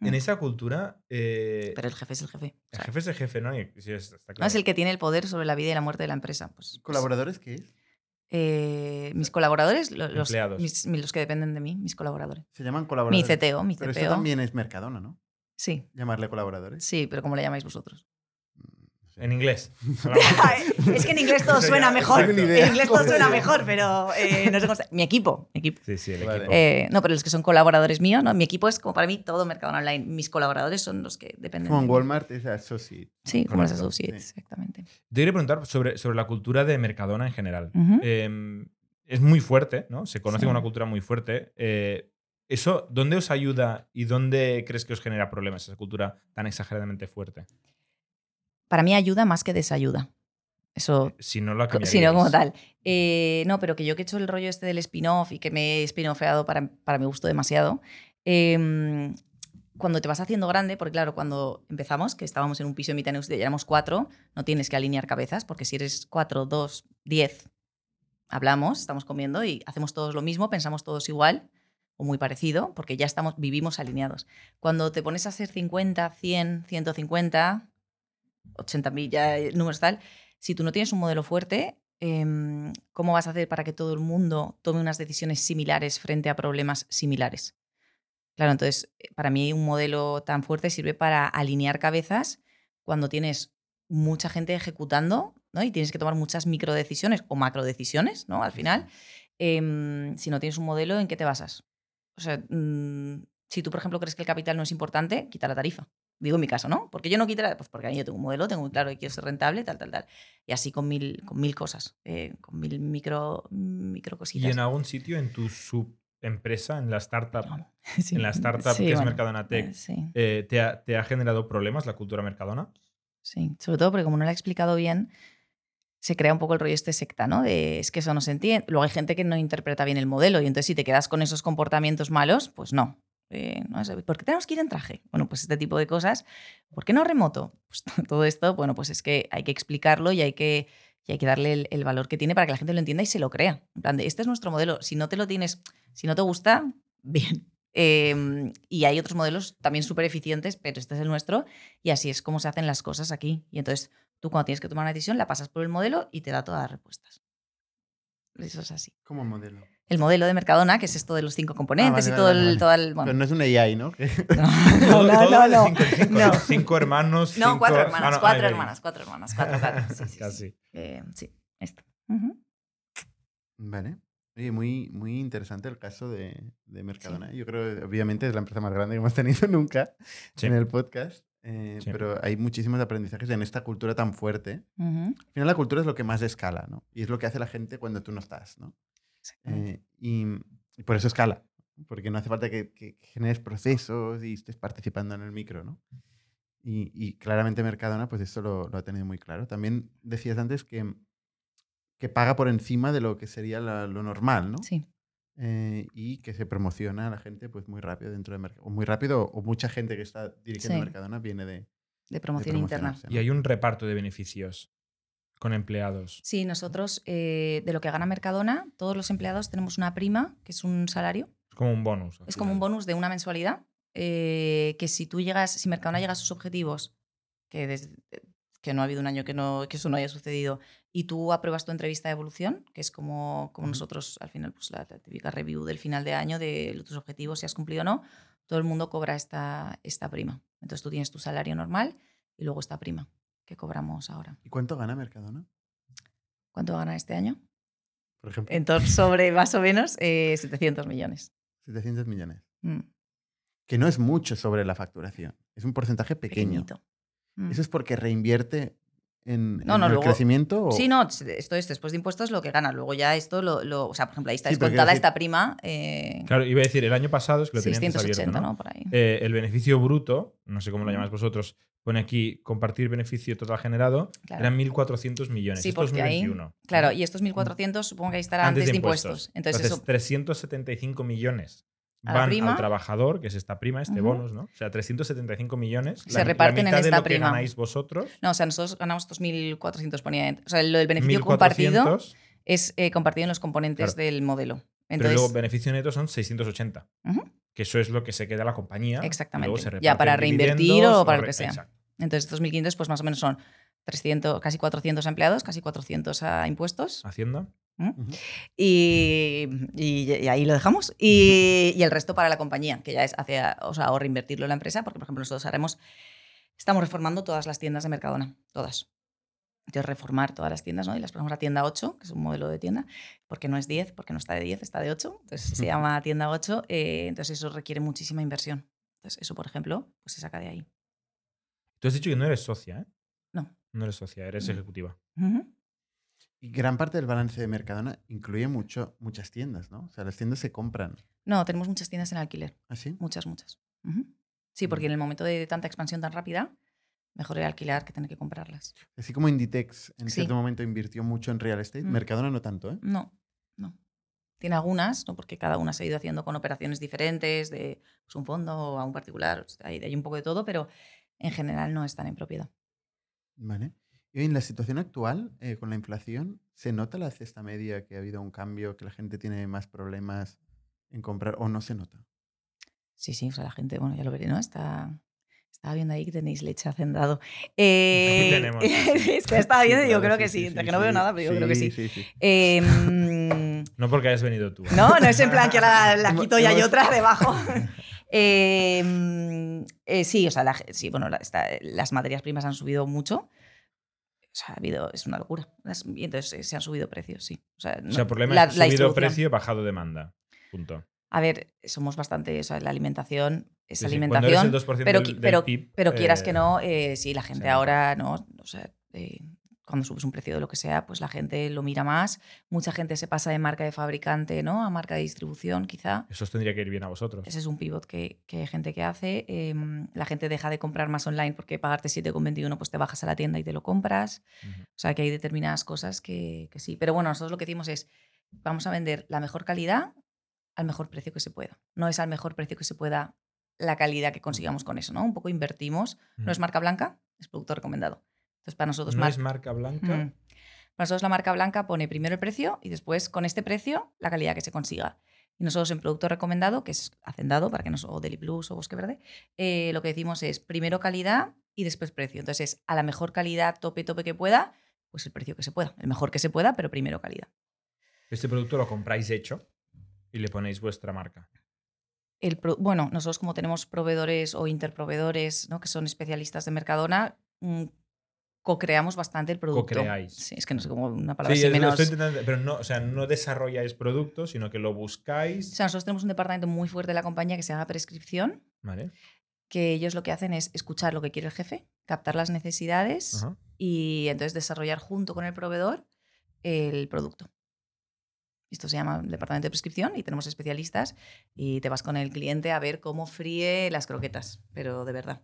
En esa cultura, eh, Pero el jefe es el jefe. o el sea, jefe es el jefe, ¿no? Y- sí, no es el que tiene el poder sobre la vida y la muerte de la empresa. Pues, pues, ¿Colaboradores qué es? Eh, mis colaboradores, lo- los, Empleados. mis- mis- los que dependen de mí, mis colaboradores. Se llaman Mi colaboradores. CTO, mi Pero CPO. esto también es Mercadona, ¿no? Sí, Llamarle colaboradores. sí, pero ¿cómo le llamáis vosotros? En inglés. es que en inglés todo suena mejor. En inglés todo suena mejor, pero eh, no sé cómo Mi equipo, mi equipo. Sí, sí, el Vale. equipo. Eh, no, pero los que son colaboradores míos, ¿no? Mi equipo es como para mí todo Mercadona Online. Mis colaboradores son los que dependen. Como en. Walmart es Associate. Sí, como los Correcto. associates, Sí. exactamente. Te quería preguntar sobre, sobre la cultura de Mercadona en general. Eh, es muy fuerte, ¿no? Se conoce Sí. como una cultura muy fuerte. Eh, ¿Eso dónde os ayuda y dónde crees que os genera problemas esa cultura tan exageradamente fuerte? Para mí ayuda más que desayuda. Eso Si no cambiaríais. Sí, no como tal. Eh, no, pero que yo que he hecho el rollo este del spin-off y que me he spin-offeado para, para mi gusto demasiado, em, cuando te vas haciendo grande, porque claro, cuando empezamos, que estábamos en un piso de mitad y éramos cuatro, no tienes que alinear cabezas, porque si eres cuatro, dos, diez, hablamos, estamos comiendo y hacemos todos lo mismo, pensamos todos igual o muy parecido, porque ya estamos, vivimos alineados. Cuando te pones a ser 50, 100, 150, 80 mil, ya eh, números tal, si tú no tienes un modelo fuerte, em, ¿cómo vas a hacer para que todo el mundo tome unas decisiones similares frente a problemas similares? Claro, entonces, eh, para mí un modelo tan fuerte sirve para alinear cabezas cuando tienes mucha gente ejecutando ¿no? y tienes que tomar muchas microdecisiones o macrodecisiones, ¿no? Al final, em, si no tienes un modelo, ¿en qué te basas? O sea, mm, si tú, por ejemplo, crees que el capital no es importante, quita la tarifa. Digo en mi caso, ¿no? Porque yo no quito la... Pues porque yo tengo un modelo, tengo muy claro que quiero ser rentable, tal, tal, tal. Y así con mil, con mil cosas, eh, con mil micro, micro ¿Y en algún sitio en tu subempresa, en la startup, Sí. en la startup Sí, que es Mercadona Tech, eh, Sí, eh, ¿te, ha, te ha generado problemas la cultura Mercadona? sí. Sobre todo porque como no lo he explicado bien, se crea un poco el rollo este secta, ¿no? De es que eso no se entiende. Luego hay gente que no interpreta bien el modelo y entonces si te quedas con esos comportamientos malos, pues no. Eh, no ¿Por qué tenemos que ir en traje? Bueno, pues este tipo de cosas. ¿Por qué no remoto? Pues todo esto, bueno, pues es que hay que explicarlo y hay que, y hay que darle el, valor que tiene para que la gente lo entienda y se lo crea. En plan de, este es nuestro modelo. Si no te lo tienes, si no te gusta, bien. Eh, y hay otros modelos también súper eficientes, pero este es el nuestro y así es como se hacen las cosas aquí. Y entonces tú cuando tienes que tomar una decisión la pasas por el modelo y te da todas las respuestas. Eso es así. Como modelo. El modelo de Mercadona, que es esto de los cinco componentes vale, y todo, vale, el, todo el- bueno, Pero no es un AI, ¿no? Que- no, no, no, no. Cinco. Cinco hermanos. No, cinco- cuatro ah, hermanas, no, cuatro ay, ay, hermanas, cuatro hermanas, cuatro. Sí, sí, sí, Casi. Sí, Eh, sí, esto. Vale. Oye, muy, muy interesante el caso de, de Mercadona. Yo creo que obviamente es la empresa más grande que hemos tenido nunca Sí. en el podcast. eh, Sí. Pero hay muchísimos aprendizajes en esta cultura tan fuerte. Al final la cultura es lo que más escala, ¿no? Y es lo que hace la gente cuando tú no estás, ¿no? Eh, y, y por eso escala. Porque no hace falta que, que generes procesos y estés participando en el micro, ¿no? Y, y claramente Mercadona, pues esto lo, lo ha tenido muy claro. También decías antes que, que paga por encima de lo que sería la- lo normal, ¿no? Sí. Eh, y que se promociona a la gente pues muy rápido dentro de Mercadona. O muy rápido, o mucha gente que está dirigiendo Sí. Mercadona viene de, De promoción interna. promocionarse, ¿no? Y hay un reparto de beneficios con empleados. Sí, nosotros, eh, de lo que gana Mercadona, todos los empleados tenemos una prima, que es un salario. Es como un bonus. Es como un bonus de una mensualidad. eh, que si tú llegas, si Mercadona llega a sus objetivos, que, desde- que no ha habido un año que, no, que eso no haya sucedido, y tú apruebas tu entrevista de evolución, que es como, como nosotros al final, pues la, la típica review del final de año de tus objetivos, si has cumplido o no, todo el mundo cobra esta, esta prima. Entonces tú tienes tu salario normal y luego esta prima que cobramos ahora. ¿Y cuánto gana Mercadona? ¿Cuánto va a ganar este año? Por ejemplo, Entonces, sobre más o menos eh, 700 millones. 700 millones. Mm, Que no es mucho sobre la facturación. Es un porcentaje pequeño. pequeñito. Mm. ¿Eso es porque reinvierte en, No, en no, el luego- crecimiento? o- Sí, no, esto es después de impuestos lo que gana. Luego ya esto, lo, lo- o sea, por ejemplo, ahí está Sí, descontada decir- esta prima. Eh, Claro, iba a decir, el año pasado, es que lo tenía antes 680, abierto, ¿no? ¿no? Por ahí. Eh, el beneficio bruto, no sé cómo lo llamáis vosotros, pone aquí compartir beneficio total generado, Claro. eran 1.400 millones. Sí, Esto es porque ahí- 2021. Claro, ¿no? y estos 1.400 supongo que ahí estará antes, de impuestos. Entonces, eso, 375 millones la van prima. al trabajador, que es esta prima, este Ujú. bonus, ¿no? O sea, 375 millones. Se reparten en mitad de esta lo que prima. ganáis vosotros. no, o sea, nosotros ganamos estos 1.400 ponía. O sea, lo del beneficio compartido 1.400, es eh, compartido en los componentes Claro. del modelo. pero Entonces, luego beneficio neto son 680. Ujú. Que eso es lo que se queda a la compañía. Exactamente. luego se Ya para en reinvertir o para lo que sea. Exacto. Entonces estos 1.500 pues más o menos son 300, casi 400 empleados, casi 400 a impuestos. Hacienda. Ujú. Y, y- y ahí lo dejamos. Y, y el resto para la compañía, que ya es hacia, o sea, o reinvertirlo en la empresa, porque por ejemplo nosotros haremos, estamos reformando todas las tiendas de Mercadona, todas. Entonces, reformar todas las tiendas, ¿no? Y las ponemos a tienda 8, que es un modelo de tienda, porque no es 10, porque no está de 10, está de 8. Entonces, se llama tienda 8. eh, entonces, eso requiere muchísima inversión. Entonces, eso, por ejemplo, pues se saca de ahí. Tú has dicho que no eres socia, ¿eh? No. No eres socia, eres No. ejecutiva. Y gran parte del balance de Mercadona incluye mucho, muchas tiendas, ¿no? O sea, las tiendas se compran. No, tenemos muchas tiendas en alquiler. ¿Así? Muchas, muchas. Ujú. Sí, porque en el momento de tanta expansión tan rápida, mejor el alquilar que tener que comprarlas. Así como Inditex en Sí. cierto momento invirtió mucho en real estate, Mm. Mercadona no tanto, ¿eh? No, no. Tiene algunas, ¿no? porque cada una se ha ido haciendo con operaciones diferentes, de pues, un fondo o a un particular, o sea, hay, hay un poco de todo, pero en general no están en propiedad. Vale. Y en la situación actual, eh, con la inflación, ¿se nota la cesta media que ha habido un cambio, que la gente tiene más problemas en comprar o no se nota? Sí, sí, o sea, la gente, bueno, ya lo veré, ¿no? Está, estaba viendo ahí que tenéis leche hacendado. Eh, tenemos, estaba viendo y yo creo que sí, entre que no veo nada, pero yo creo que sí. Eh, No porque hayas venido tú. No, no es en plan que ahora la Hemos- quito y hay otra debajo. Eh, mm, eh, sí, o sea, la sí, bueno, la- está- las materias primas han subido mucho. O sea, ha habido, es una locura. Las- y entonces eh, se han subido precios, sí. O sea, O no- sea, el problema la- es subido precio, bajado demanda. Punto. A ver, somos bastante, o sea, la alimentación es Sí, alimentación. el 2% pero, del- qui- del pero, PIB, pero quieras que eh, no, eh, sí, la gente ahora, ¿no? O sea, cuando subes un precio de lo que sea, pues la gente lo mira más. Mucha gente se pasa de marca de fabricante, ¿no? A marca de distribución, quizá. Eso os tendría que ir bien a vosotros. Ese es un pivot que, que hay gente que hace. Em, la gente deja de comprar más online porque pagarte 7,21 pues te bajas a la tienda y te lo compras. Ujú. O sea que hay determinadas cosas que, que sí. Pero bueno, nosotros lo que decimos es, vamos a vender la mejor calidad al mejor precio que se pueda. No es al mejor precio que se pueda la calidad que consigamos con eso, ¿no? Un poco invertimos. No es marca blanca, es producto recomendado. Entonces para nosotros No mar- es marca blanca. Mm. Para nosotros la marca blanca pone primero el precio y después con este precio la calidad que se consiga. Y nosotros en producto recomendado, que es Hacendado, para que no, o Deli Plus o Bosque Verde, eh, lo que decimos es primero calidad y después precio. Entonces es a la mejor calidad, tope, tope que pueda, pues el precio que se pueda. El mejor que se pueda, pero primero calidad. Este producto lo compráis hecho y le ponéis vuestra marca. El pro- bueno, nosotros como tenemos proveedores o interproveedores ¿no? que son especialistas de Mercadona, mm, co-creamos bastante el producto. Co-creáis. Sí, es que no sé cómo una palabra Sí, así es- menos... estoy intentando- pero no, o sea, no desarrolláis productos, sino que lo O buscáis. sea, nosotros tenemos un departamento muy fuerte de la compañía que se llama prescripción, Vale. que ellos lo que hacen es escuchar lo que quiere el jefe, captar las necesidades Ajá. y entonces desarrollar junto con el proveedor el producto. Esto se llama departamento de prescripción y tenemos especialistas y te vas con el cliente a ver cómo fríe las croquetas, pero de verdad.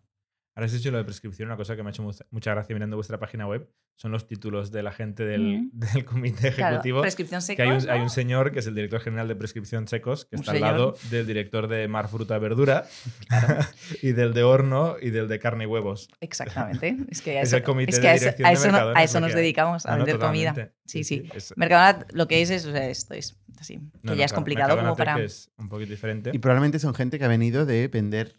Ahora has dicho lo de prescripción, una cosa que me ha hecho mu- mucha gracia mirando vuestra página web son los títulos de la gente del, del comité Claro, ejecutivo. prescripción secos, que hay un, hay ¿no? un señor que es el director general de prescripción secos, que Un está al lado del director de mar, fruta, verdura, y del de horno y del de carne y huevos. Exactamente. Es que a Es eso, el comité es de que a eso, dirección a de no- Mercadona, a es eso nos dedicamos, a no, vender comida. Sí, sí. es- Mercadona lo que es es o sea, esto, es así, que no, no, ya es claro, complicado Mercadona como para... Es un poquito diferente. Y probablemente son gente que ha venido de vender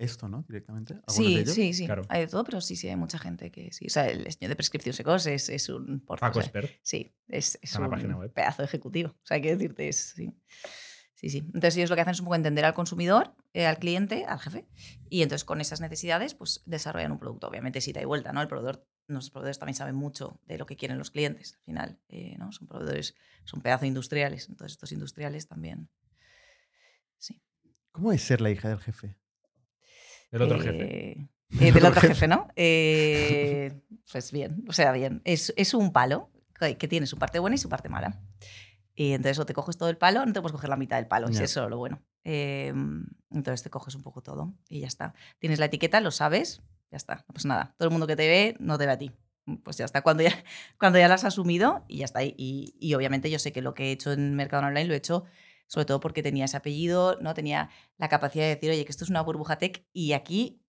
esto, ¿no? Directamente. ¿Algunos de Sí, ellos? sí, sí. Claro. Hay de todo, pero sí, sí, hay mucha gente que sí. O sea, el señor de prescripción secos es, es un porco, Paco o sea, Espert. Sí, es, es página un web. pedazo ejecutivo. O sea, hay que decirte, es, sí. Sí, sí. Entonces ellos lo que hacen es un poco entender al consumidor, eh, al cliente, al jefe. Y entonces con esas necesidades, pues desarrollan un producto. Obviamente si da y vuelta, ¿no? El proveedor, los proveedores también saben mucho de lo que quieren los clientes. Al final, eh, ¿no? Son proveedores, son pedazos industriales. Entonces estos industriales también. Sí. ¿Cómo es ser la hija del jefe? El otro jefe. Eh, eh, del otro jefe, ¿no? Eh, pues bien, o sea, bien. Es, es un palo que tiene su parte buena y su parte mala. Y entonces o te coges todo el palo, no te puedes coger la mitad del palo, es Ya. eso lo bueno. Eh, entonces te coges un poco todo y ya está. Tienes la etiqueta, lo sabes, ya está, no pasa nada. Todo el mundo que te ve no te ve a ti. Pues ya está, cuando ya, cuando ya lo has asumido y ya está. Y, y obviamente yo sé que lo que he hecho en Mercado Online lo he hecho sobre todo porque tenía ese apellido, ¿no? Tenía la capacidad de decir, oye, que esto es una burbuja tech y aquí,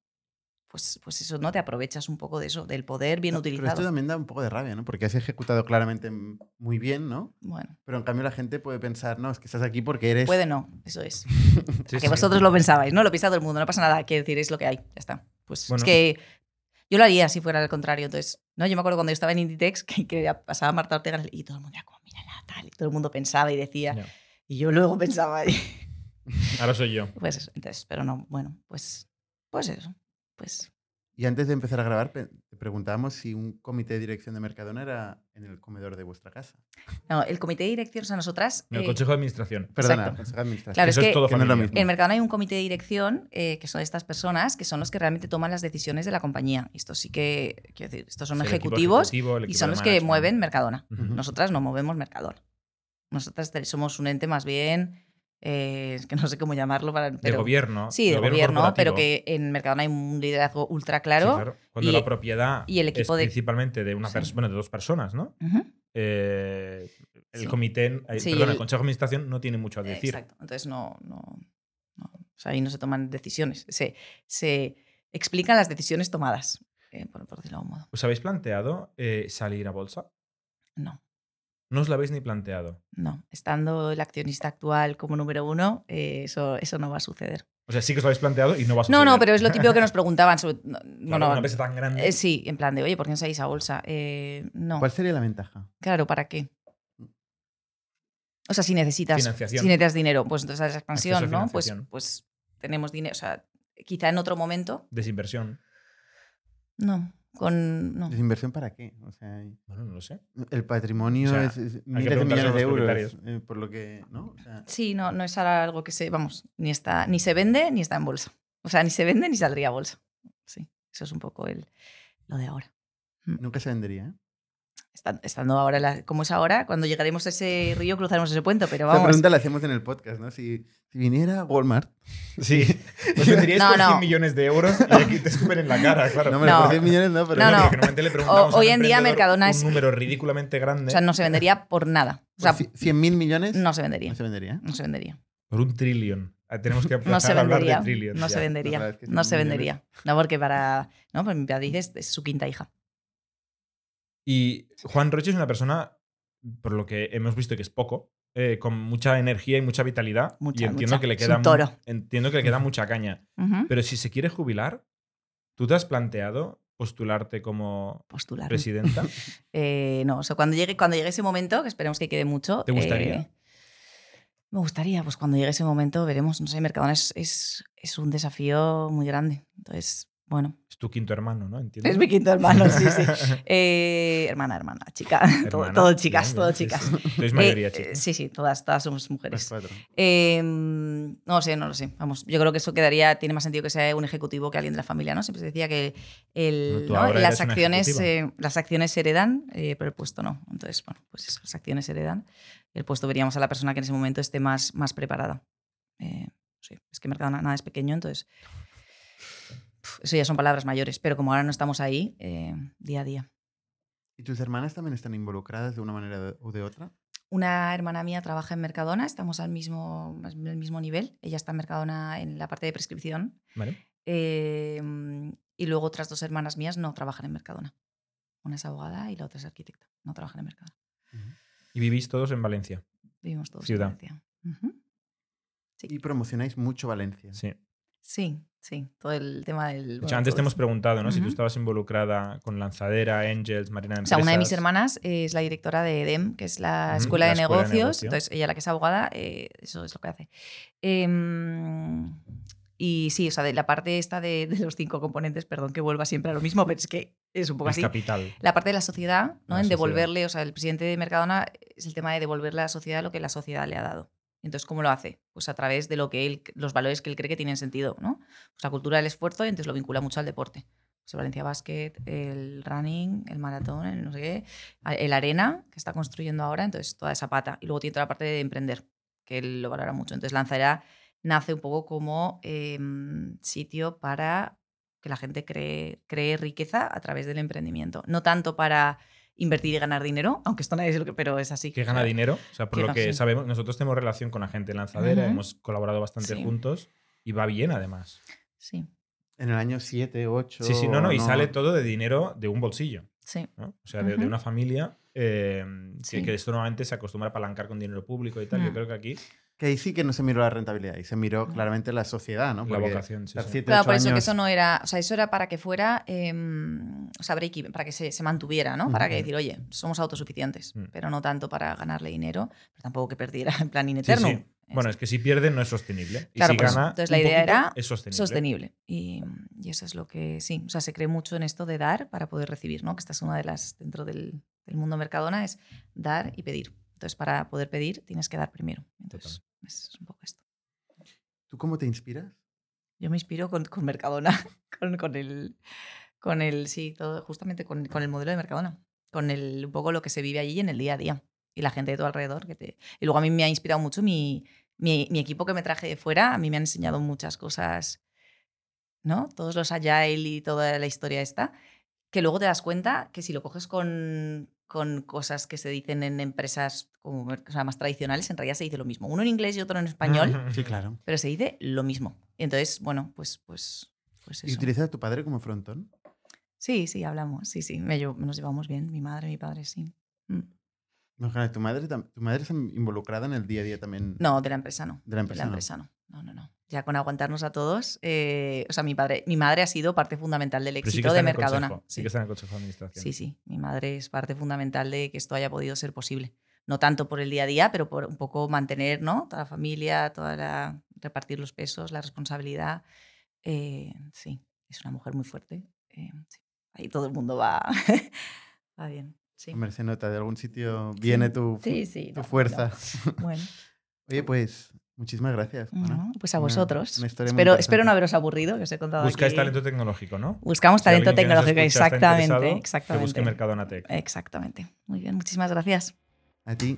pues, pues eso, ¿no? Te aprovechas un poco de eso, del poder bien No, Pero esto utilizado. también da un poco de rabia, ¿no? Porque has ejecutado claramente muy bien, ¿no? Bueno, Pero en cambio la gente puede pensar, no, es que estás aquí porque eres... puede no, eso es. Sí, que sí. vosotros lo pensabais, ¿no? Lo piensa todo el mundo, no pasa nada, quiero decir, es lo que hay, ya está. Pues Bueno. es que yo lo haría si fuera al contrario. Entonces, ¿no? Yo me acuerdo cuando yo estaba en Inditex que, que pasaba Marta Ortega y todo el mundo era como, mírala, tal, y todo el mundo pensaba y decía. Y yo luego pensaba, Ahora soy yo. pues eso, entonces, pero no, bueno, pues, pues eso, pues Y antes de empezar a grabar, te preguntábamos si un comité de dirección de Mercadona era en el comedor de vuestra casa. No, el comité de dirección, o sea, nosotras. En el eh, Consejo de Administración. Perdona, Exacto. Consejo de Administración. Claro, Eso es es que- todo Que no es lo familia. mismo. En Mercadona hay un comité de dirección eh, que son estas personas que son los que realmente toman las decisiones de la compañía. Esto sí que, quiero decir, estos son el ejecutivos ejecutivo, el y son los que mueven Mercadona. Ujú. Nosotras no movemos Mercadona. Nosotras somos un ente más bien, eh, es que no sé cómo llamarlo, para, de pero, gobierno. Sí, de gobierno, pero que en Mercadona hay un liderazgo ultra Sí, claro. Cuando y- la propiedad y el equipo es de- principalmente de una Sí. persona, bueno, de dos personas, ¿no? Eh, el Sí. comité, eh, perdón, el el- Consejo de Administración no tiene mucho a decir. Exacto. Entonces no, no, no- o sea, ahí no se toman decisiones. Se, se explican las decisiones tomadas, por, por decirlo de algún modo. ¿Os habéis planteado salir a bolsa? No, No os lo habéis ni planteado. no. Estando el accionista actual como número uno, eh, eso, eso no va a suceder. O sea, sí que os lo habéis planteado y no va a No, suceder. no, pero es lo típico que nos preguntaban. sobre- no, Claro, una empresa tan grande. eh, sí, en plan de, oye, ¿por qué no salís a bolsa? Eh, no. ¿Cuál sería la ventaja? Claro, ¿para qué? O sea, si necesitas, Financiación. si necesitas dinero, pues entonces esa expansión, Acceso a ¿no? Pues, pues tenemos dinero. O sea, quizá en otro momento, Desinversión. no. Con, no. ¿Desinversión para qué? O sea, Bueno, no lo sé. el patrimonio O sea, es, miles de millones de euros. eh, por lo que, ¿no? O sea, Sí, no, no es algo que se, vamos, ni está, ni se vende ni está en bolsa. O sea, ni se vende ni saldría a bolsa. Sí, eso es un poco el, lo de ahora. nunca se vendería. Estan- Estando ahora, la- como es ahora, cuando llegaremos a ese río cruzaremos ese puente, pero Esta vamos. pregunta la hacemos en el podcast, ¿no? Si, si viniera Walmart. Sí. Os venderíais No, por no. 100 millones de euros y aquí te escupen en la cara, claro. No, hombre, No. por 10 millones no, pero. No, no. porque normalmente le preguntamos O- a un hoy en día Mercadona un es- número ridículamente grande O sea, no se vendería por nada. O sea, 100 mil millones. no se vendería. No se vendería. No se vendería. por un trillón. Ah, Tenemos que No se a hablar vendería. de trillions. No ya. se vendería. Que No se vendería. No, porque para. No, pues mi es, es su quinta hija. Y Juan Roche es una persona, por lo que hemos visto que es poco, eh, con mucha energía y mucha vitalidad. Mucha, y entiendo mucha. que le queda toro. Entiendo que le queda mucha caña. Pero si se quiere jubilar, ¿tú te has planteado postularte como presidenta? Eh, no, o sea, cuando llegue, cuando llegue ese momento, que esperemos que quede mucho. ¿Te gustaría? eh, me gustaría, pues cuando llegue ese momento veremos. No sé, Mercadona es, es, es un desafío muy grande. Entonces, bueno. Es tu quinto hermano, ¿no? Entiendo. Es mi quinto hermano, sí, sí. Eh, hermana, hermana, chica. todo, Hermana. todo chicas, Bien, todo bien, chicas. sí. Sois mayoría, Eh, chicos. sí, sí, todas, todas somos mujeres. Eh, no sé, no lo sé. Vamos, yo creo que eso quedaría, tiene más sentido que sea un ejecutivo que alguien de la familia, ¿no? Siempre se decía que el, ¿no? las, acciones, eh, las acciones se heredan, eh, pero el puesto no. Entonces, bueno, pues eso, las acciones se heredan. El puesto veríamos a la persona que en ese momento esté más, más preparada. Eh, sí, es que Mercadona nada es pequeño, entonces. Eso ya son palabras mayores, pero como ahora no estamos ahí, eh, día a día. ¿Y tus hermanas también están involucradas de una manera o de otra? Una hermana mía trabaja en Mercadona, estamos al mismo, al mismo nivel. Ella está en Mercadona en la parte de prescripción. Vale. Eh, y luego otras dos hermanas mías no trabajan en Mercadona. Una es abogada y la otra es arquitecta. No trabajan en Mercadona. Y vivís todos en Valencia. Vivimos todos Ciudad. en Valencia. Sí. Y promocionáis mucho Valencia. Sí. Sí, sí. Todo el tema del. Bueno, antes te hemos preguntado, ¿no? Si tú estabas involucrada con Lanzadera, Angels, Marina de O sea, una de mis Empresas. hermanas es la directora de EDEM, que es la Escuela, la de, Escuela de Negocios. Negocio. Entonces, ella, la que es abogada, eh, eso es lo que hace. Em, y sí, o sea, de la parte esta de, de los cinco componentes, perdón que vuelva siempre a lo mismo, pero es que es un poco Es así. capital. La parte de la sociedad, ¿no? La en sociedad. devolverle, o sea, el presidente de Mercadona es el tema de devolverle a la sociedad lo que la sociedad le ha dado. Entonces, ¿cómo lo hace? Pues a través de lo que él, los valores que él cree que tienen sentido, ¿no? Pues la cultura del esfuerzo, y entonces lo vincula mucho al deporte. Pues Valencia Basket, el running, el maratón, el no sé qué, el arena que está construyendo ahora, entonces toda esa pata. Y luego tiene toda la parte de emprender, que él lo valora mucho. Entonces Lanzará nace un poco como em, sitio para que la gente cree, cree riqueza a través del emprendimiento. No tanto para invertir y ganar dinero, aunque esto nadie es lo que, pero es así. Que gana dinero. O sea, por Que lo que sí. sabemos, nosotros tenemos relación con la gente de Lanzadera, hemos colaborado bastante Sí. juntos y va bien además. Sí, En el año 7, 8. Sí, sí, no, no, y sale todo de dinero de un bolsillo. sí. ¿no? O sea, de, una familia eh, que- Sí. que, esto normalmente se acostumbra a apalancar con dinero público y tal. Yo Mm. creo que aquí Que ahí sí que no se miró la rentabilidad, y se miró claramente la sociedad, ¿no? La Porque vocación, sí, sí. Claro, por eso que eso no era, o sea, eso era para que fuera, em, o sea, break even, para que se, se mantuviera, ¿no? Para que Ujú. decir, oye, somos autosuficientes, Mm. pero no tanto para ganarle dinero, pero tampoco que perdiera en plan in Sí, eterno. sí. Bueno, es que si pierde no es sostenible. Y Claro, si pues, gana, entonces la idea poquito, era es sostenible. sostenible. Y, y eso es lo que sí. O sea, se cree mucho en esto de dar para poder recibir, ¿no? Que esta es una de las, dentro del, del mundo Mercadona, es dar y pedir. Entonces, para poder pedir, tienes que dar primero. Entonces, es un poco esto. ¿Tú cómo te inspiras? Yo me inspiro con, con Mercadona, con, con el, con el, sí, todo, justamente con, con el modelo de Mercadona, con el, un poco lo que se vive allí en el día a día y la gente de tu alrededor. Que te... Y luego a mí me ha inspirado mucho mi, mi, mi equipo que me traje de fuera, a mí me han enseñado muchas cosas, ¿no? Todos los agile y toda la historia esta, que luego te das cuenta que si lo coges con, con cosas que se dicen en empresas como, o sea, más tradicionales, en realidad se dice lo mismo. Uno en inglés y otro en español Sí, claro. pero se dice lo mismo. Y entonces, bueno, pues, pues, pues ¿Y eso. utilizas a tu padre como frontón? Sí, sí, hablamos, sí, sí, me llevo- nos llevamos bien, mi madre, mi padre, sí. Mm. No, tu madre, tu madre está involucrada en el día a día también No, de la empresa no. de la empresa. de la ¿no? empresa no. No, no, no. Ya con aguantarnos a todos, eh, o sea, mi padre, mi madre ha sido parte fundamental del éxito sí de Mercadona. consejo, sí Sí. que está en el consejo de administración. sí, sí, mi madre es parte fundamental de que esto haya podido ser posible. No tanto por el día a día, pero por un poco mantener, ¿no? Toda la familia, toda la repartir los pesos, la responsabilidad. Eh, sí, es una mujer muy fuerte. eh, sí. Ahí todo el mundo va, va bien. Sí. Hombre, se nota, de algún sitio viene Sí. tu, Sí, sí. tu no, fuerza. no. Bueno, Oye, pues muchísimas gracias. No, pues a vosotros. una espero, no haberos aburrido, que os he contado Buscáis aquí. talento tecnológico, ¿no? Buscamos Si talento tecnológico, exactamente. interesado, Que busque Exactamente. Mercadona Tech. Exactamente. Muy bien, muchísimas gracias. A ti